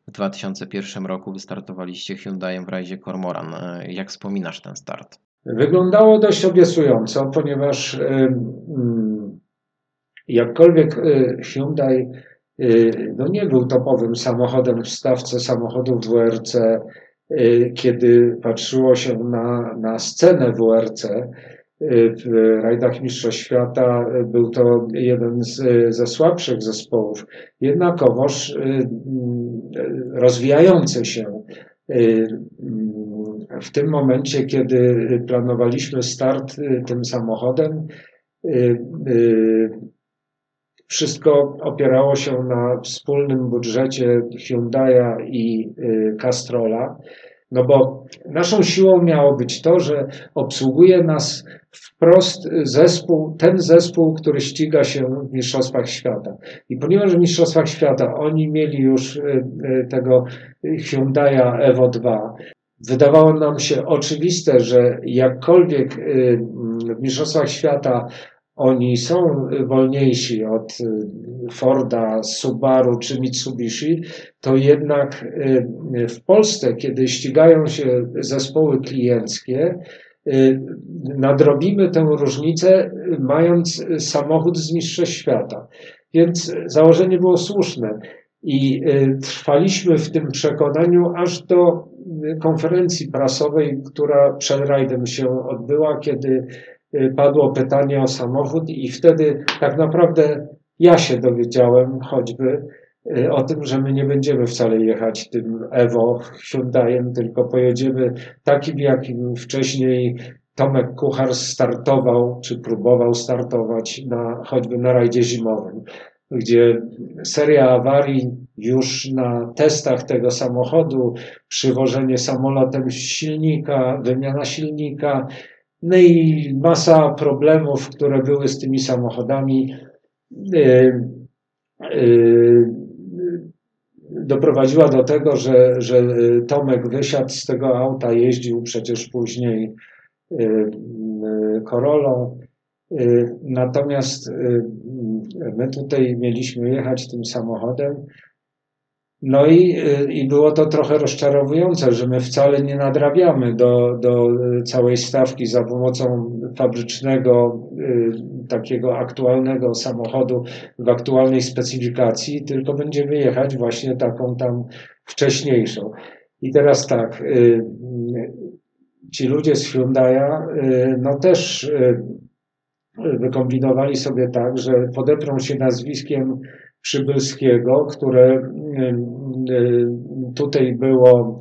W 2001 roku wystartowaliście Hyundaiem w rajdzie Cormoran. E, jak wspominasz ten start? Wyglądało dość obiecująco, ponieważ e, mm, jakkolwiek Hyundai no nie był topowym samochodem w stawce samochodów WRC kiedy patrzyło się na, na scenę WRC y, w rajdach Mistrzostw Świata, y, był to jeden z, ze słabszych zespołów. Jednakowoż rozwijający się w tym momencie, kiedy planowaliśmy start tym samochodem, wszystko opierało się na wspólnym budżecie Hyundai'a i y, Castrola. No bo naszą siłą miało być to, że obsługuje nas wprost zespół, ten zespół, który ściga się w Mistrzostwach Świata. I ponieważ w Mistrzostwach Świata oni mieli już y, y, tego Hyundai'a Evo 2, wydawało nam się oczywiste, że jakkolwiek w Mistrzostwach Świata oni są wolniejsi od y, Forda, Subaru czy Mitsubishi, to jednak y, w Polsce, kiedy ścigają się zespoły klienckie, y, nadrobimy tę różnicę, mając samochód z Mistrzostw Świata. Więc założenie było słuszne. I trwaliśmy w tym przekonaniu aż do konferencji prasowej, która przed rajdem się odbyła, kiedy Y, padło pytanie o samochód i wtedy tak naprawdę ja się dowiedziałem choćby, y, o tym, że my nie będziemy wcale jechać tym Evo Hyundaiem, tylko pojedziemy takim, jakim wcześniej Tomek Kuchar startował, czy próbował startować na, choćby na rajdzie zimowym, gdzie seria awarii już na testach tego samochodu, przywożenie samolotem silnika, wymiana silnika, no i masa problemów, które były z tymi samochodami, yy, yy, doprowadziła do tego, że, że Tomek wysiadł z tego auta, jeździł przecież później yy, Korolą. Natomiast my tutaj mieliśmy jechać tym samochodem no i, y, i było to trochę rozczarowujące, że my wcale nie nadrabiamy do, do całej stawki za pomocą fabrycznego, y, takiego aktualnego samochodu w aktualnej specyfikacji, tylko będziemy jechać właśnie taką tam wcześniejszą. I teraz tak, y, ci ludzie z Hyundai'a, no też wykombinowali sobie tak, że podeprą się nazwiskiem Przybylskiego, które mm, y, tutaj było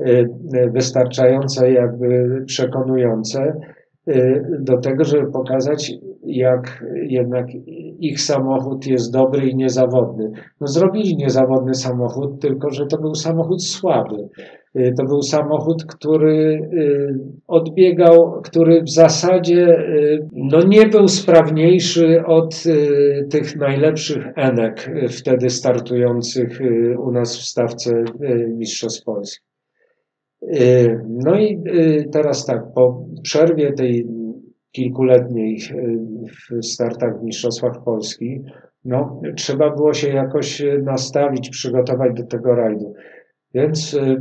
y, wystarczające, jakby przekonujące do tego, żeby pokazać, jak jednak ich samochód jest dobry i niezawodny. No zrobili niezawodny samochód, tylko że to był samochód słaby. Y, to był samochód, który y, odbiegał, który w zasadzie y, no nie był sprawniejszy od tych najlepszych Enek wtedy startujących u nas w stawce Mistrzostw Polski. No i teraz tak, po przerwie tej kilkuletniej w startach w Mistrzostwach Polski, no, trzeba było się jakoś nastawić, przygotować do tego rajdu. Więc y,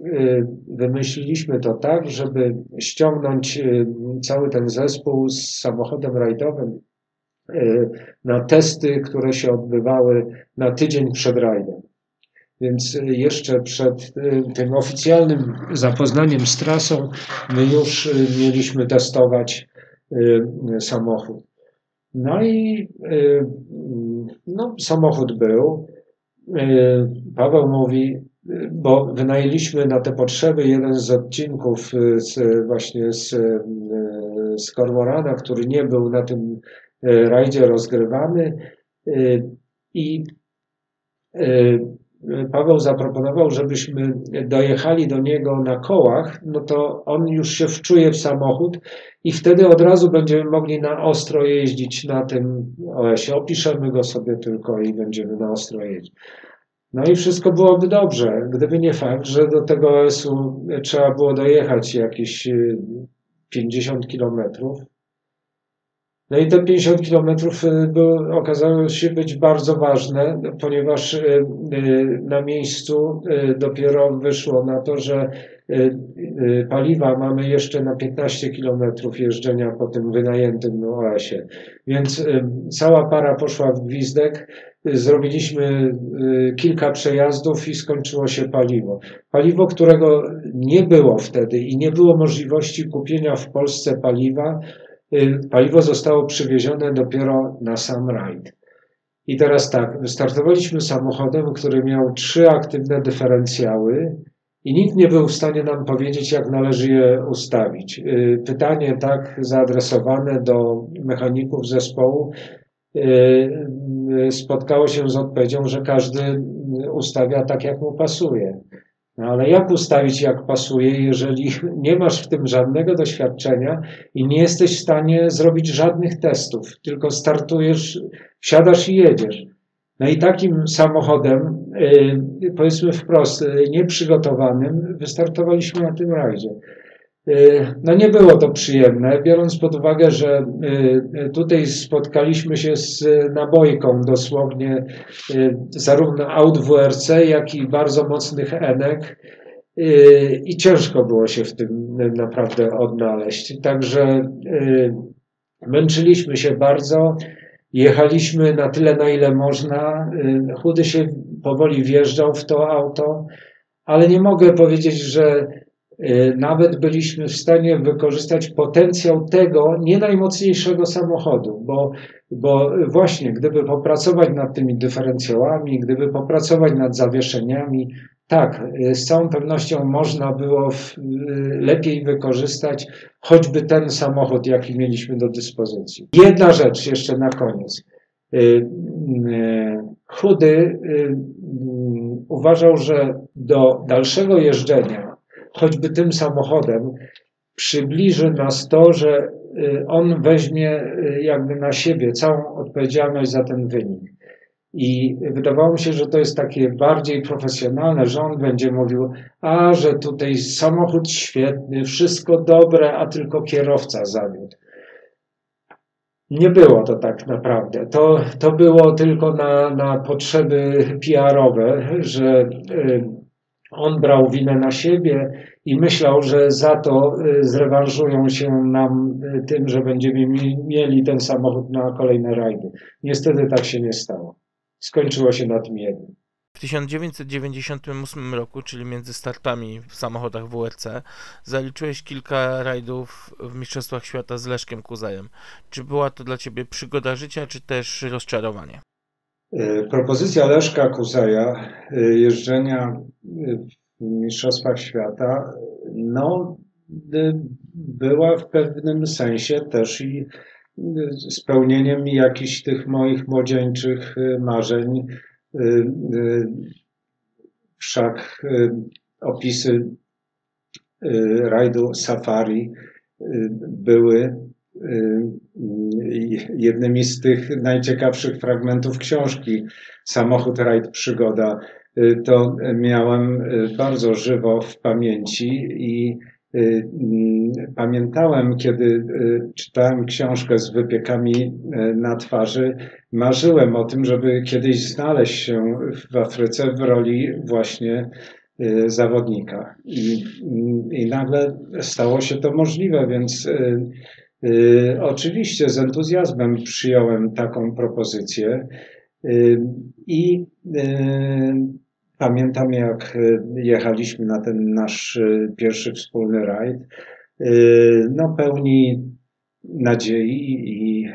y, wymyśliliśmy to tak, żeby ściągnąć y, cały ten zespół z samochodem rajdowym na testy, które się odbywały na tydzień przed rajdem. Więc jeszcze przed tym oficjalnym zapoznaniem z trasą my już mieliśmy testować samochód. No i no, samochód był. Paweł mówi, bo wynajęliśmy na te potrzeby jeden z odcinków y, z, właśnie z, y, z Kormorana, który nie był na tym y, rajdzie rozgrywany i Paweł zaproponował, żebyśmy dojechali do niego na kołach, no to on już się wczuje w samochód i wtedy od razu będziemy mogli na ostro jeździć na tym OS-ie. Opiszemy go sobie tylko i będziemy na ostro jeździć. No i wszystko byłoby dobrze, gdyby nie fakt, że do tego OS-u trzeba było dojechać jakieś 50 y, kilometrów. No i te 50 kilometrów y, okazało się być bardzo ważne, ponieważ y, na miejscu dopiero wyszło na to, że paliwa mamy jeszcze na 15 kilometrów jeżdżenia po tym wynajętym OS-ie. Więc cała para poszła w gwizdek zrobiliśmy y, kilka przejazdów i skończyło się paliwo. Paliwo, którego nie było wtedy i nie było możliwości kupienia w Polsce paliwa, y, paliwo zostało przywiezione dopiero na sam rajd. I teraz tak, wystartowaliśmy samochodem, który miał trzy aktywne dyferencjały i nikt nie był w stanie nam powiedzieć, jak należy je ustawić. Y, pytanie tak zaadresowane do mechaników zespołu spotkało się z odpowiedzią, że każdy ustawia tak, jak mu pasuje. No ale jak ustawić, jak pasuje, jeżeli nie masz w tym żadnego doświadczenia i nie jesteś w stanie zrobić żadnych testów, tylko startujesz, wsiadasz i jedziesz. No i takim samochodem, y, powiedzmy wprost, y, nieprzygotowanym, wystartowaliśmy na tym rajdzie. Y, no nie było to przyjemne, biorąc pod uwagę, że y, tutaj spotkaliśmy się z nabojką dosłownie y, zarówno aut WRC, jak i bardzo mocnych Enek i ciężko było się w tym naprawdę odnaleźć. Także męczyliśmy się bardzo, jechaliśmy na tyle, na ile można. Chudy się powoli wjeżdżał w to auto, ale nie mogę powiedzieć, że nawet byliśmy w stanie wykorzystać potencjał tego nie najmocniejszego samochodu, bo, bo właśnie gdyby popracować nad tymi dyferencjałami, gdyby popracować nad zawieszeniami, tak, y, z całą pewnością można było w, y, lepiej wykorzystać choćby ten samochód, jaki mieliśmy do dyspozycji. Jedna rzecz jeszcze na koniec. Y, y, Chudy y, y, uważał, że do dalszego jeżdżenia, choćby tym samochodem, przybliży nas to, że y, on weźmie y, jakby na siebie całą odpowiedzialność za ten wynik. I wydawało mi się, że to jest takie bardziej profesjonalne, że on będzie mówił, a że tutaj samochód świetny, wszystko dobre, a tylko kierowca zawiódł. Nie było to tak naprawdę. To, to było tylko na, na potrzeby PR-owe, że y, on brał winę na siebie i myślał, że za to y, zrewanżują się nam y, tym, że będziemy mi- mieli ten samochód na kolejne rajdy. Niestety tak się nie stało. Skończyło się na tym jednym. W 1998 roku, czyli między startami w samochodach WRC, zaliczyłeś kilka rajdów w Mistrzostwach Świata z Leszkiem Kuzajem. Czy była to dla Ciebie przygoda życia, czy też rozczarowanie? Y, Propozycja Leszka Kuzaja y, jeżdżenia y, w Mistrzostwach Świata, no, była w pewnym sensie też i spełnieniem jakichś tych moich młodzieńczych marzeń. Wszak opisy rajdu safari były jednymi z tych najciekawszych fragmentów książki Samochód, rajd, przygoda. Y, To miałem y, bardzo żywo w pamięci i y, mm, pamiętałem, kiedy czytałem książkę z wypiekami na twarzy, marzyłem o tym, żeby kiedyś znaleźć się w Afryce w roli właśnie zawodnika. I, i nagle stało się to możliwe, więc y, oczywiście z entuzjazmem przyjąłem taką propozycję. Y, I y, pamiętam, jak jechaliśmy na ten nasz pierwszy wspólny rajd, no pełni nadziei i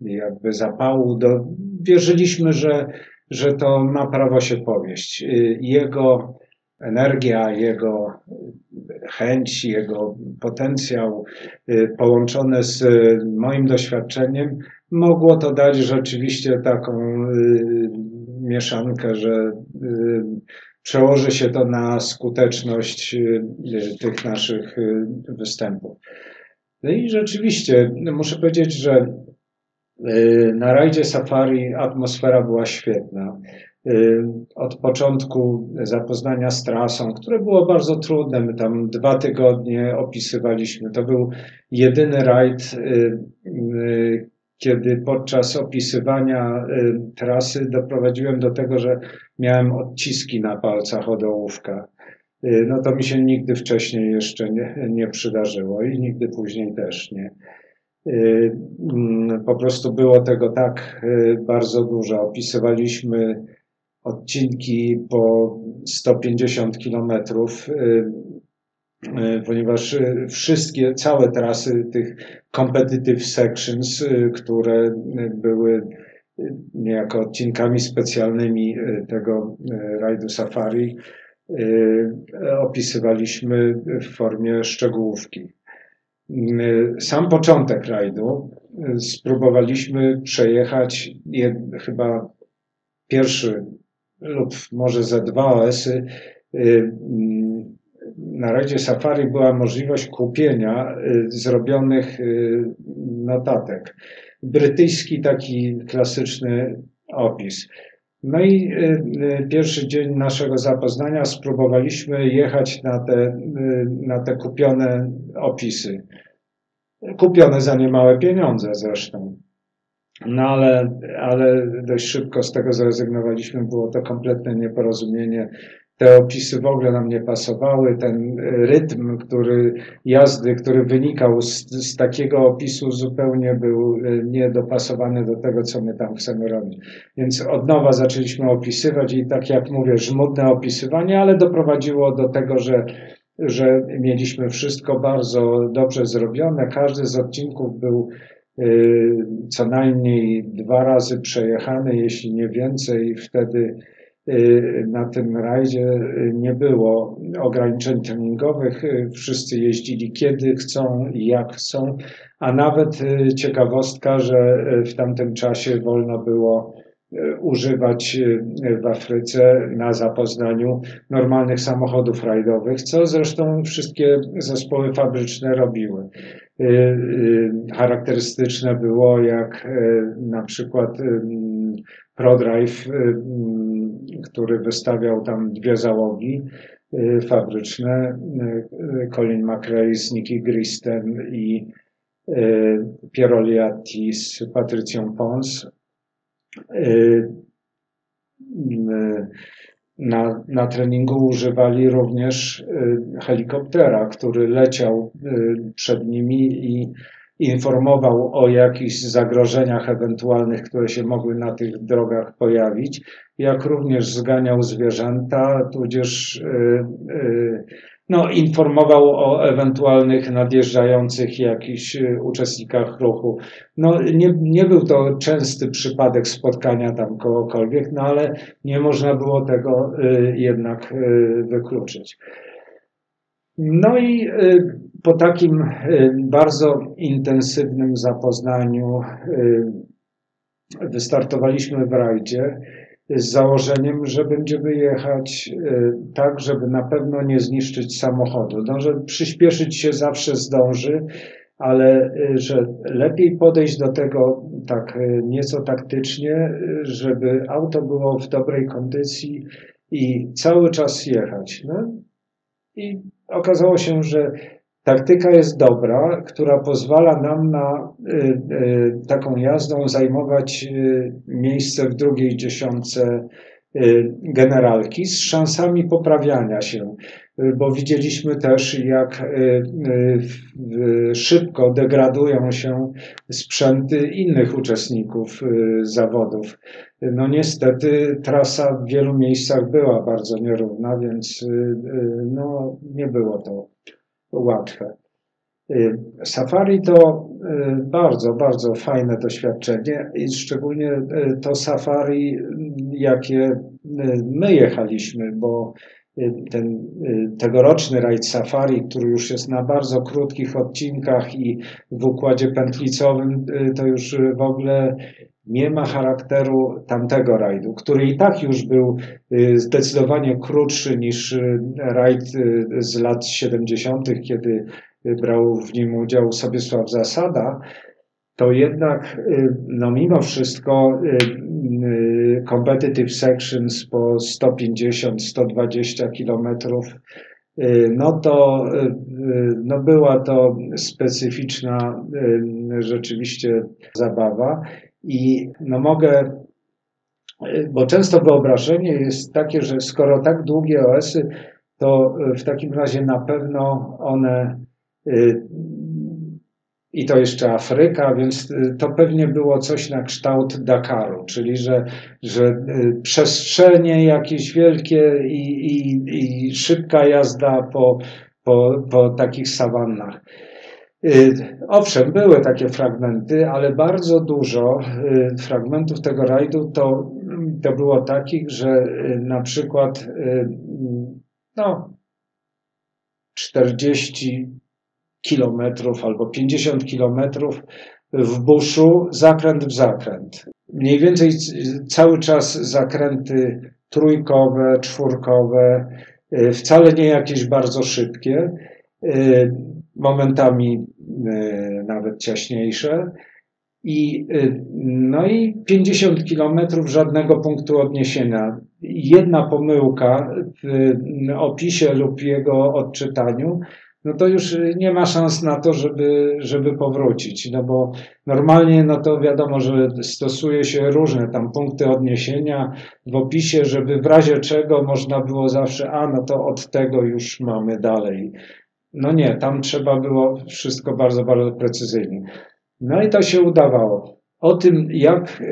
jakby zapału. Do, wierzyliśmy, że, że to ma prawo się powieść. Jego energia, jego chęć, jego potencjał y, połączone z y, moim doświadczeniem mogło to dać rzeczywiście taką y, mieszankę, że przełoży się to na skuteczność tych naszych występów. No i rzeczywiście no muszę powiedzieć, że na rajdzie safari atmosfera była świetna. Y, Od początku zapoznania z trasą, które było bardzo trudne, my tam dwa tygodnie opisywaliśmy. To był jedyny rajd, y, y, kiedy podczas opisywania trasy doprowadziłem do tego, że miałem odciski na palcach od ołówka. No to mi się nigdy wcześniej jeszcze nie, nie przydarzyło i nigdy później też nie. Mm, Po prostu było tego tak bardzo dużo. Opisywaliśmy odcinki po 150 kilometrów, y, y, ponieważ y, wszystkie, całe trasy tych competitive sections, które były niejako odcinkami specjalnymi tego rajdu safari, opisywaliśmy w formie szczegółówki. Sam początek rajdu spróbowaliśmy przejechać jed, chyba pierwszy lub może ze dwa OS-y. Y, mm, Na rajdzie Safari była możliwość kupienia y, zrobionych y, notatek. Brytyjski taki klasyczny opis. No i pierwszy dzień naszego zapoznania spróbowaliśmy jechać na te, na te kupione opisy. Kupione za niemałe pieniądze zresztą. No ale, ale dość szybko z tego zrezygnowaliśmy. Było to kompletne nieporozumienie. Te opisy w ogóle nam nie pasowały. Ten rytm, który jazdy, który wynikał z, z takiego opisu, zupełnie był y, niedopasowany do tego, co my tam chcemy robić. Więc od nowa zaczęliśmy opisywać i tak jak mówię, żmudne opisywanie, ale doprowadziło do tego, że że mieliśmy wszystko bardzo dobrze zrobione. Każdy z odcinków był co najmniej dwa razy przejechany, jeśli nie więcej. Wtedy y, na tym rajdzie nie było ograniczeń treningowych. Wszyscy jeździli kiedy chcą i jak chcą, a nawet ciekawostka, że w tamtym czasie wolno było używać w Afryce na zapoznaniu normalnych samochodów rajdowych, co zresztą wszystkie zespoły fabryczne robiły. Y, y, charakterystyczne było, jak y, na przykład ProDrive, który wystawiał tam dwie załogi fabryczne, Colin McRae z Nicky Gristem i Piero Liatti z Patrycją Pons na, na treningu używali również y, helikoptera, który leciał y, przed nimi i informował o jakichś zagrożeniach ewentualnych, które się mogły na tych drogach pojawić, jak również zganiał zwierzęta, tudzież y, no, informował o ewentualnych nadjeżdżających jakichś y, uczestnikach ruchu. No, nie, nie był to częsty przypadek spotkania tam kogokolwiek, no ale nie można było tego y, jednak y, wykluczyć. No i po takim bardzo intensywnym zapoznaniu wystartowaliśmy w rajdzie z założeniem, że będziemy jechać e, tak, żeby na pewno nie zniszczyć samochodu. No, że przyspieszyć się zawsze zdąży, ale e, że lepiej podejść do tego tak e, nieco taktycznie, żeby auto było w dobrej kondycji i cały czas jechać. No i okazało się, że Taktyka jest dobra, która pozwala nam na y, y, taką jazdą zajmować y, miejsce w drugiej dziesiątce generalki z szansami poprawiania się, bo widzieliśmy też, jak szybko degradują się sprzęty innych uczestników zawodów. No niestety trasa w wielu miejscach była bardzo nierówna, więc no, nie było to łatwe. Y, safari to y, bardzo, bardzo fajne doświadczenie i szczególnie y, to safari, jakie my jechaliśmy, bo ten tegoroczny rajd safari, który już jest na bardzo krótkich odcinkach i w układzie pętlicowym, to już w ogóle nie ma charakteru tamtego rajdu, który i tak już był y, zdecydowanie krótszy niż y, rajd y, z lat 70., kiedy brał w nim udział Sobiesław Zasada, to jednak no mimo wszystko competitive sections po 150-120 kilometrów no to no była to specyficzna rzeczywiście zabawa i no mogę, bo często wyobrażenie jest takie, że skoro tak długie OS-y, to w takim razie na pewno one y, i to jeszcze Afryka, więc y, to pewnie było coś na kształt Dakaru, czyli że, że y, przestrzenie jakieś wielkie i, i, i szybka jazda po, po, po takich sawannach. Y, owszem, były takie fragmenty, ale bardzo dużo y, fragmentów tego rajdu to, to było takich, że y, na przykład no, 40 kilometrów albo 50 kilometrów w buszu, zakręt w zakręt. Mniej więcej cały czas zakręty trójkowe, czwórkowe, wcale nie jakieś bardzo szybkie momentami nawet ciaśniejsze. I, e, no i 50 kilometrów żadnego punktu odniesienia. Jedna pomyłka w opisie lub jego odczytaniu, no to już nie ma szans na to, żeby, żeby powrócić. No bo normalnie, no to wiadomo, że stosuje się różne tam punkty odniesienia w opisie, żeby w razie czego można było zawsze, a no to od tego już mamy dalej. No nie, tam trzeba było wszystko bardzo, bardzo precyzyjnie. No i to się udawało. O tym, jak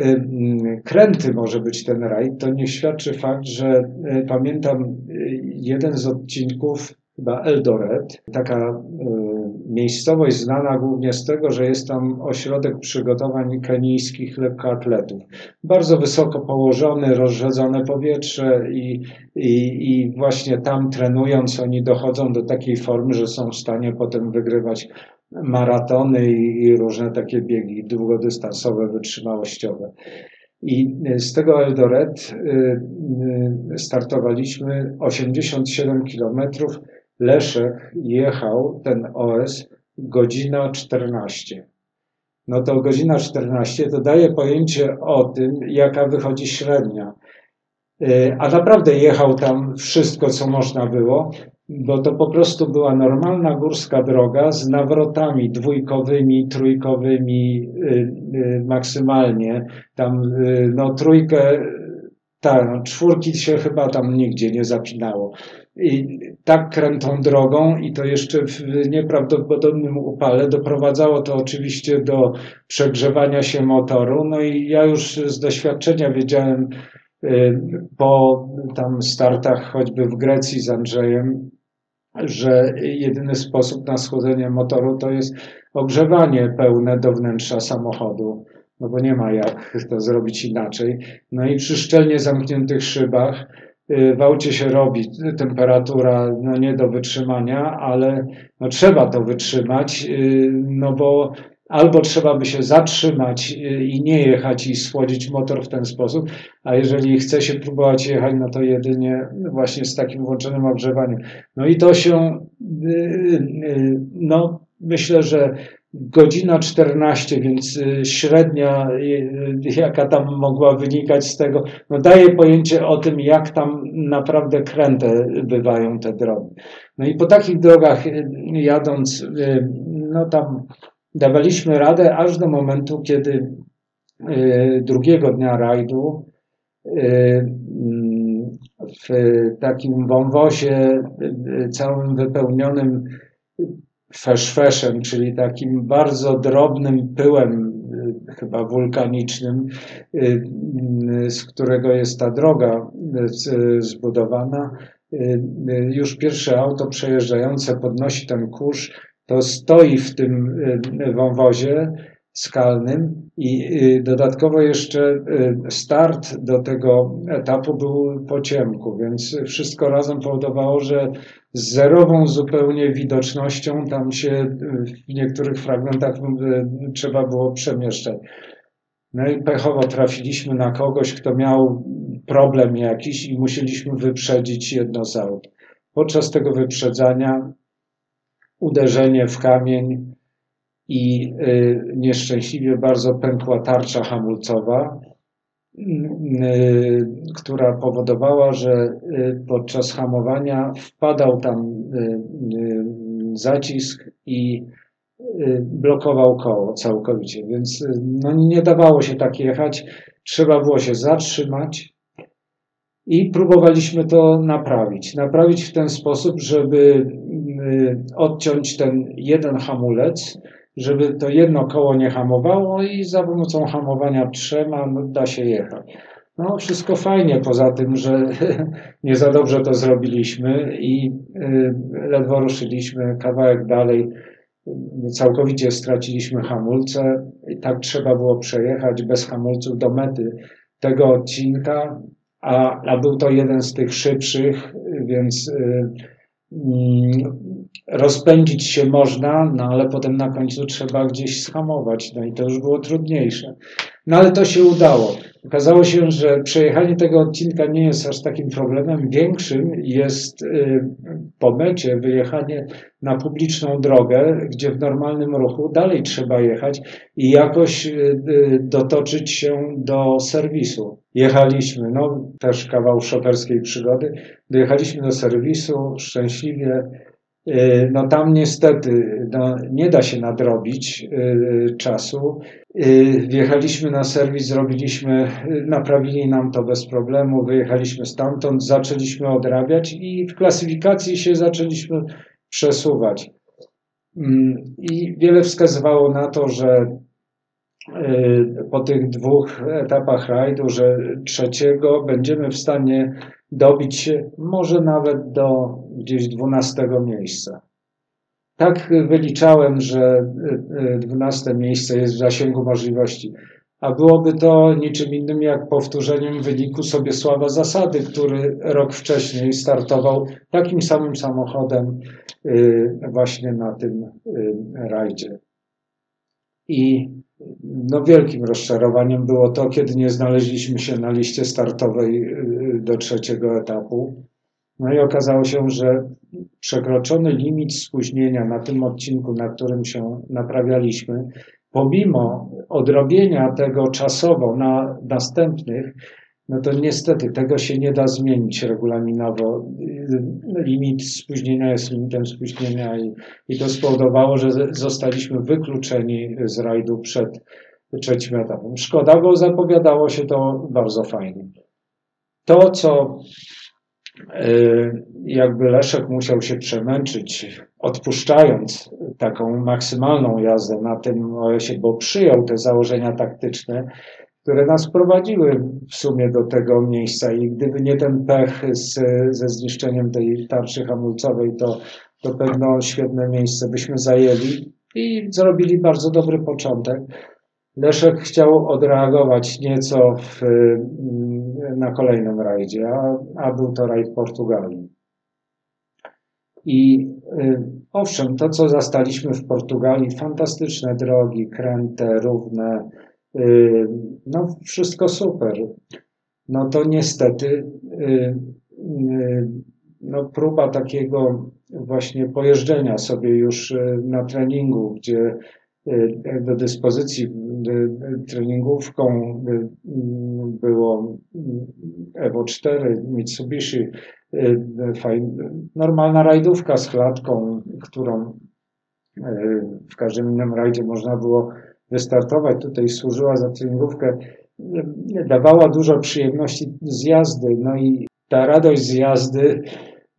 kręty może być ten rajd, to nie świadczy fakt, że y, pamiętam y, jeden z odcinków, chyba Eldoret, taka y, miejscowość znana głównie z tego, że jest tam ośrodek przygotowań kenijskich lekkoatletów. Bardzo wysoko położony, rozrzedzone powietrze i, i, i właśnie tam trenując oni dochodzą do takiej formy, że są w stanie potem wygrywać maratony i, i różne takie biegi długodystansowe, wytrzymałościowe. I z tego Eldoret startowaliśmy 87 kilometrów Leszek jechał ten OS godzina 14. No to godzina 14 to daje pojęcie o tym, jaka wychodzi średnia. Y, a naprawdę jechał tam wszystko, co można było, bo to po prostu była normalna górska droga z nawrotami dwójkowymi, trójkowymi y, y, maksymalnie. Tam no trójkę, tak, czwórki się chyba tam nigdzie nie zapinało i tak krętą drogą i to jeszcze w nieprawdopodobnym upale doprowadzało to oczywiście do przegrzewania się motoru. No i ja już z doświadczenia wiedziałem y, po tam startach choćby w Grecji z Andrzejem, że jedyny sposób na schłodzenie motoru to jest ogrzewanie pełne do wnętrza samochodu, no bo nie ma jak to zrobić inaczej. No i przy szczelnie zamkniętych szybach w aucie się robi, temperatura no nie do wytrzymania, ale no trzeba to wytrzymać, y, no bo albo trzeba by się zatrzymać y, i nie jechać i schłodzić motor w ten sposób, a jeżeli chce się próbować jechać, no to jedynie właśnie z takim włączonym ogrzewaniem. No i to się, no myślę, że godzina 14, więc y, średnia, y, jaka tam mogła wynikać z tego, no daje pojęcie o tym, jak tam naprawdę kręte bywają te drogi. No i po takich drogach y, jadąc, no tam dawaliśmy radę aż do momentu, kiedy drugiego dnia rajdu w takim wąwozie całym wypełnionym feszfeszem, czyli takim bardzo drobnym pyłem, y, chyba wulkanicznym, y, y, z którego jest ta droga zbudowana. Już pierwsze auto przejeżdżające podnosi ten kurz, to stoi w tym wąwozie skalnym i dodatkowo jeszcze start do tego etapu był po ciemku, więc wszystko razem powodowało, że z zerową zupełnie widocznością. Tam się w niektórych fragmentach trzeba było przemieszczać. No i pechowo trafiliśmy na kogoś, kto miał problem jakiś i musieliśmy wyprzedzić jedno z aut. Podczas tego wyprzedzania uderzenie w kamień i e, nieszczęśliwie bardzo pękła tarcza hamulcowa Y, która powodowała, że y, podczas hamowania wpadał tam y, zacisk i blokował koło całkowicie, więc no nie dawało się tak jechać, trzeba było się zatrzymać i próbowaliśmy to naprawić. Naprawić w ten sposób, żeby odciąć ten jeden hamulec, żeby to jedno koło nie hamowało i za pomocą hamowania trzema da się jechać. No, wszystko fajnie, poza tym, że nie za dobrze to zrobiliśmy i y, ledwo ruszyliśmy kawałek dalej, całkowicie straciliśmy hamulce i tak trzeba było przejechać bez hamulców do mety tego odcinka, a, a był to jeden z tych szybszych, więc y, mm, rozpędzić się można, no ale potem na końcu trzeba gdzieś schamować, no i to już było trudniejsze. No ale to się udało. Okazało się, że przejechanie tego odcinka nie jest aż takim problemem. Większym jest y, po mecie wyjechanie na publiczną drogę, gdzie w normalnym ruchu dalej trzeba jechać i jakoś y, y, dotoczyć się do serwisu. Jechaliśmy, no też kawał szoferskiej przygody, dojechaliśmy do serwisu szczęśliwie no tam niestety no, nie da się nadrobić y, czasu. Y, wjechaliśmy na serwis, zrobiliśmy, naprawili nam to bez problemu, wyjechaliśmy stamtąd, zaczęliśmy odrabiać i w klasyfikacji się zaczęliśmy przesuwać. Mm, I wiele wskazywało na to, że po tych dwóch etapach rajdu, że trzeciego będziemy w stanie dobić się może nawet do gdzieś dwunastego miejsca. Tak wyliczałem, że dwunaste miejsce jest w zasięgu możliwości a byłoby to niczym innym jak powtórzeniem wyniku Sobiesława Zasady, który rok wcześniej startował takim samym samochodem y, właśnie na tym y, rajdzie. I no, wielkim rozczarowaniem było to, kiedy nie znaleźliśmy się na liście startowej y, do trzeciego etapu. No i okazało się, że przekroczony limit spóźnienia na tym odcinku, na którym się naprawialiśmy, pomimo odrobienia tego czasowo na następnych, no to niestety tego się nie da zmienić regulaminowo. Limit spóźnienia jest limitem spóźnienia i, i to spowodowało, że zostaliśmy wykluczeni z rajdu przed trzecim etapem. Szkoda, bo zapowiadało się to bardzo fajnie. To, co y, jakby Leszek musiał się przemęczyć, odpuszczając taką maksymalną jazdę na tym OS-ie, bo przyjął te założenia taktyczne, które nas prowadziły w sumie do tego miejsca i gdyby nie ten pech z, ze zniszczeniem tej tarczy hamulcowej, to, to pewno świetne miejsce byśmy zajęli i zrobili bardzo dobry początek. Leszek chciał odreagować nieco w, na kolejnym rajdzie, a, a był to rajd Portugalii. I y, owszem, to co zastaliśmy w Portugalii, fantastyczne drogi, kręte, równe, no wszystko super. No to niestety y, no próba takiego właśnie pojeżdżenia sobie już na treningu, gdzie do dyspozycji treningówką było Evo 4 Mitsubishi Y, normalna rajdówka z klatką, którą y, w każdym innym rajdzie można było wystartować. Tutaj służyła za treningówkę, y, dawała dużo przyjemności z jazdy. No i ta radość z jazdy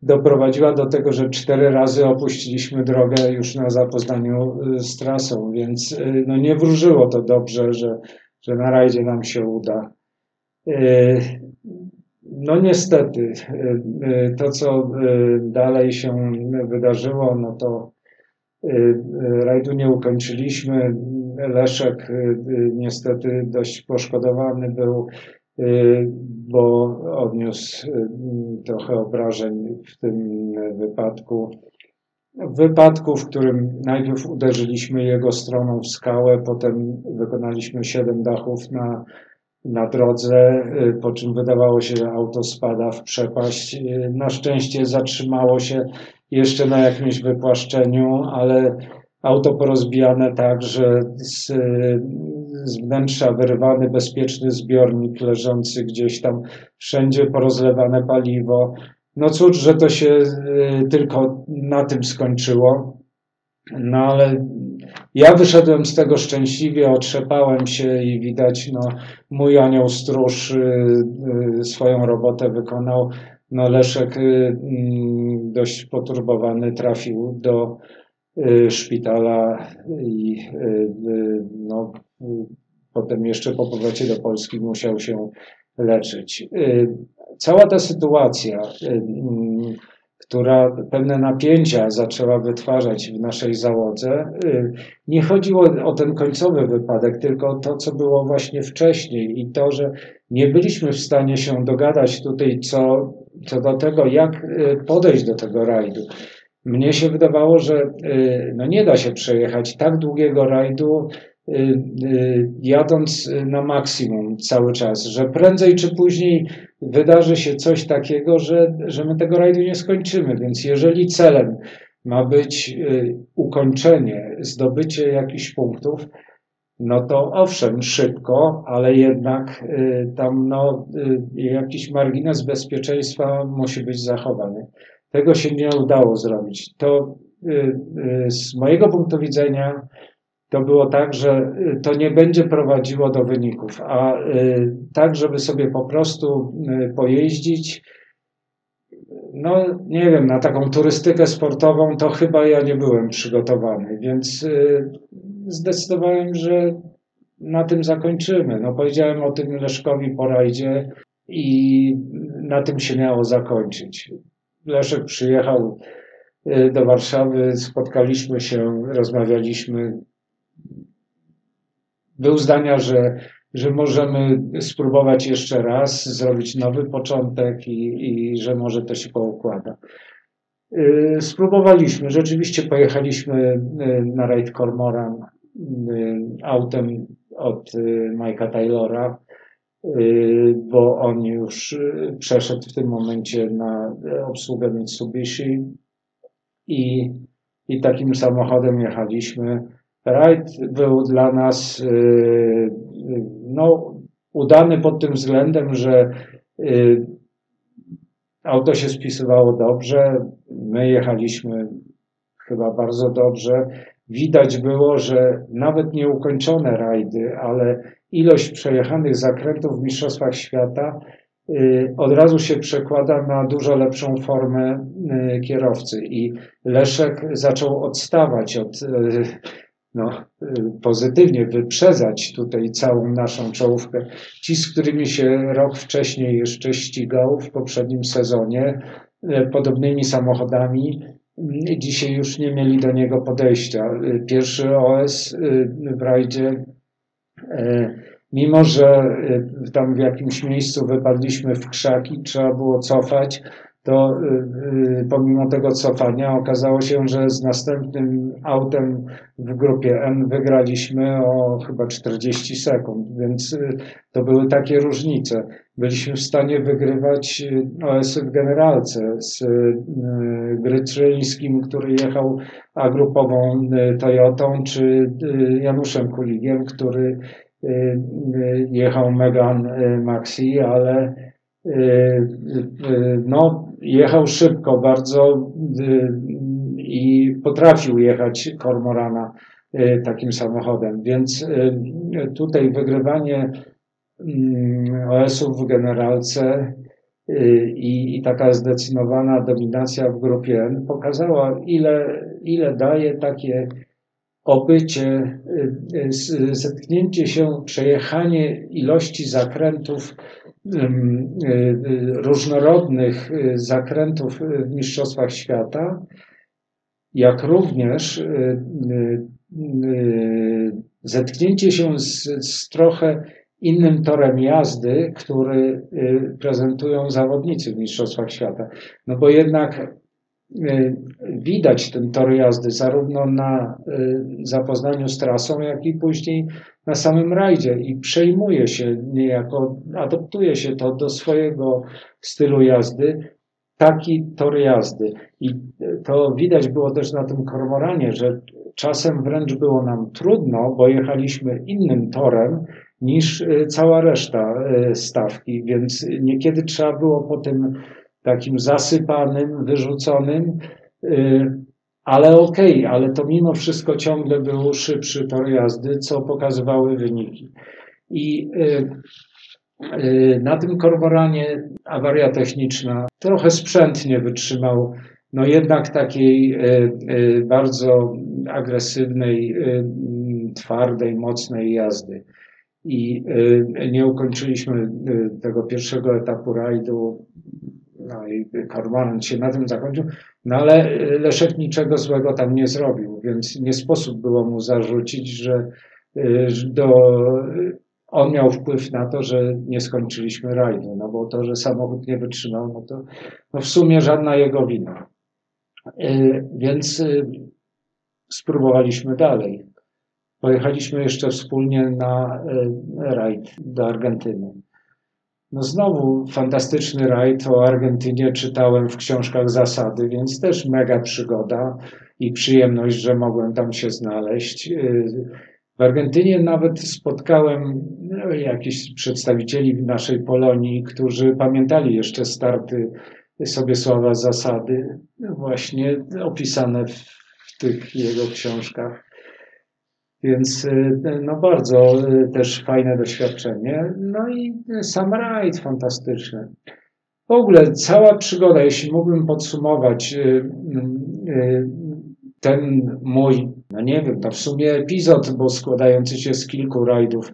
doprowadziła do tego, że cztery razy opuściliśmy drogę już na zapoznaniu z trasą, więc no nie wróżyło to dobrze, że, że na rajdzie nam się uda. No niestety, y, y, to co y, dalej się wydarzyło, no to rajdu nie ukończyliśmy. Leszek niestety dość poszkodowany był, bo odniósł trochę obrażeń w tym wypadku. W wypadku, w którym najpierw uderzyliśmy jego stroną w skałę, potem wykonaliśmy siedem dachów na na drodze, y, po czym wydawało się, że auto spada w przepaść. Y, na szczęście zatrzymało się jeszcze na jakimś wypłaszczeniu, ale auto porozbijane tak, że z, z wnętrza wyrwany bezpieczny zbiornik leżący gdzieś tam, wszędzie porozlewane paliwo. No cóż, że to się y, tylko na tym skończyło. No ale ja wyszedłem z tego szczęśliwie, otrzepałem się i widać, no, mój anioł stróż y, y, swoją robotę wykonał. No, Leszek mm, dość poturbowany trafił do szpitala i no, potem jeszcze po powrocie do Polski musiał się leczyć. Cała ta sytuacja mm, która pewne napięcia zaczęła wytwarzać w naszej załodze. Y, nie chodziło o ten końcowy wypadek, tylko to, co było właśnie wcześniej i to, że nie byliśmy w stanie się dogadać tutaj co, co do tego, jak y, podejść do tego rajdu. Mnie się wydawało, że y, no nie da się przejechać tak długiego rajdu Y, y, jadąc na maksimum cały czas, że prędzej czy później wydarzy się coś takiego, że, że my tego rajdu nie skończymy. Więc jeżeli celem ma być ukończenie, zdobycie jakichś punktów, no to owszem, szybko, ale jednak tam no, jakiś margines bezpieczeństwa musi być zachowany. Tego się nie udało zrobić. To z mojego punktu widzenia to było tak, że y, to nie będzie prowadziło do wyników, a y, tak, żeby sobie po prostu y, pojeździć, no nie wiem, na taką turystykę sportową to chyba ja nie byłem przygotowany, więc zdecydowałem, że na tym zakończymy. No powiedziałem o tym Leszkowi po rajdzie i na tym się miało zakończyć. Leszek przyjechał y, do Warszawy, spotkaliśmy się, rozmawialiśmy. Był zdania, że, że możemy spróbować jeszcze raz, zrobić nowy początek i, i że może to się poukłada. Y, Spróbowaliśmy, rzeczywiście pojechaliśmy y, na rajd Cormoran autem od Mike'a Taylora, bo on już y, przeszedł w tym momencie na y, obsługę Mitsubishi i, i takim samochodem jechaliśmy. Rajd był dla nas y, y, no, udany pod tym względem, że auto się spisywało dobrze, my jechaliśmy chyba bardzo dobrze. Widać było, że nawet nieukończone rajdy, ale ilość przejechanych zakrętów w Mistrzostwach Świata y, od razu się przekłada na dużo lepszą formę y, kierowcy. I Leszek zaczął odstawać od, y, no, pozytywnie wyprzedzać tutaj całą naszą czołówkę. Ci, z którymi się rok wcześniej jeszcze ścigał w poprzednim sezonie, podobnymi samochodami, dzisiaj już nie mieli do niego podejścia. Y, Pierwszy OS y, w rajdzie, y, mimo że tam w jakimś miejscu wypadliśmy w krzaki, trzeba było cofać, to y, y, pomimo tego cofania okazało się, że z następnym autem w grupie N wygraliśmy o chyba 40 sekund, więc y, to były takie różnice. Byliśmy w stanie wygrywać OS w generalce z Grytrzyńskim, który jechał agrupową y, Toyotą, czy Januszem Kuligiem, który jechał Megan Maxi, ale no, jechał szybko bardzo y, i potrafił jechać Kormorana y, takim samochodem. Więc y, tutaj wygrywanie mm, OS-ów w generalce y, i, i taka zdecydowana dominacja w grupie N pokazała, ile, ile daje takie obycie, y, y, z- zetknięcie się, przejechanie ilości zakrętów, y, y, różnorodnych y, zakrętów w Mistrzostwach Świata, jak również zetknięcie się z, z trochę innym torem jazdy, który prezentują zawodnicy w Mistrzostwach Świata. No bo jednak widać ten tor jazdy zarówno na y, zapoznaniu z trasą, jak i później na samym rajdzie i przejmuje się niejako, adoptuje się to do swojego stylu jazdy, taki tor jazdy. I y, to widać było też na tym kormoranie, że czasem wręcz było nam trudno, bo jechaliśmy innym torem niż y, cała reszta y, stawki, więc niekiedy trzeba było po tym takim zasypanym, wyrzuconym, y, ale okej, ale to mimo wszystko ciągle był szybszy tor jazdy, co pokazywały wyniki. I y, y, na tym kormoranie awaria techniczna trochę sprzętnie wytrzymał, no jednak takiej bardzo agresywnej, twardej, mocnej jazdy. I nie ukończyliśmy tego pierwszego etapu rajdu, no i Kormoran się na tym zakończył, no ale y, Leszek niczego złego tam nie zrobił, więc nie sposób było mu zarzucić, że y, do, on miał wpływ na to, że nie skończyliśmy rajdu, no bo to, że samochód nie wytrzymał, no to no w sumie żadna jego wina. Y, Więc y, spróbowaliśmy dalej. Pojechaliśmy jeszcze wspólnie na y, rajd do Argentyny. No znowu fantastyczny rajd o Argentynie czytałem w książkach zasady, więc też mega przygoda i przyjemność, że mogłem tam się znaleźć. Y, W Argentynie nawet spotkałem no, jakichś przedstawicieli naszej Polonii, którzy pamiętali jeszcze starty Sobiesława Zasady, no właśnie opisane w tych jego książkach. Więc y, no bardzo y, też fajne doświadczenie. No i sam rajd fantastyczny. W ogóle cała przygoda, jeśli mógłbym podsumować y, y, ten mój no nie wiem, to w sumie epizod, bo składający się z kilku rajdów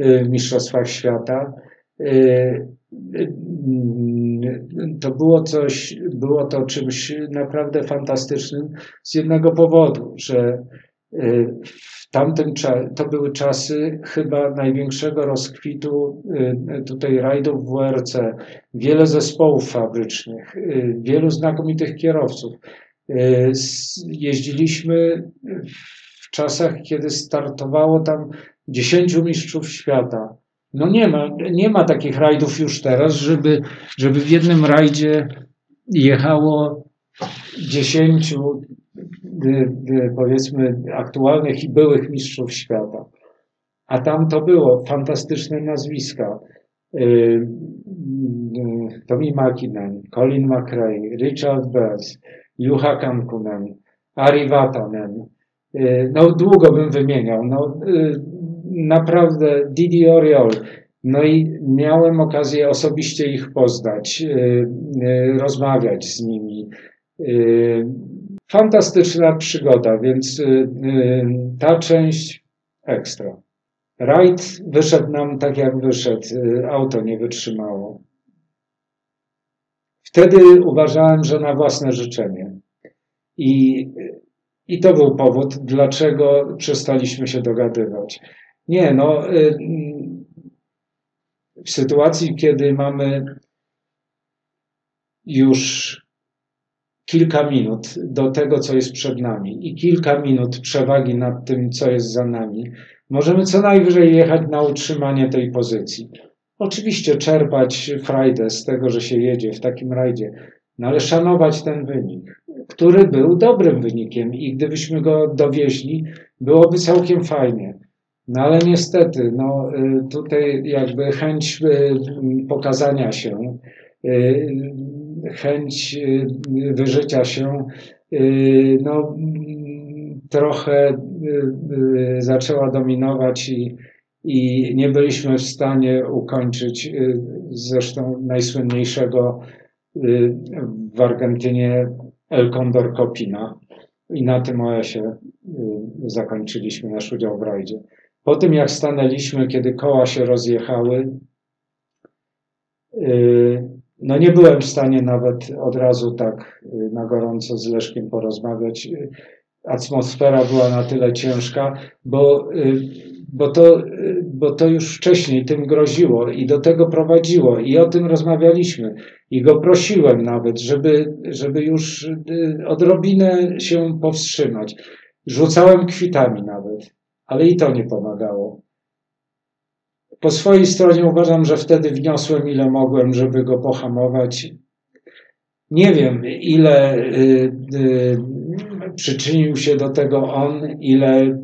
y, w Mistrzostwach Świata. Y, y, To było coś, było to czymś naprawdę fantastycznym z jednego powodu, że czasie, to były czasy chyba największego rozkwitu y, tutaj rajdów w WRC. Wiele zespołów fabrycznych, y, wielu znakomitych kierowców. Y, Jeździliśmy w czasach, kiedy startowało tam 10 mistrzów świata. No nie ma, nie ma takich rajdów już teraz, żeby, żeby w jednym rajdzie jechało 10 y, powiedzmy aktualnych i byłych mistrzów świata. A tam to było fantastyczne nazwiska. Y, y, Tommy Makinen, Colin McRae, Richard Bers, Juha Kankkunen, Ari Vatanen. Y, No długo bym wymieniał. No, naprawdę Didi Oriol. No i miałem okazję osobiście ich poznać, rozmawiać z nimi. Fantastyczna przygoda, więc y, y, ta część ekstra. Rajd wyszedł nam tak jak wyszedł, y, auto nie wytrzymało. Wtedy uważałem, że na własne życzenie. I, i to był powód, dlaczego przestaliśmy się dogadywać. Nie, no, w sytuacji, kiedy mamy już kilka minut do tego, co jest przed nami i kilka minut przewagi nad tym, co jest za nami, możemy co najwyżej jechać na utrzymanie tej pozycji. Oczywiście czerpać frajdę z tego, że się jedzie w takim rajdzie, no ale szanować ten wynik, który był dobrym wynikiem i gdybyśmy go dowieźli, byłoby całkiem fajnie. No ale niestety, no y, tutaj jakby chęć y, pokazania się, y, chęć y, wyżycia się, y, no trochę y, zaczęła dominować i, i nie byliśmy w stanie ukończyć zresztą najsłynniejszego w Argentynie El Condor Copina. I na tym y, zakończyliśmy nasz udział w rajdzie. Po tym jak stanęliśmy, kiedy koła się rozjechały, no nie byłem w stanie nawet od razu tak y, na gorąco z Leszkiem porozmawiać. Y, Atmosfera była na tyle ciężka, bo, y, bo, to, bo to już wcześniej tym groziło i do tego prowadziło i o tym rozmawialiśmy. I go prosiłem nawet, żeby, żeby już odrobinę się powstrzymać. Rzucałem kwitami nawet, ale i to nie pomagało. Po swojej stronie uważam, że wtedy wniosłem ile mogłem, żeby go pohamować. Nie wiem, ile y, y, przyczynił się do tego on, ile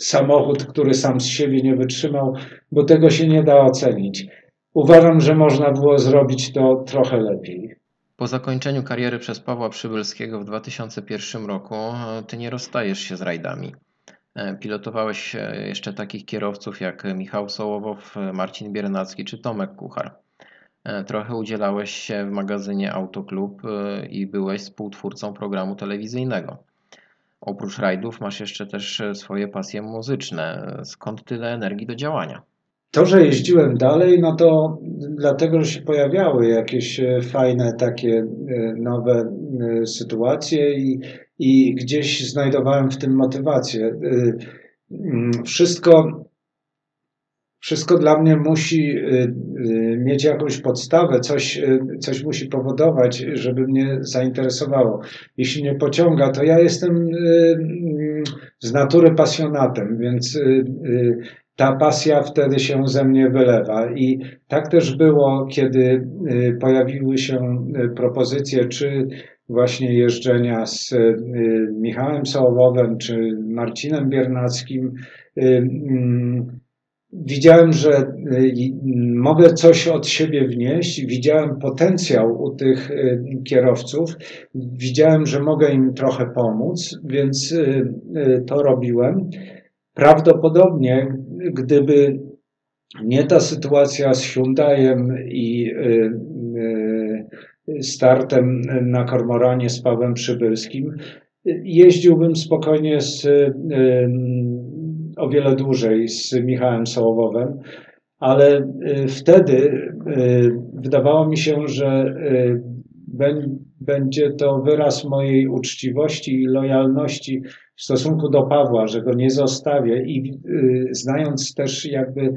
samochód, który sam z siebie nie wytrzymał, bo tego się nie da ocenić. Uważam, że można było zrobić to trochę lepiej. Po zakończeniu kariery przez Pawła Przybylskiego w 2001 roku e, ty nie rozstajesz się z rajdami. E, Pilotowałeś e, jeszcze takich kierowców jak Michał Sołowow, e, Marcin Biernacki czy Tomek Kuchar. Trochę udzielałeś się w magazynie Autoklub i byłeś współtwórcą programu telewizyjnego. Oprócz rajdów masz jeszcze też swoje pasje muzyczne. Skąd tyle energii do działania? To, że jeździłem dalej, no to dlatego, że się pojawiały jakieś fajne takie nowe sytuacje i, i gdzieś znajdowałem w tym motywację. E, mm, Wszystko, wszystko dla mnie musi e, e, mieć jakąś podstawę, coś, coś musi powodować, żeby mnie zainteresowało. Jeśli mnie pociąga, to ja jestem mm, z natury pasjonatem, więc ta pasja wtedy się ze mnie wylewa. I tak też było, kiedy y, pojawiły się y, propozycje, czy właśnie jeżdżenia z y, Michałem Sołowowem, czy Marcinem Biernackim. Y, mm, Widziałem, że i- mogę coś od siebie wnieść, widziałem potencjał u tych kierowców, widziałem, że mogę im trochę pomóc, więc to robiłem. Prawdopodobnie, gdyby nie ta sytuacja z Hyundaiem i startem na kormoranie z Pawłem Przybylskim, jeździłbym spokojnie z, o wiele dłużej z Michałem Sołowowem, ale y, wtedy y, wydawało mi się, że będzie to wyraz mojej uczciwości i lojalności w stosunku do Pawła, że go nie zostawię i znając też jakby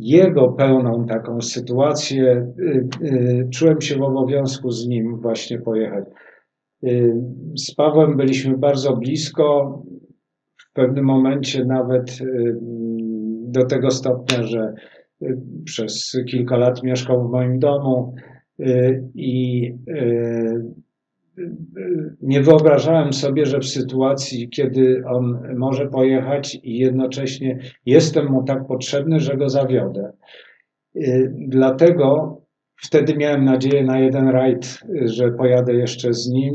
jego pełną taką sytuację, czułem się w obowiązku z nim właśnie pojechać. Y, z Pawłem byliśmy bardzo blisko, w pewnym momencie nawet y, do tego stopnia, że y, przez kilka lat mieszkał w moim domu i nie wyobrażałem sobie, że w sytuacji, kiedy on może pojechać i jednocześnie jestem mu tak potrzebny, że go zawiodę. Dlatego Wtedy miałem nadzieję na jeden rajd, że pojadę jeszcze z nim.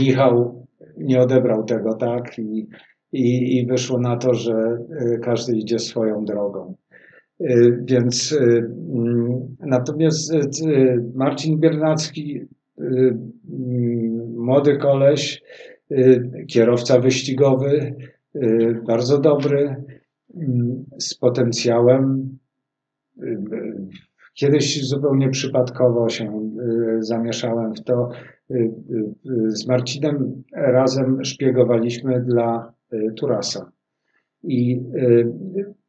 Michał nie odebrał tego, tak? I, i, i wyszło na to, że e, każdy idzie swoją drogą. E, więc mm, natomiast Marcin Biernacki, młody koleś, kierowca wyścigowy, bardzo dobry, mm, z potencjałem Kiedyś zupełnie przypadkowo się y, zamieszałem w to. Y, y, z Marcinem razem szpiegowaliśmy dla Turasa. I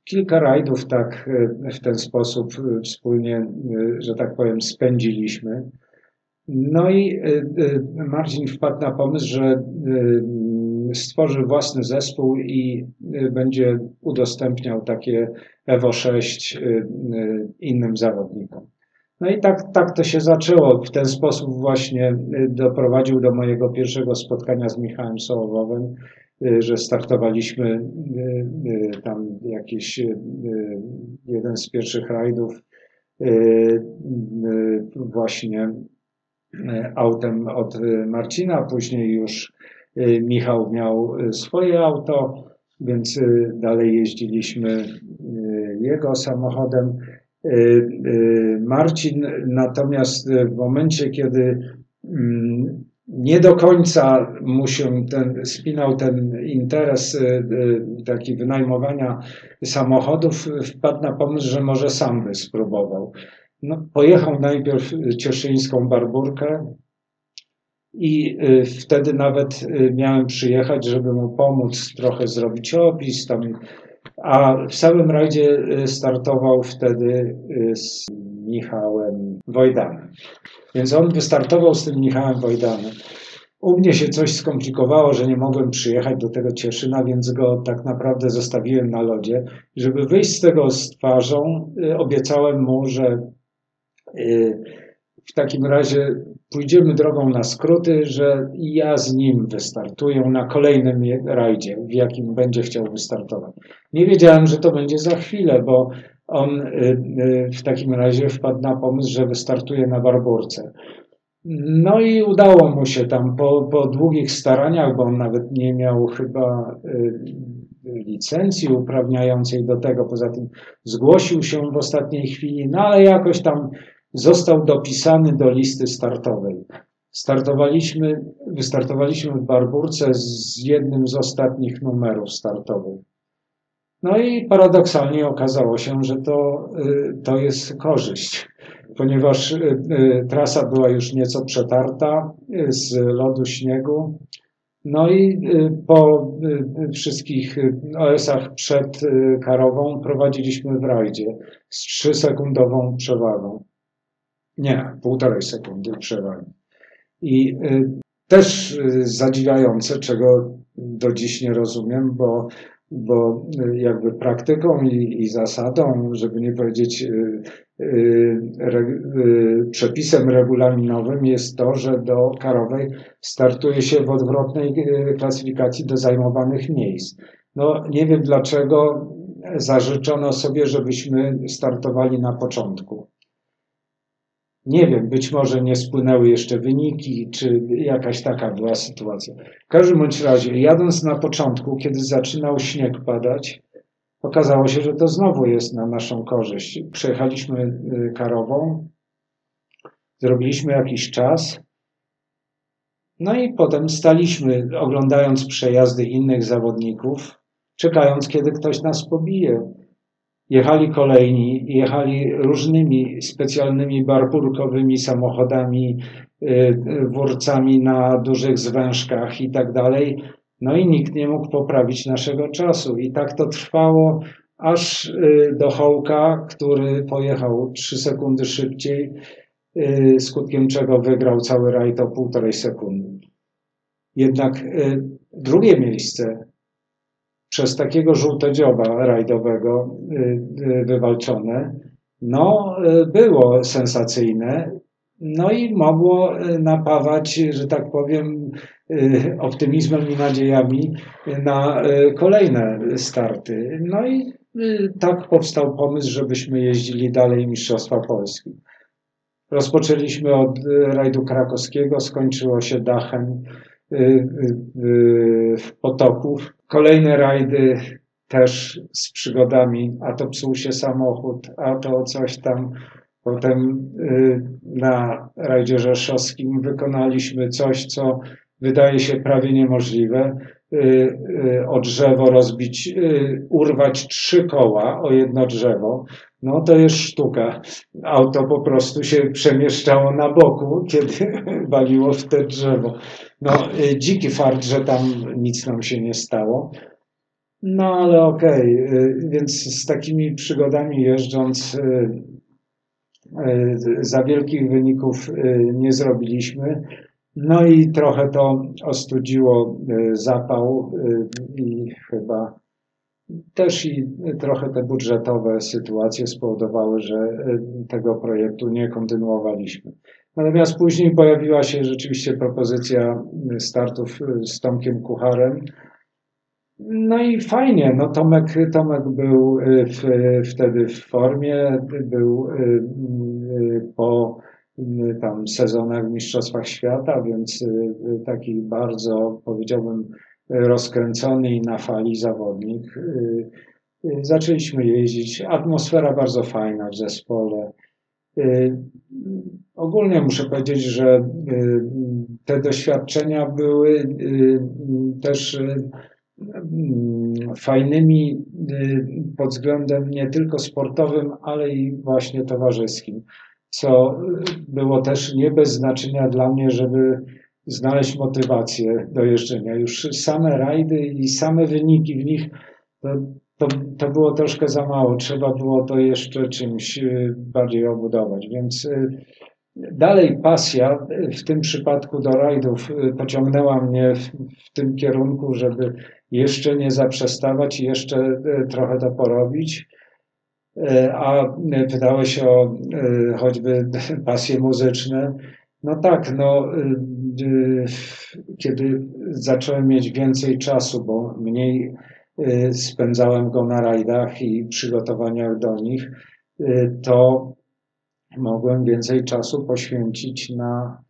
kilka rajdów tak w ten sposób wspólnie, że tak powiem, spędziliśmy. No i Marcin wpadł na pomysł, że stworzy własny zespół i będzie udostępniał takie Evo 6 y, y, innym zawodnikom. No i tak, tak to się zaczęło. W ten sposób właśnie doprowadził do mojego pierwszego spotkania z Michałem Sołowowym, że startowaliśmy tam jakiś jeden z pierwszych rajdów właśnie autem od Marcina, później już Michał miał swoje auto, więc dalej jeździliśmy jego samochodem. Marcin natomiast w momencie, kiedy mm, nie do końca mu się ten, spinał ten interes taki wynajmowania samochodów, wpadł na pomysł, że może sam by spróbował. No, pojechał najpierw cieszyńską barburkę i wtedy nawet miałem przyjechać, żeby mu pomóc trochę zrobić opis, tam a w samym rajdzie y, startował wtedy y, z Michałem Wojdanem. Więc on wystartował z tym Michałem Wojdanem. U mnie się coś skomplikowało, że nie mogłem przyjechać do tego Cieszyna, więc go tak naprawdę zostawiłem na lodzie. Żeby wyjść z tego z twarzą, y, obiecałem mu, że w takim razie pójdziemy drogą na skróty, że ja z nim wystartuję na kolejnym rajdzie, w jakim będzie chciał wystartować. Nie wiedziałem, że to będzie za chwilę, bo on y, y, w takim razie wpadł na pomysł, że wystartuje na Barburce. No i udało mu się tam po, po długich staraniach, bo on nawet nie miał chyba y, licencji uprawniającej do tego. Poza tym zgłosił się w ostatniej chwili, no ale jakoś tam został dopisany do listy startowej. Startowaliśmy, wystartowaliśmy w Barburce z jednym z ostatnich numerów startowych. No i paradoksalnie okazało się, że to, y, to jest korzyść, ponieważ y, y, trasa była już nieco przetarta z lodu śniegu. No i po wszystkich OS-ach przed karową prowadziliśmy w rajdzie z 3-sekundową przewagą. Nie, półtorej sekundy przewagi. I też zadziwiające, czego do dziś nie rozumiem, bo bo y, jakby praktyką i, i, zasadą, żeby nie powiedzieć y, y, re, przepisem regulaminowym jest to, że do karowej startuje się w odwrotnej klasyfikacji do zajmowanych miejsc. No nie wiem dlaczego zażyczono sobie, żebyśmy startowali na początku. Nie wiem, być może nie spłynęły jeszcze wyniki, czy jakaś taka była sytuacja. W każdym bądź razie, jadąc na początku, kiedy zaczynał śnieg padać, okazało się, że to znowu jest na naszą korzyść. Przejechaliśmy y, karową, zrobiliśmy jakiś czas, No i potem staliśmy, oglądając przejazdy innych zawodników, czekając, kiedy ktoś nas pobije. Jechali kolejni, jechali różnymi specjalnymi barburkowymi samochodami, y, wórcami na dużych zwężkach i tak dalej. No i nikt nie mógł poprawić naszego czasu. I tak to trwało aż y, do Hołka, który pojechał 3 sekundy szybciej, y, skutkiem czego wygrał cały rajd o półtorej sekundy. Jednak y, drugie miejsce przez takiego żółtodzioba rajdowego wywalczone, no było sensacyjne, no i mogło napawać, że tak powiem, optymizmem i nadziejami na kolejne starty. No i tak powstał pomysł, żebyśmy jeździli dalej Mistrzostwa Polski. Rozpoczęliśmy od rajdu krakowskiego, skończyło się dachem y, y, y, potoków. Kolejne rajdy też z przygodami, a to psuł się samochód, a to coś tam. Potem na rajdzie rzeszowskim wykonaliśmy coś, co wydaje się prawie niemożliwe. Y, y, o drzewo rozbić, y, urwać trzy koła o jedno drzewo, no to jest sztuka. Auto po prostu się przemieszczało na boku, kiedy waliło w te drzewo. No, dziki fart, że tam nic nam się nie stało. No ale okej, okay. więc z takimi przygodami jeżdżąc za wielkich wyników nie zrobiliśmy. No i trochę to ostudziło y, zapał y, i chyba też i trochę te budżetowe sytuacje spowodowały, że y, tego projektu nie kontynuowaliśmy. Natomiast później pojawiła się rzeczywiście propozycja startów z Tomkiem Kucharem. No i fajnie, no Tomek, Tomek był w, wtedy w formie, był po tam sezonach w Mistrzostwach Świata, więc y, y, taki bardzo, powiedziałbym, rozkręcony i na fali zawodnik. Y, zaczęliśmy jeździć, atmosfera bardzo fajna w zespole. Ogólnie muszę powiedzieć, że te doświadczenia były też fajnymi pod względem nie tylko sportowym, ale i właśnie towarzyskim co było też nie bez znaczenia dla mnie, żeby znaleźć motywację do jeżdżenia. Już same rajdy i same wyniki w nich to, to, to było troszkę za mało. Trzeba było to jeszcze czymś y, bardziej obudować. Więc y, dalej pasja w tym przypadku do rajdów y, pociągnęła mnie w, w tym kierunku, żeby jeszcze nie zaprzestawać i jeszcze trochę to porobić. A pytałeś o choćby pasje muzyczne. No tak, no, kiedy zacząłem mieć więcej czasu, bo mniej spędzałem go na rajdach i przygotowaniach do nich, to mogłem więcej czasu poświęcić na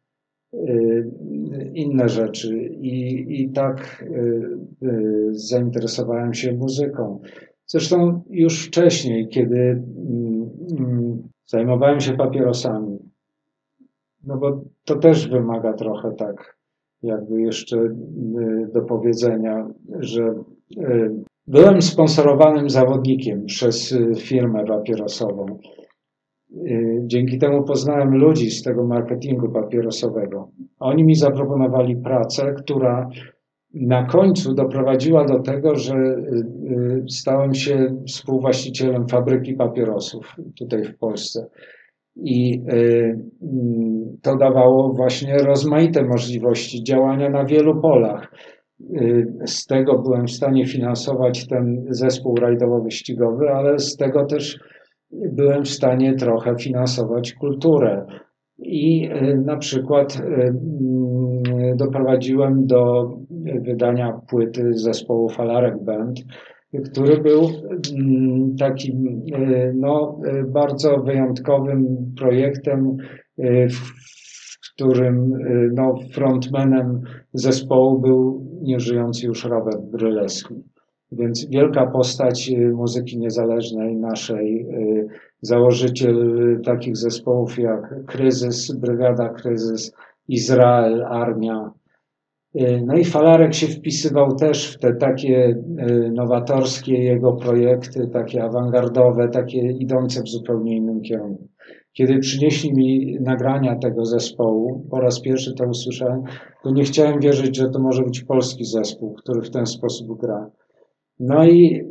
inne rzeczy. I, i tak zainteresowałem się muzyką. Zresztą już wcześniej, kiedy mm, mm, zajmowałem się papierosami, no bo to też wymaga trochę tak, jakby jeszcze y, do powiedzenia, że y, byłem sponsorowanym zawodnikiem przez y, firmę papierosową. Dzięki temu poznałem ludzi z tego marketingu papierosowego. Oni mi zaproponowali pracę, która na końcu doprowadziła do tego, że stałem się współwłaścicielem fabryki papierosów tutaj w Polsce. I mm, to dawało właśnie rozmaite możliwości działania na wielu polach. Z tego byłem w stanie finansować ten zespół rajdowo-wyścigowy, ale z tego też byłem w stanie trochę finansować kulturę. I na przykład mm, doprowadziłem do wydania płyty zespołu Falarek Band, który był mm, takim no, bardzo wyjątkowym projektem, w którym no, frontmanem zespołu był nieżyjący już Robert Bryleski. Więc wielka postać muzyki niezależnej naszej, założyciel takich zespołów jak Kryzys, Brygada Kryzys, Izrael, Armia, No i Falarek się wpisywał też w te takie nowatorskie jego projekty, takie awangardowe, takie idące w zupełnie innym kierunku. Kiedy przynieśli mi nagrania tego zespołu, po raz pierwszy to usłyszałem, to nie chciałem wierzyć, że to może być polski zespół, który w ten sposób gra. No i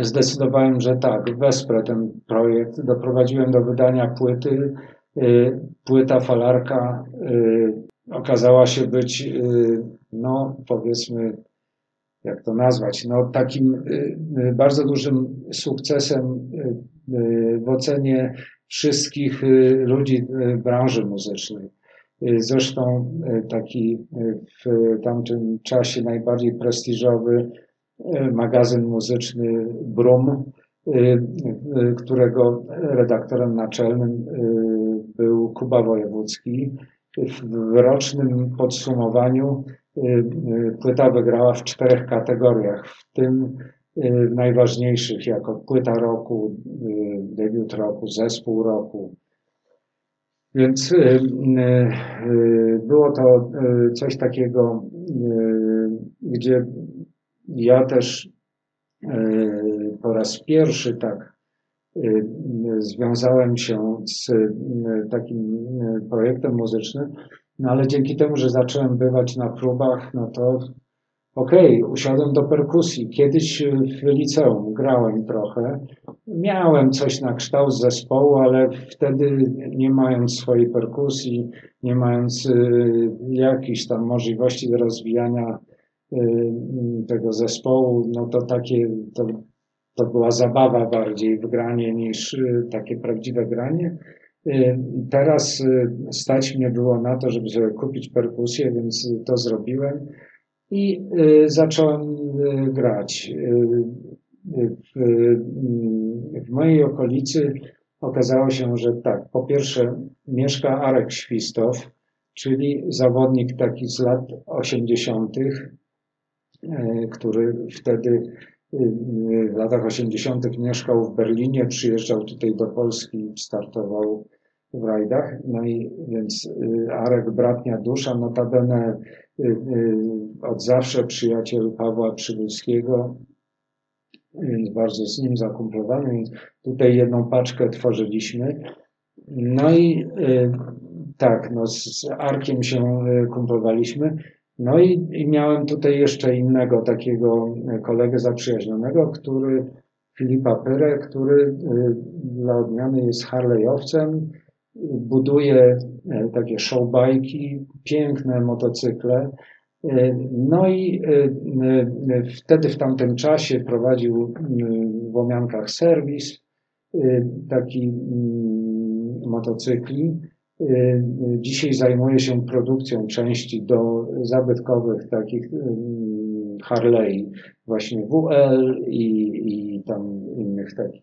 zdecydowałem, że tak, wesprę ten projekt. Doprowadziłem do wydania płyty. Y, płyta falarka y, okazała się być, y, no powiedzmy, jak to nazwać, no takim bardzo dużym sukcesem w ocenie wszystkich ludzi branży muzycznej. Zresztą taki w tamtym czasie najbardziej prestiżowy magazyn muzyczny Brum, którego redaktorem naczelnym był Kuba Wojewódzki. W rocznym podsumowaniu płyta wygrała w czterech kategoriach, w tym w najważniejszych jako płyta roku, debiut roku, zespół roku. Więc było to coś takiego, gdzie ja też po raz pierwszy tak związałem się z takim projektem muzycznym, no ale dzięki temu, że zacząłem bywać na próbach, no to okej, okay, usiadłem do perkusji. Kiedyś w liceum grałem trochę. Miałem coś na kształt zespołu, ale wtedy nie mając swojej perkusji, nie mając jakichś tam możliwości do rozwijania Y, tego zespołu, no to takie, to, to była zabawa bardziej w granie niż y, takie prawdziwe granie. Y, teraz stać mnie było na to, żeby sobie kupić perkusję, więc to zrobiłem i zacząłem grać. W, mojej okolicy okazało się, że tak, po pierwsze mieszka Arek Świstow, czyli zawodnik taki z lat 80., E, który wtedy y, w latach 80. mieszkał w Berlinie, przyjeżdżał tutaj do Polski, startował w rajdach. No i więc y, Arek Bratnia Dusza, notabene y, od zawsze przyjaciel Pawła Przybylskiego, więc bardzo z nim zakumplowany, więc tutaj jedną paczkę tworzyliśmy. No i tak, no z Arkiem się kumplowaliśmy. No i, i miałem tutaj jeszcze innego takiego kolegę zaprzyjaźnionego, który Filipa Pyrę, który y, dla odmiany jest Harley'owcem, buduje e, takie showbajki, piękne motocykle. E, no i wtedy w tamtym czasie prowadził w Łomiankach serwis taki mm, motocykli. Y, dzisiaj zajmuje się produkcją części do zabytkowych takich y, Harley, właśnie WL i, i tam innych takich.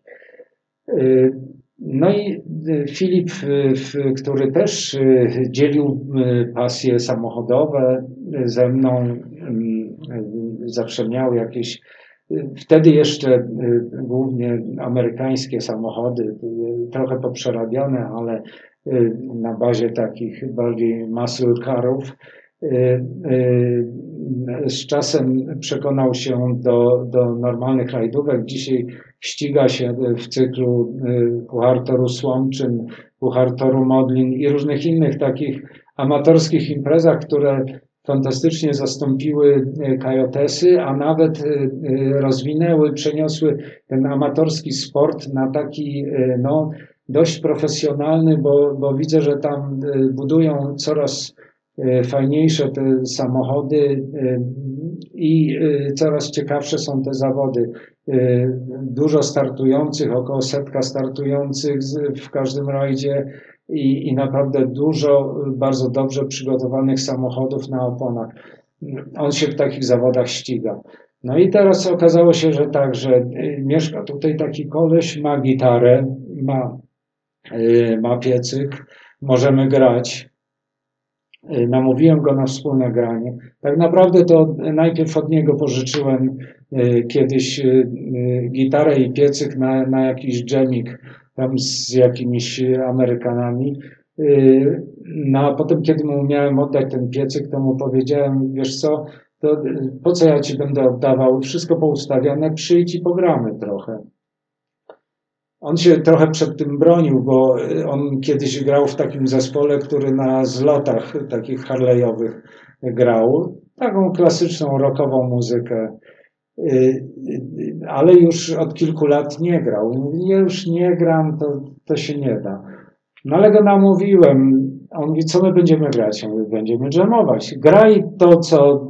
Y, no i Filip, który też dzielił pasje samochodowe ze mną, zawsze miał jakieś, wtedy jeszcze głównie amerykańskie samochody, trochę poprzerabiane, ale na bazie takich bardziej muscle carów. Y, y, z czasem przekonał się do, do normalnych rajdówek. Dzisiaj ściga się w cyklu Puchar Toru Słomczyn, Puchar Toru Modlin i różnych innych takich amatorskich imprezach, które fantastycznie zastąpiły kajotesy, a nawet rozwinęły, przeniosły ten amatorski sport na taki no, dość profesjonalny, bo, bo widzę, że tam y, budują coraz y, fajniejsze te samochody y, i coraz ciekawsze są te zawody. Dużo startujących, około setka startujących w każdym rajdzie i, i naprawdę dużo bardzo dobrze przygotowanych samochodów na oponach. On się w takich zawodach ściga. No i teraz okazało się, że tak, że mieszka tutaj taki koleś, ma gitarę, ma ma piecyk, możemy grać. Y, namówiłem go na wspólne granie. Tak naprawdę to najpierw od niego pożyczyłem y, kiedyś gitarę i piecyk na, na jakiś dżemik tam z jakimiś Amerykanami. Y, no a potem, kiedy mu miałem oddać ten piecyk, to mu powiedziałem, wiesz co, to po co ja ci będę oddawał? Wszystko poustawiane, przyjdź i pogramy trochę. On się trochę przed tym bronił, bo on kiedyś grał w takim zespole, który na zlotach takich Harley'owych grał. Taką klasyczną rockową muzykę. Ale już od kilku lat nie grał. Mówi, ja już nie gram, to, to się nie da. No ale go namówiłem. On mówi, co my będziemy grać? Ja mówię, będziemy jamować. Graj to, co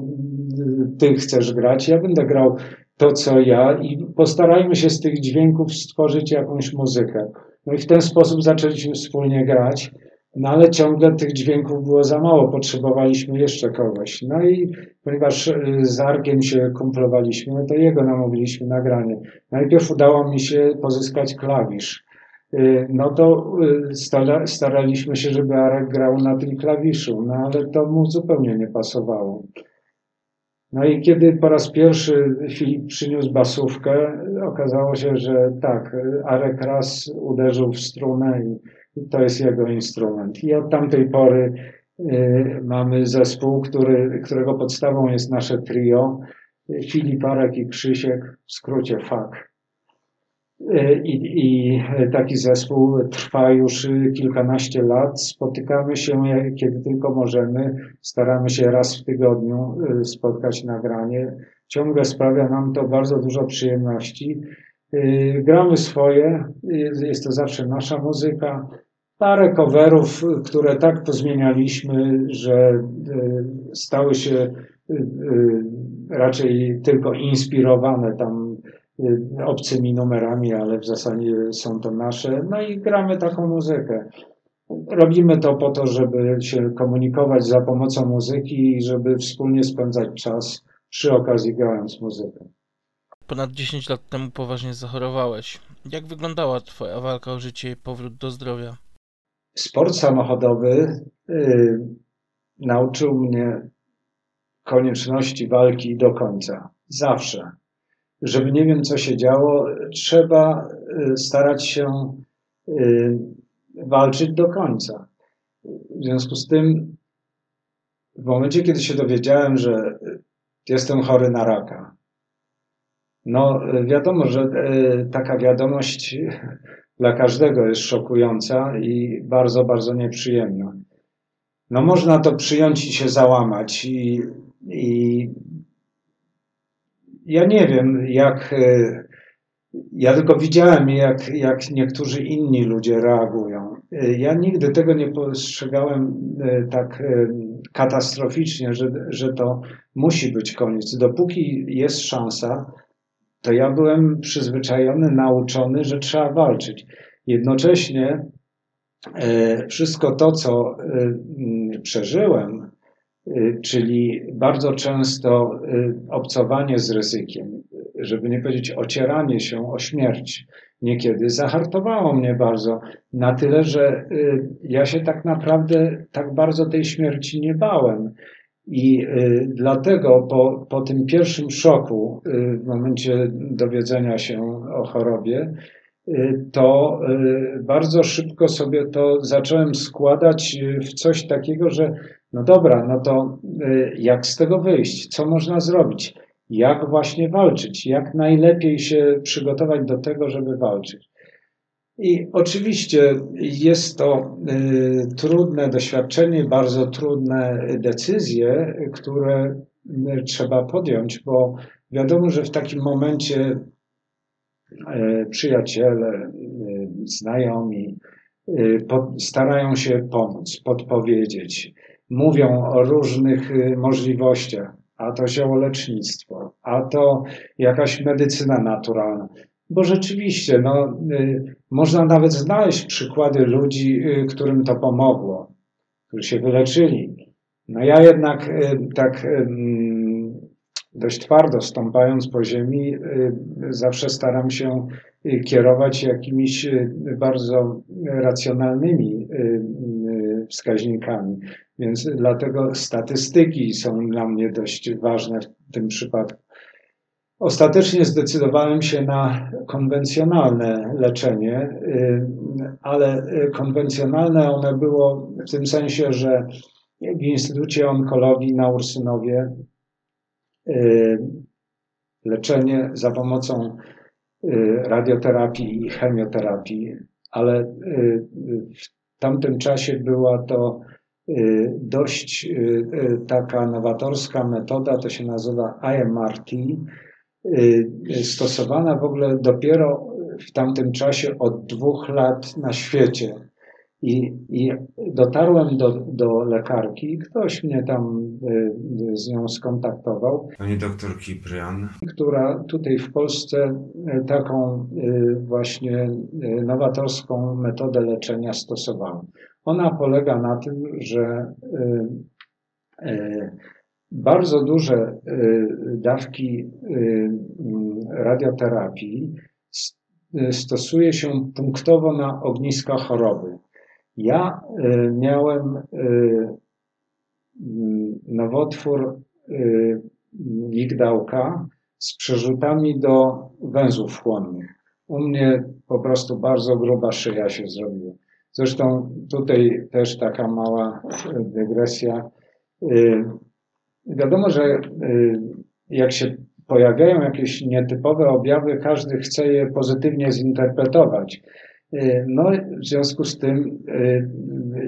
ty chcesz grać. Ja będę grał to, co ja i postarajmy się z tych dźwięków stworzyć jakąś muzykę. No i w ten sposób zaczęliśmy wspólnie grać, no ale ciągle tych dźwięków było za mało, potrzebowaliśmy jeszcze kogoś. No i ponieważ y, z Arkiem się kumplowaliśmy, to jego namówiliśmy nagranie. Najpierw udało mi się pozyskać klawisz. Y, no to y, staraliśmy się, żeby Arek grał na tym klawiszu, no ale to mu zupełnie nie pasowało. No i kiedy po raz pierwszy Filip przyniósł basówkę, okazało się, że tak, Arek raz uderzył w strunę i to jest jego instrument. I od tamtej pory y, mamy zespół, który, którego podstawą jest nasze trio. Filip, Arek i Krzysiek, w skrócie FAK. I, I, taki zespół trwa już kilkanaście lat. Spotykamy się, kiedy tylko możemy. Staramy się raz w tygodniu y, spotkać nagranie. Ciągle sprawia nam to bardzo dużo przyjemności. Gramy swoje, jest to zawsze nasza muzyka. Parę coverów, które tak pozmienialiśmy, że stały się raczej tylko inspirowane tam obcymi numerami, ale w zasadzie są to nasze. No i gramy taką muzykę. Robimy to po to, żeby się komunikować za pomocą muzyki i żeby wspólnie spędzać czas przy okazji grając muzykę. Ponad 10 lat temu poważnie zachorowałeś. Jak wyglądała Twoja walka o życie i powrót do zdrowia? Sport samochodowy yy, nauczył mnie konieczności walki do końca. Zawsze żeby nie wiem, co się działo, trzeba y, starać się y, walczyć do końca. W związku z tym, w momencie, kiedy się dowiedziałem, że jestem chory na raka, no wiadomo, że y, taka wiadomość dla każdego jest szokująca i bardzo, bardzo nieprzyjemna. No można to przyjąć i się załamać i, i ja nie wiem, jak. E, ja tylko widziałem, jak, jak niektórzy inni ludzie reagują. E, ja nigdy tego nie postrzegałem e, tak katastroficznie, że, że to musi być koniec. Dopóki jest szansa, to ja byłem przyzwyczajony, nauczony, że trzeba walczyć. Jednocześnie wszystko to, co przeżyłem, czyli bardzo często y, obcowanie z ryzykiem, żeby nie powiedzieć ocieranie się o śmierć, niekiedy zahartowało mnie bardzo, na tyle, że y, ja się tak naprawdę tak bardzo tej śmierci nie bałem. I dlatego po, po tym pierwszym szoku, w momencie dowiedzenia się o chorobie, to bardzo szybko sobie to zacząłem składać w coś takiego, że no dobra, no to y, jak z tego wyjść? Co można zrobić? Jak właśnie walczyć? Jak najlepiej się przygotować do tego, żeby walczyć? I oczywiście jest to y, trudne doświadczenie, bardzo trudne decyzje, które y, trzeba podjąć, bo wiadomo, że w takim momencie przyjaciele, znajomi starają się pomóc, podpowiedzieć mówią o różnych możliwościach, a to ziołolecznictwo, a to jakaś medycyna naturalna. Bo rzeczywiście, no, można nawet znaleźć przykłady ludzi, którym to pomogło, którzy się wyleczyli. No ja jednak tak dość twardo stąpając po ziemi, zawsze staram się kierować jakimiś bardzo racjonalnymi wskaźnikami. Więc dlatego statystyki są dla mnie dość ważne w tym przypadku. Ostatecznie zdecydowałem się na konwencjonalne leczenie, y, ale konwencjonalne one było w tym sensie, że w Instytucie Onkologii na Ursynowie y, leczenie za pomocą y, radioterapii i chemioterapii, ale w tamtym czasie była to dość taka nowatorska metoda, to się nazywa IMRT, Y, stosowana w ogóle dopiero w tamtym czasie od dwóch lat na świecie. I, i dotarłem do, do lekarki, ktoś mnie tam y, z nią skontaktował. Pani doktor Kiprian. Która tutaj w Polsce y, taką właśnie nowatorską metodę leczenia stosowała. Ona polega na tym, że bardzo duże y, dawki y, radioterapii y, stosuje się punktowo na ogniska choroby. Ja miałem nowotwór migdałka z przerzutami do węzłów chłonnych. U mnie po prostu bardzo gruba szyja się zrobiła. Zresztą tutaj też taka mała dygresja. Wiadomo, że y, jak się pojawiają jakieś nietypowe objawy, każdy chce je pozytywnie zinterpretować. Y, no, w związku z tym y,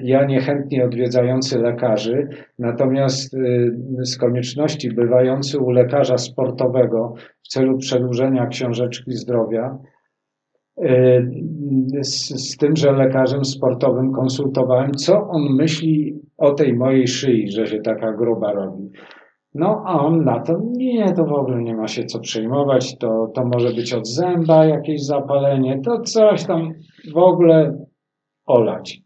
ja niechętnie odwiedzający lekarzy, natomiast z konieczności bywający u lekarza sportowego w celu przedłużenia książeczki zdrowia, z, z tym, że lekarzem sportowym konsultowałem, co on myśli o tej mojej szyi, że się taka gruba robi. No, a on na to, nie, to w ogóle nie ma się co przejmować, to, to może być od zęba jakieś zapalenie, to coś tam w ogóle olać.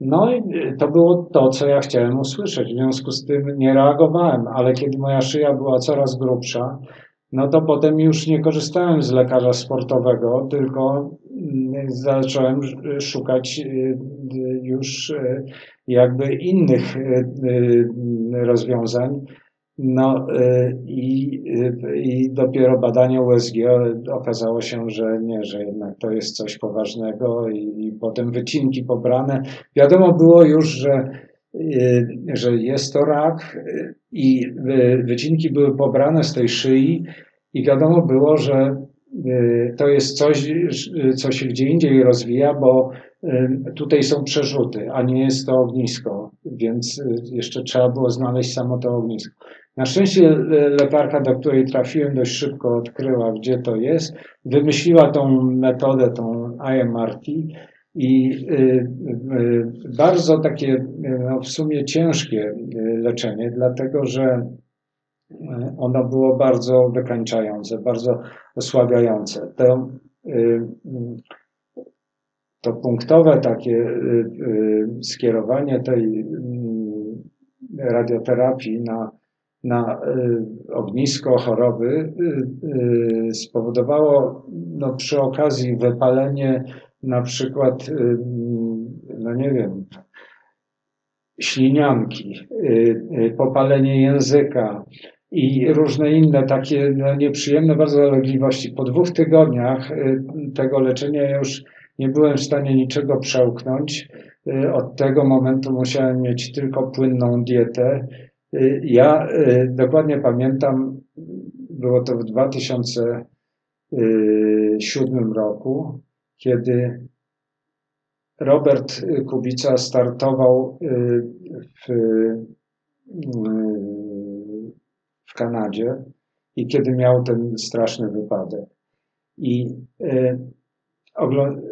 No i to było to, co ja chciałem usłyszeć. W związku z tym nie reagowałem, ale kiedy moja szyja była coraz grubsza, no to potem już nie korzystałem z lekarza sportowego, tylko mm, zacząłem szukać y, już y, jakby innych y, rozwiązań. No i, i dopiero badanie USG okazało się, że nie, że jednak to jest coś poważnego i, i potem wycinki pobrane. Wiadomo było już, że że jest to rak i wycinki były pobrane z tej szyi i wiadomo było, że y, to jest coś, co się gdzie indziej rozwija, bo y, tutaj są przerzuty, a nie jest to ognisko, więc y, jeszcze trzeba było znaleźć samo to ognisko. Na szczęście lekarka, do której trafiłem, dość szybko odkryła, gdzie to jest, wymyśliła tą metodę, tą IMRT i bardzo takie no, w sumie ciężkie leczenie, dlatego że ono było bardzo wykańczające, bardzo osłabiające. To, to punktowe takie skierowanie tej radioterapii na, na ognisko choroby spowodowało no, przy okazji wypalenie na przykład, no nie wiem, ślinianki, popalenie języka, i różne inne takie no, nieprzyjemne bardzo dolegliwości. Po dwóch tygodniach y, tego leczenia już nie byłem w stanie niczego przełknąć. Y, od tego momentu musiałem mieć tylko płynną dietę. Y, ja dokładnie pamiętam, było to w 2007 roku, kiedy Robert Kubica startował w w Kanadzie i kiedy miał ten straszny wypadek. I y,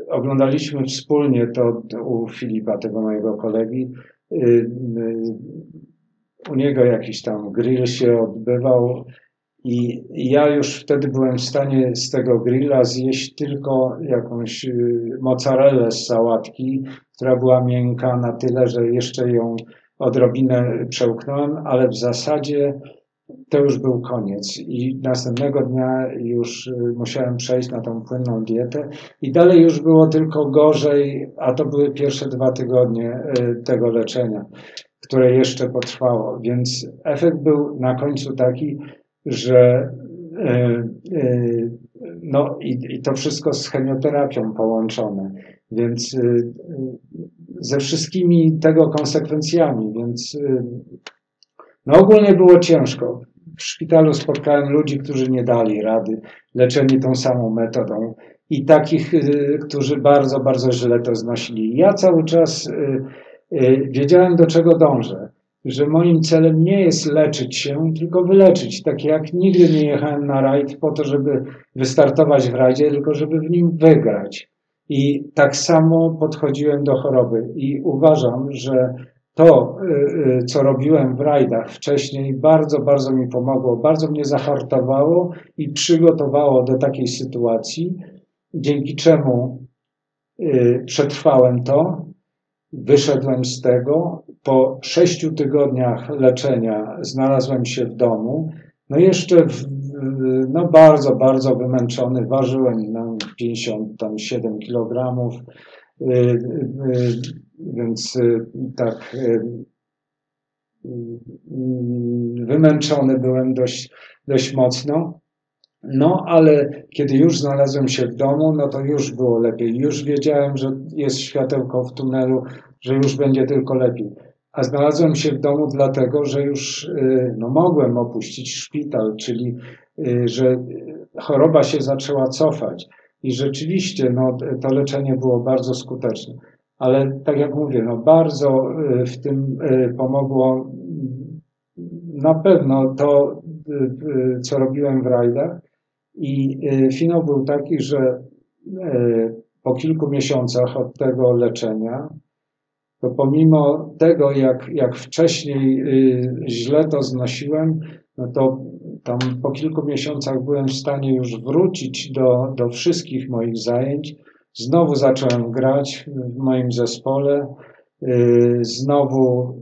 oglądaliśmy wspólnie to u Filipa, tego mojego kolegi. Y, y, u niego jakiś tam grill się odbywał i ja już wtedy byłem w stanie z tego grilla zjeść tylko jakąś mozzarellę z sałatki, która była miękka na tyle, że jeszcze ją odrobinę przełknąłem, ale w zasadzie to już był koniec. I następnego dnia już y, musiałem przejść na tą płynną dietę i dalej już było tylko gorzej, a to były pierwsze dwa tygodnie y, tego leczenia, które jeszcze potrwało, więc efekt był na końcu taki, że no i, i to wszystko z chemioterapią połączone, więc ze wszystkimi tego konsekwencjami, więc no ogólnie było ciężko. W szpitalu spotkałem ludzi, którzy nie dali rady, leczeni tą samą metodą i takich, którzy bardzo, bardzo źle to znosili. Ja cały czas wiedziałem, do czego dążę że moim celem nie jest leczyć się, tylko wyleczyć. Tak jak nigdy nie jechałem na rajd po to, żeby wystartować w rajdzie, tylko żeby w nim wygrać. I tak samo podchodziłem do choroby i uważam, że to, y, y, co robiłem w rajdach wcześniej, bardzo, bardzo mi pomogło, bardzo mnie zahartowało i przygotowało do takiej sytuacji, dzięki czemu y, przetrwałem to, wyszedłem z tego po sześciu tygodniach leczenia znalazłem się w domu. No jeszcze w, no bardzo, bardzo wymęczony. Ważyłem no 57 kg, y, y, więc y, tak wymęczony byłem dość, dość mocno. No, ale kiedy już znalazłem się w domu, no to już było lepiej. Już wiedziałem, że jest światełko w tunelu, że już będzie tylko lepiej a znalazłem się w domu dlatego, że już y, no, mogłem opuścić szpital, czyli y, że choroba się zaczęła cofać. I rzeczywiście no, to leczenie było bardzo skuteczne. Ale tak jak mówię, no, bardzo y, w tym pomogło na pewno to, co robiłem w rajdach. I finał był taki, że po kilku miesiącach od tego leczenia to pomimo tego, jak, jak wcześniej y, źle to znosiłem, no to tam po kilku miesiącach byłem w stanie już wrócić do, do wszystkich moich zajęć. Znowu zacząłem grać w moim zespole. Y, znowu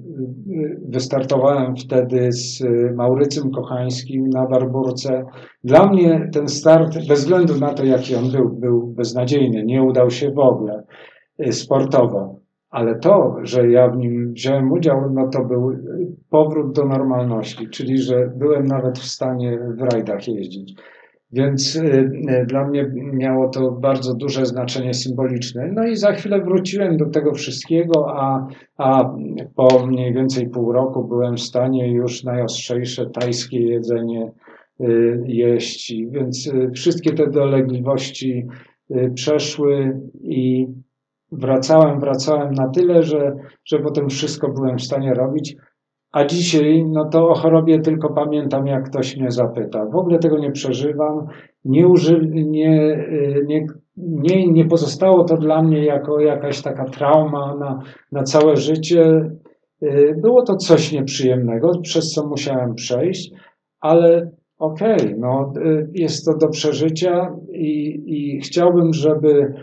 y, wystartowałem wtedy z Maurycym Kochańskim na Barburce. Dla mnie ten start, bez względu na to, jaki on był, był beznadziejny. Nie udał się w ogóle sportowo ale to, że ja w nim wziąłem udział, no to był powrót do normalności, czyli że byłem nawet w stanie w rajdach jeździć. Więc y, y, dla mnie miało to bardzo duże znaczenie symboliczne. No i za chwilę wróciłem do tego wszystkiego, a, a po mniej więcej pół roku byłem w stanie już najostrzejsze tajskie jedzenie y, jeść. Więc wszystkie te dolegliwości przeszły i wracałem, wracałem na tyle, że, że potem wszystko byłem w stanie robić. A dzisiaj, no to o chorobie tylko pamiętam, jak ktoś mnie zapyta. W ogóle tego nie przeżywam, nie, uży, nie, nie, nie, nie pozostało to dla mnie jako jakaś taka trauma na, na całe życie. Było to coś nieprzyjemnego, przez co musiałem przejść, ale okej, okay, no, jest to do przeżycia i, i chciałbym, żeby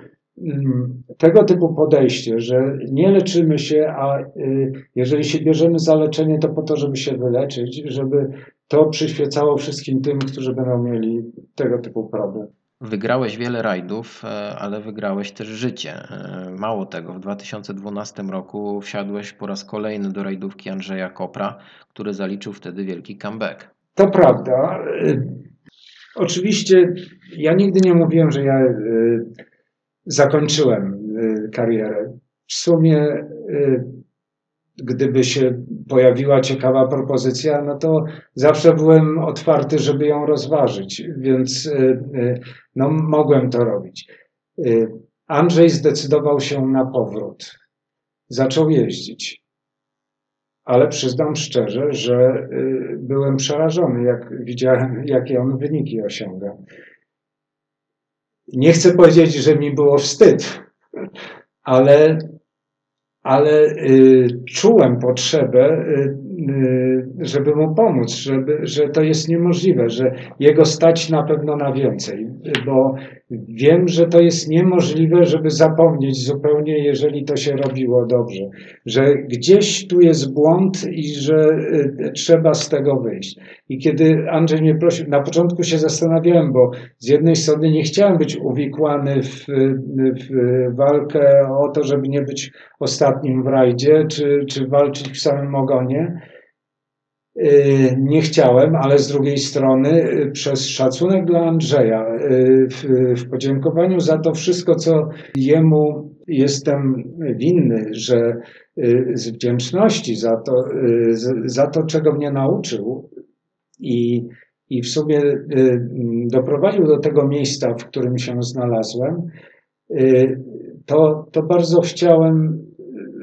tego typu podejście, że nie leczymy się, a y, jeżeli się bierzemy za leczenie, to po to, żeby się wyleczyć, żeby to przyświecało wszystkim tym, którzy będą mieli tego typu problem. Wygrałeś wiele rajdów, e, ale wygrałeś też życie. E, mało tego, w 2012 roku wsiadłeś po raz kolejny do rajdówki Andrzeja Kopra, który zaliczył wtedy wielki comeback. To prawda. E, oczywiście ja nigdy nie mówiłem, że ja zakończyłem y, karierę. W sumie, y, gdyby się pojawiła ciekawa propozycja, no to zawsze byłem otwarty, żeby ją rozważyć, więc y, no, mogłem to robić. Andrzej zdecydował się na powrót. Zaczął jeździć. Ale przyznam szczerze, że byłem przerażony, jak widziałem, jakie on wyniki osiąga. Nie chcę powiedzieć, że mi było wstyd, ale, ale y, czułem potrzebę, y, żeby mu pomóc, żeby, że to jest niemożliwe, że jego stać na pewno na więcej, bo Wiem, że to jest niemożliwe, żeby zapomnieć zupełnie, jeżeli to się robiło dobrze, że gdzieś tu jest błąd i że y, trzeba z tego wyjść. I kiedy Andrzej mnie prosił, na początku się zastanawiałem, bo z jednej strony nie chciałem być uwikłany w, w walkę o to, żeby nie być ostatnim w rajdzie, czy, czy walczyć w samym ogonie, Y, Nie chciałem, ale z drugiej strony y, przez szacunek dla Andrzeja, y, w, w podziękowaniu za to wszystko, co jemu jestem winny, że y, z wdzięczności za to, y, za to czego mnie nauczył i, i w sumie y, doprowadził do tego miejsca, w którym się znalazłem, y, to, to bardzo chciałem,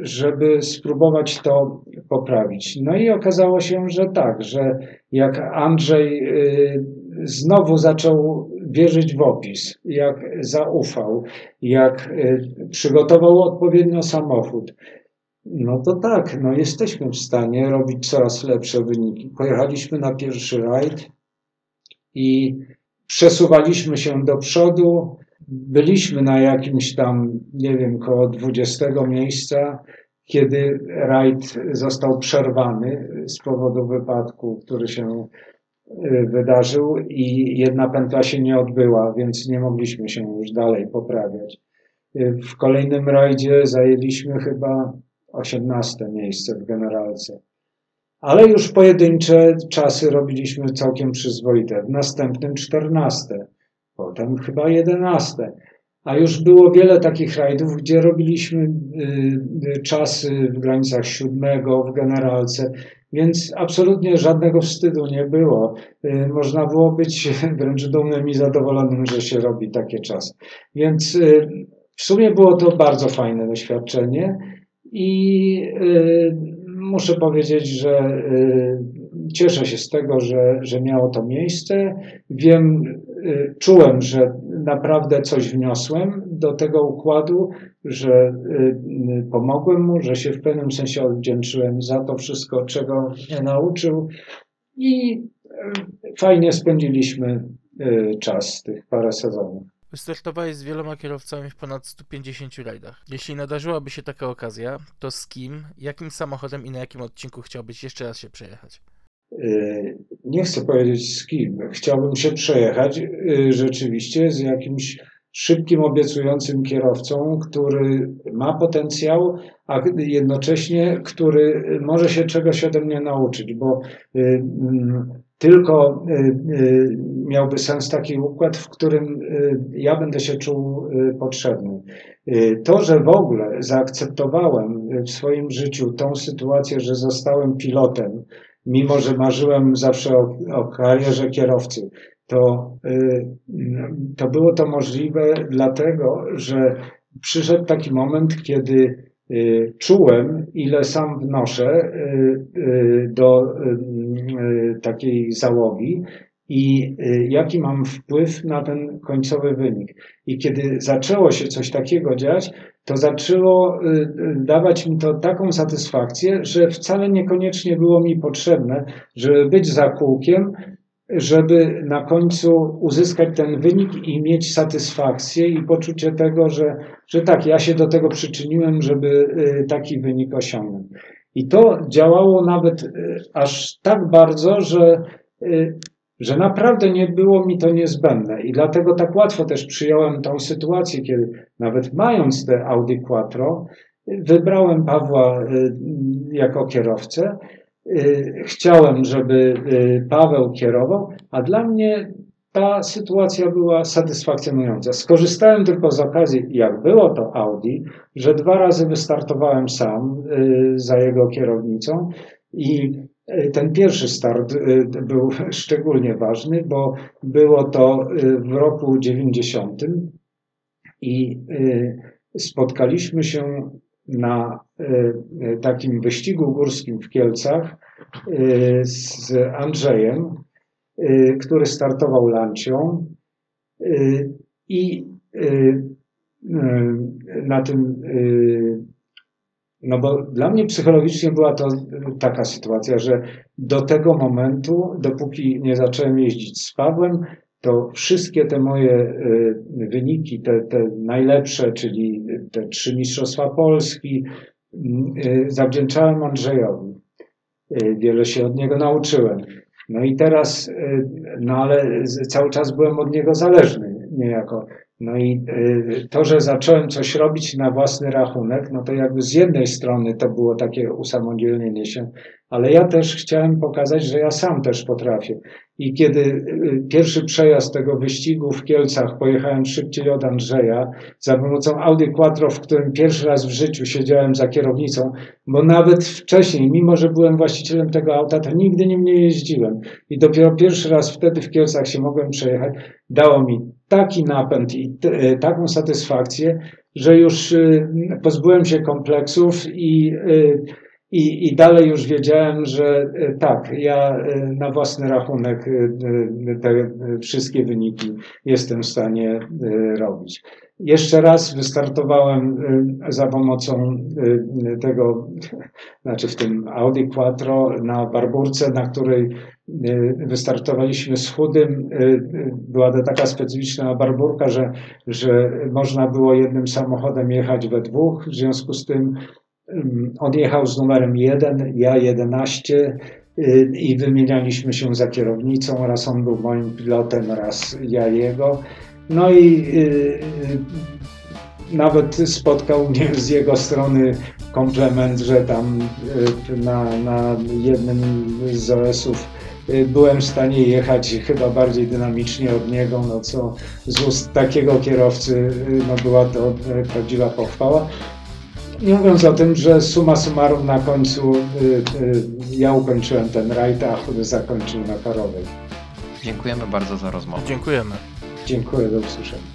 żeby spróbować to poprawić. No i okazało się, że tak, że jak Andrzej y, znowu zaczął wierzyć w opis, jak zaufał, jak y, przygotował odpowiednio samochód, no to tak, no jesteśmy w stanie robić coraz lepsze wyniki. Pojechaliśmy na pierwszy rajd i przesuwaliśmy się do przodu. Byliśmy na jakimś tam, nie wiem, koło 20 miejsca, kiedy rajd został przerwany z powodu wypadku, który się y, wydarzył i jedna pętla się nie odbyła, więc nie mogliśmy się już dalej poprawiać. Y, W kolejnym rajdzie zajęliśmy chyba 18 miejsce w generalce. Ale już pojedyncze czasy robiliśmy całkiem przyzwoite. W następnym 14, potem chyba 11. A już było wiele takich rajdów, gdzie robiliśmy y, y, czasy w granicach siódmego w generalce, więc absolutnie żadnego wstydu nie było. Y, Można było być wręcz dumnym i zadowolonym, że się robi takie czasy. Więc w sumie było to bardzo fajne doświadczenie i muszę powiedzieć, że cieszę się z tego, że, że miało to miejsce. Wiem, czułem, że naprawdę coś wniosłem do tego układu, że y, y, pomogłem mu, że się w pewnym sensie odwdzięczyłem za to wszystko, czego mnie nauczył i y, fajnie spędziliśmy czas, tych parę sezonów. Wystartowałeś z wieloma kierowcami w ponad 150 rajdach. Jeśli nadarzyłaby się taka okazja, to z kim, jakim samochodem i na jakim odcinku chciałbyś jeszcze raz się przejechać? Nie chcę powiedzieć z kim. Chciałbym się przejechać y, rzeczywiście z jakimś szybkim, obiecującym kierowcą, który ma potencjał, a jednocześnie który może się czegoś ode mnie nauczyć, bo y, mm, tylko y, miałby sens taki układ, w którym ja będę się czuł potrzebny. To, że w ogóle zaakceptowałem w swoim życiu tą sytuację, że zostałem pilotem, mimo że marzyłem zawsze o, o karierze kierowcy, to, y, to było to możliwe dlatego, że przyszedł taki moment, kiedy y, czułem, ile sam wnoszę y, do takiej załogi i jaki mam wpływ na ten końcowy wynik. I kiedy zaczęło się coś takiego dziać, to zaczęło y, y, dawać mi to taką satysfakcję, że wcale niekoniecznie było mi potrzebne, żeby być za kółkiem, żeby na końcu uzyskać ten wynik i mieć satysfakcję i poczucie tego, że, że tak, ja się do tego przyczyniłem, żeby y, taki wynik osiągnąć. I to działało nawet aż tak bardzo, że, że naprawdę nie było mi to niezbędne. I dlatego tak łatwo też przyjąłem tą sytuację, kiedy nawet mając te Audi Quattro, wybrałem Pawła y, jako kierowcę. Y, Chciałem, żeby y, Paweł kierował, a dla mnie ta sytuacja była satysfakcjonująca. Skorzystałem tylko z okazji, jak było to Audi, że dwa razy wystartowałem sam za jego kierownicą i ten pierwszy start y, był szczególnie ważny, bo było to y, w roku 90 i y, spotkaliśmy się na takim wyścigu górskim w Kielcach z Andrzejem, który startował lancią i na tym, no bo dla mnie psychologicznie była to taka sytuacja, że do tego momentu, dopóki nie zacząłem jeździć z Pawłem, to wszystkie te moje y, wyniki, te, te najlepsze, czyli te trzy Mistrzostwa Polski, y, zawdzięczałem Andrzejowi. Y, Wiele się od niego nauczyłem. No i teraz, y, no ale cały czas byłem od niego zależny niejako. No i y, to, że zacząłem coś robić na własny rachunek, no to jakby z jednej strony to było takie usamodzielnienie się, ale ja też chciałem pokazać, że ja sam też potrafię. I kiedy y, pierwszy przejazd tego wyścigu w Kielcach pojechałem szybciej od Andrzeja za pomocą Audi Quattro, w którym pierwszy raz w życiu siedziałem za kierownicą, bo nawet wcześniej, mimo że byłem właścicielem tego auta, to nigdy nim nie jeździłem. I dopiero pierwszy raz wtedy w Kielcach się mogłem przejechać. Dało mi taki napęd i t- taką satysfakcję, że już y, pozbyłem się kompleksów i, y, i, i dalej już wiedziałem, że tak, ja na własny rachunek te wszystkie wyniki jestem w stanie robić. Jeszcze raz wystartowałem za pomocą tego, znaczy w tym Audi Quattro na Barburce, na której wystartowaliśmy z chudym. Y, y, Była to taka specyficzna barburka, że, że można było jednym samochodem jechać we dwóch. W związku z tym ym, on jechał z numerem 1, ja 11 y, i wymienialiśmy się za kierownicą. Raz on był moim pilotem, raz ja jego. No i y, y, nawet spotkał mnie z jego strony komplement, że tam y, na, na jednym z OS-ów y, byłem w stanie jechać chyba bardziej dynamicznie od niego, no co z ust takiego kierowcy y, no była to y, prawdziwa pochwała. Nie mówiąc o tym, że summa summarum na końcu y, y, ja ukończyłem ten rajd, a chudy zakończył na parowej. Dziękujemy bardzo za rozmowę. Dziękujemy. Dziękuję, do usłyszenia.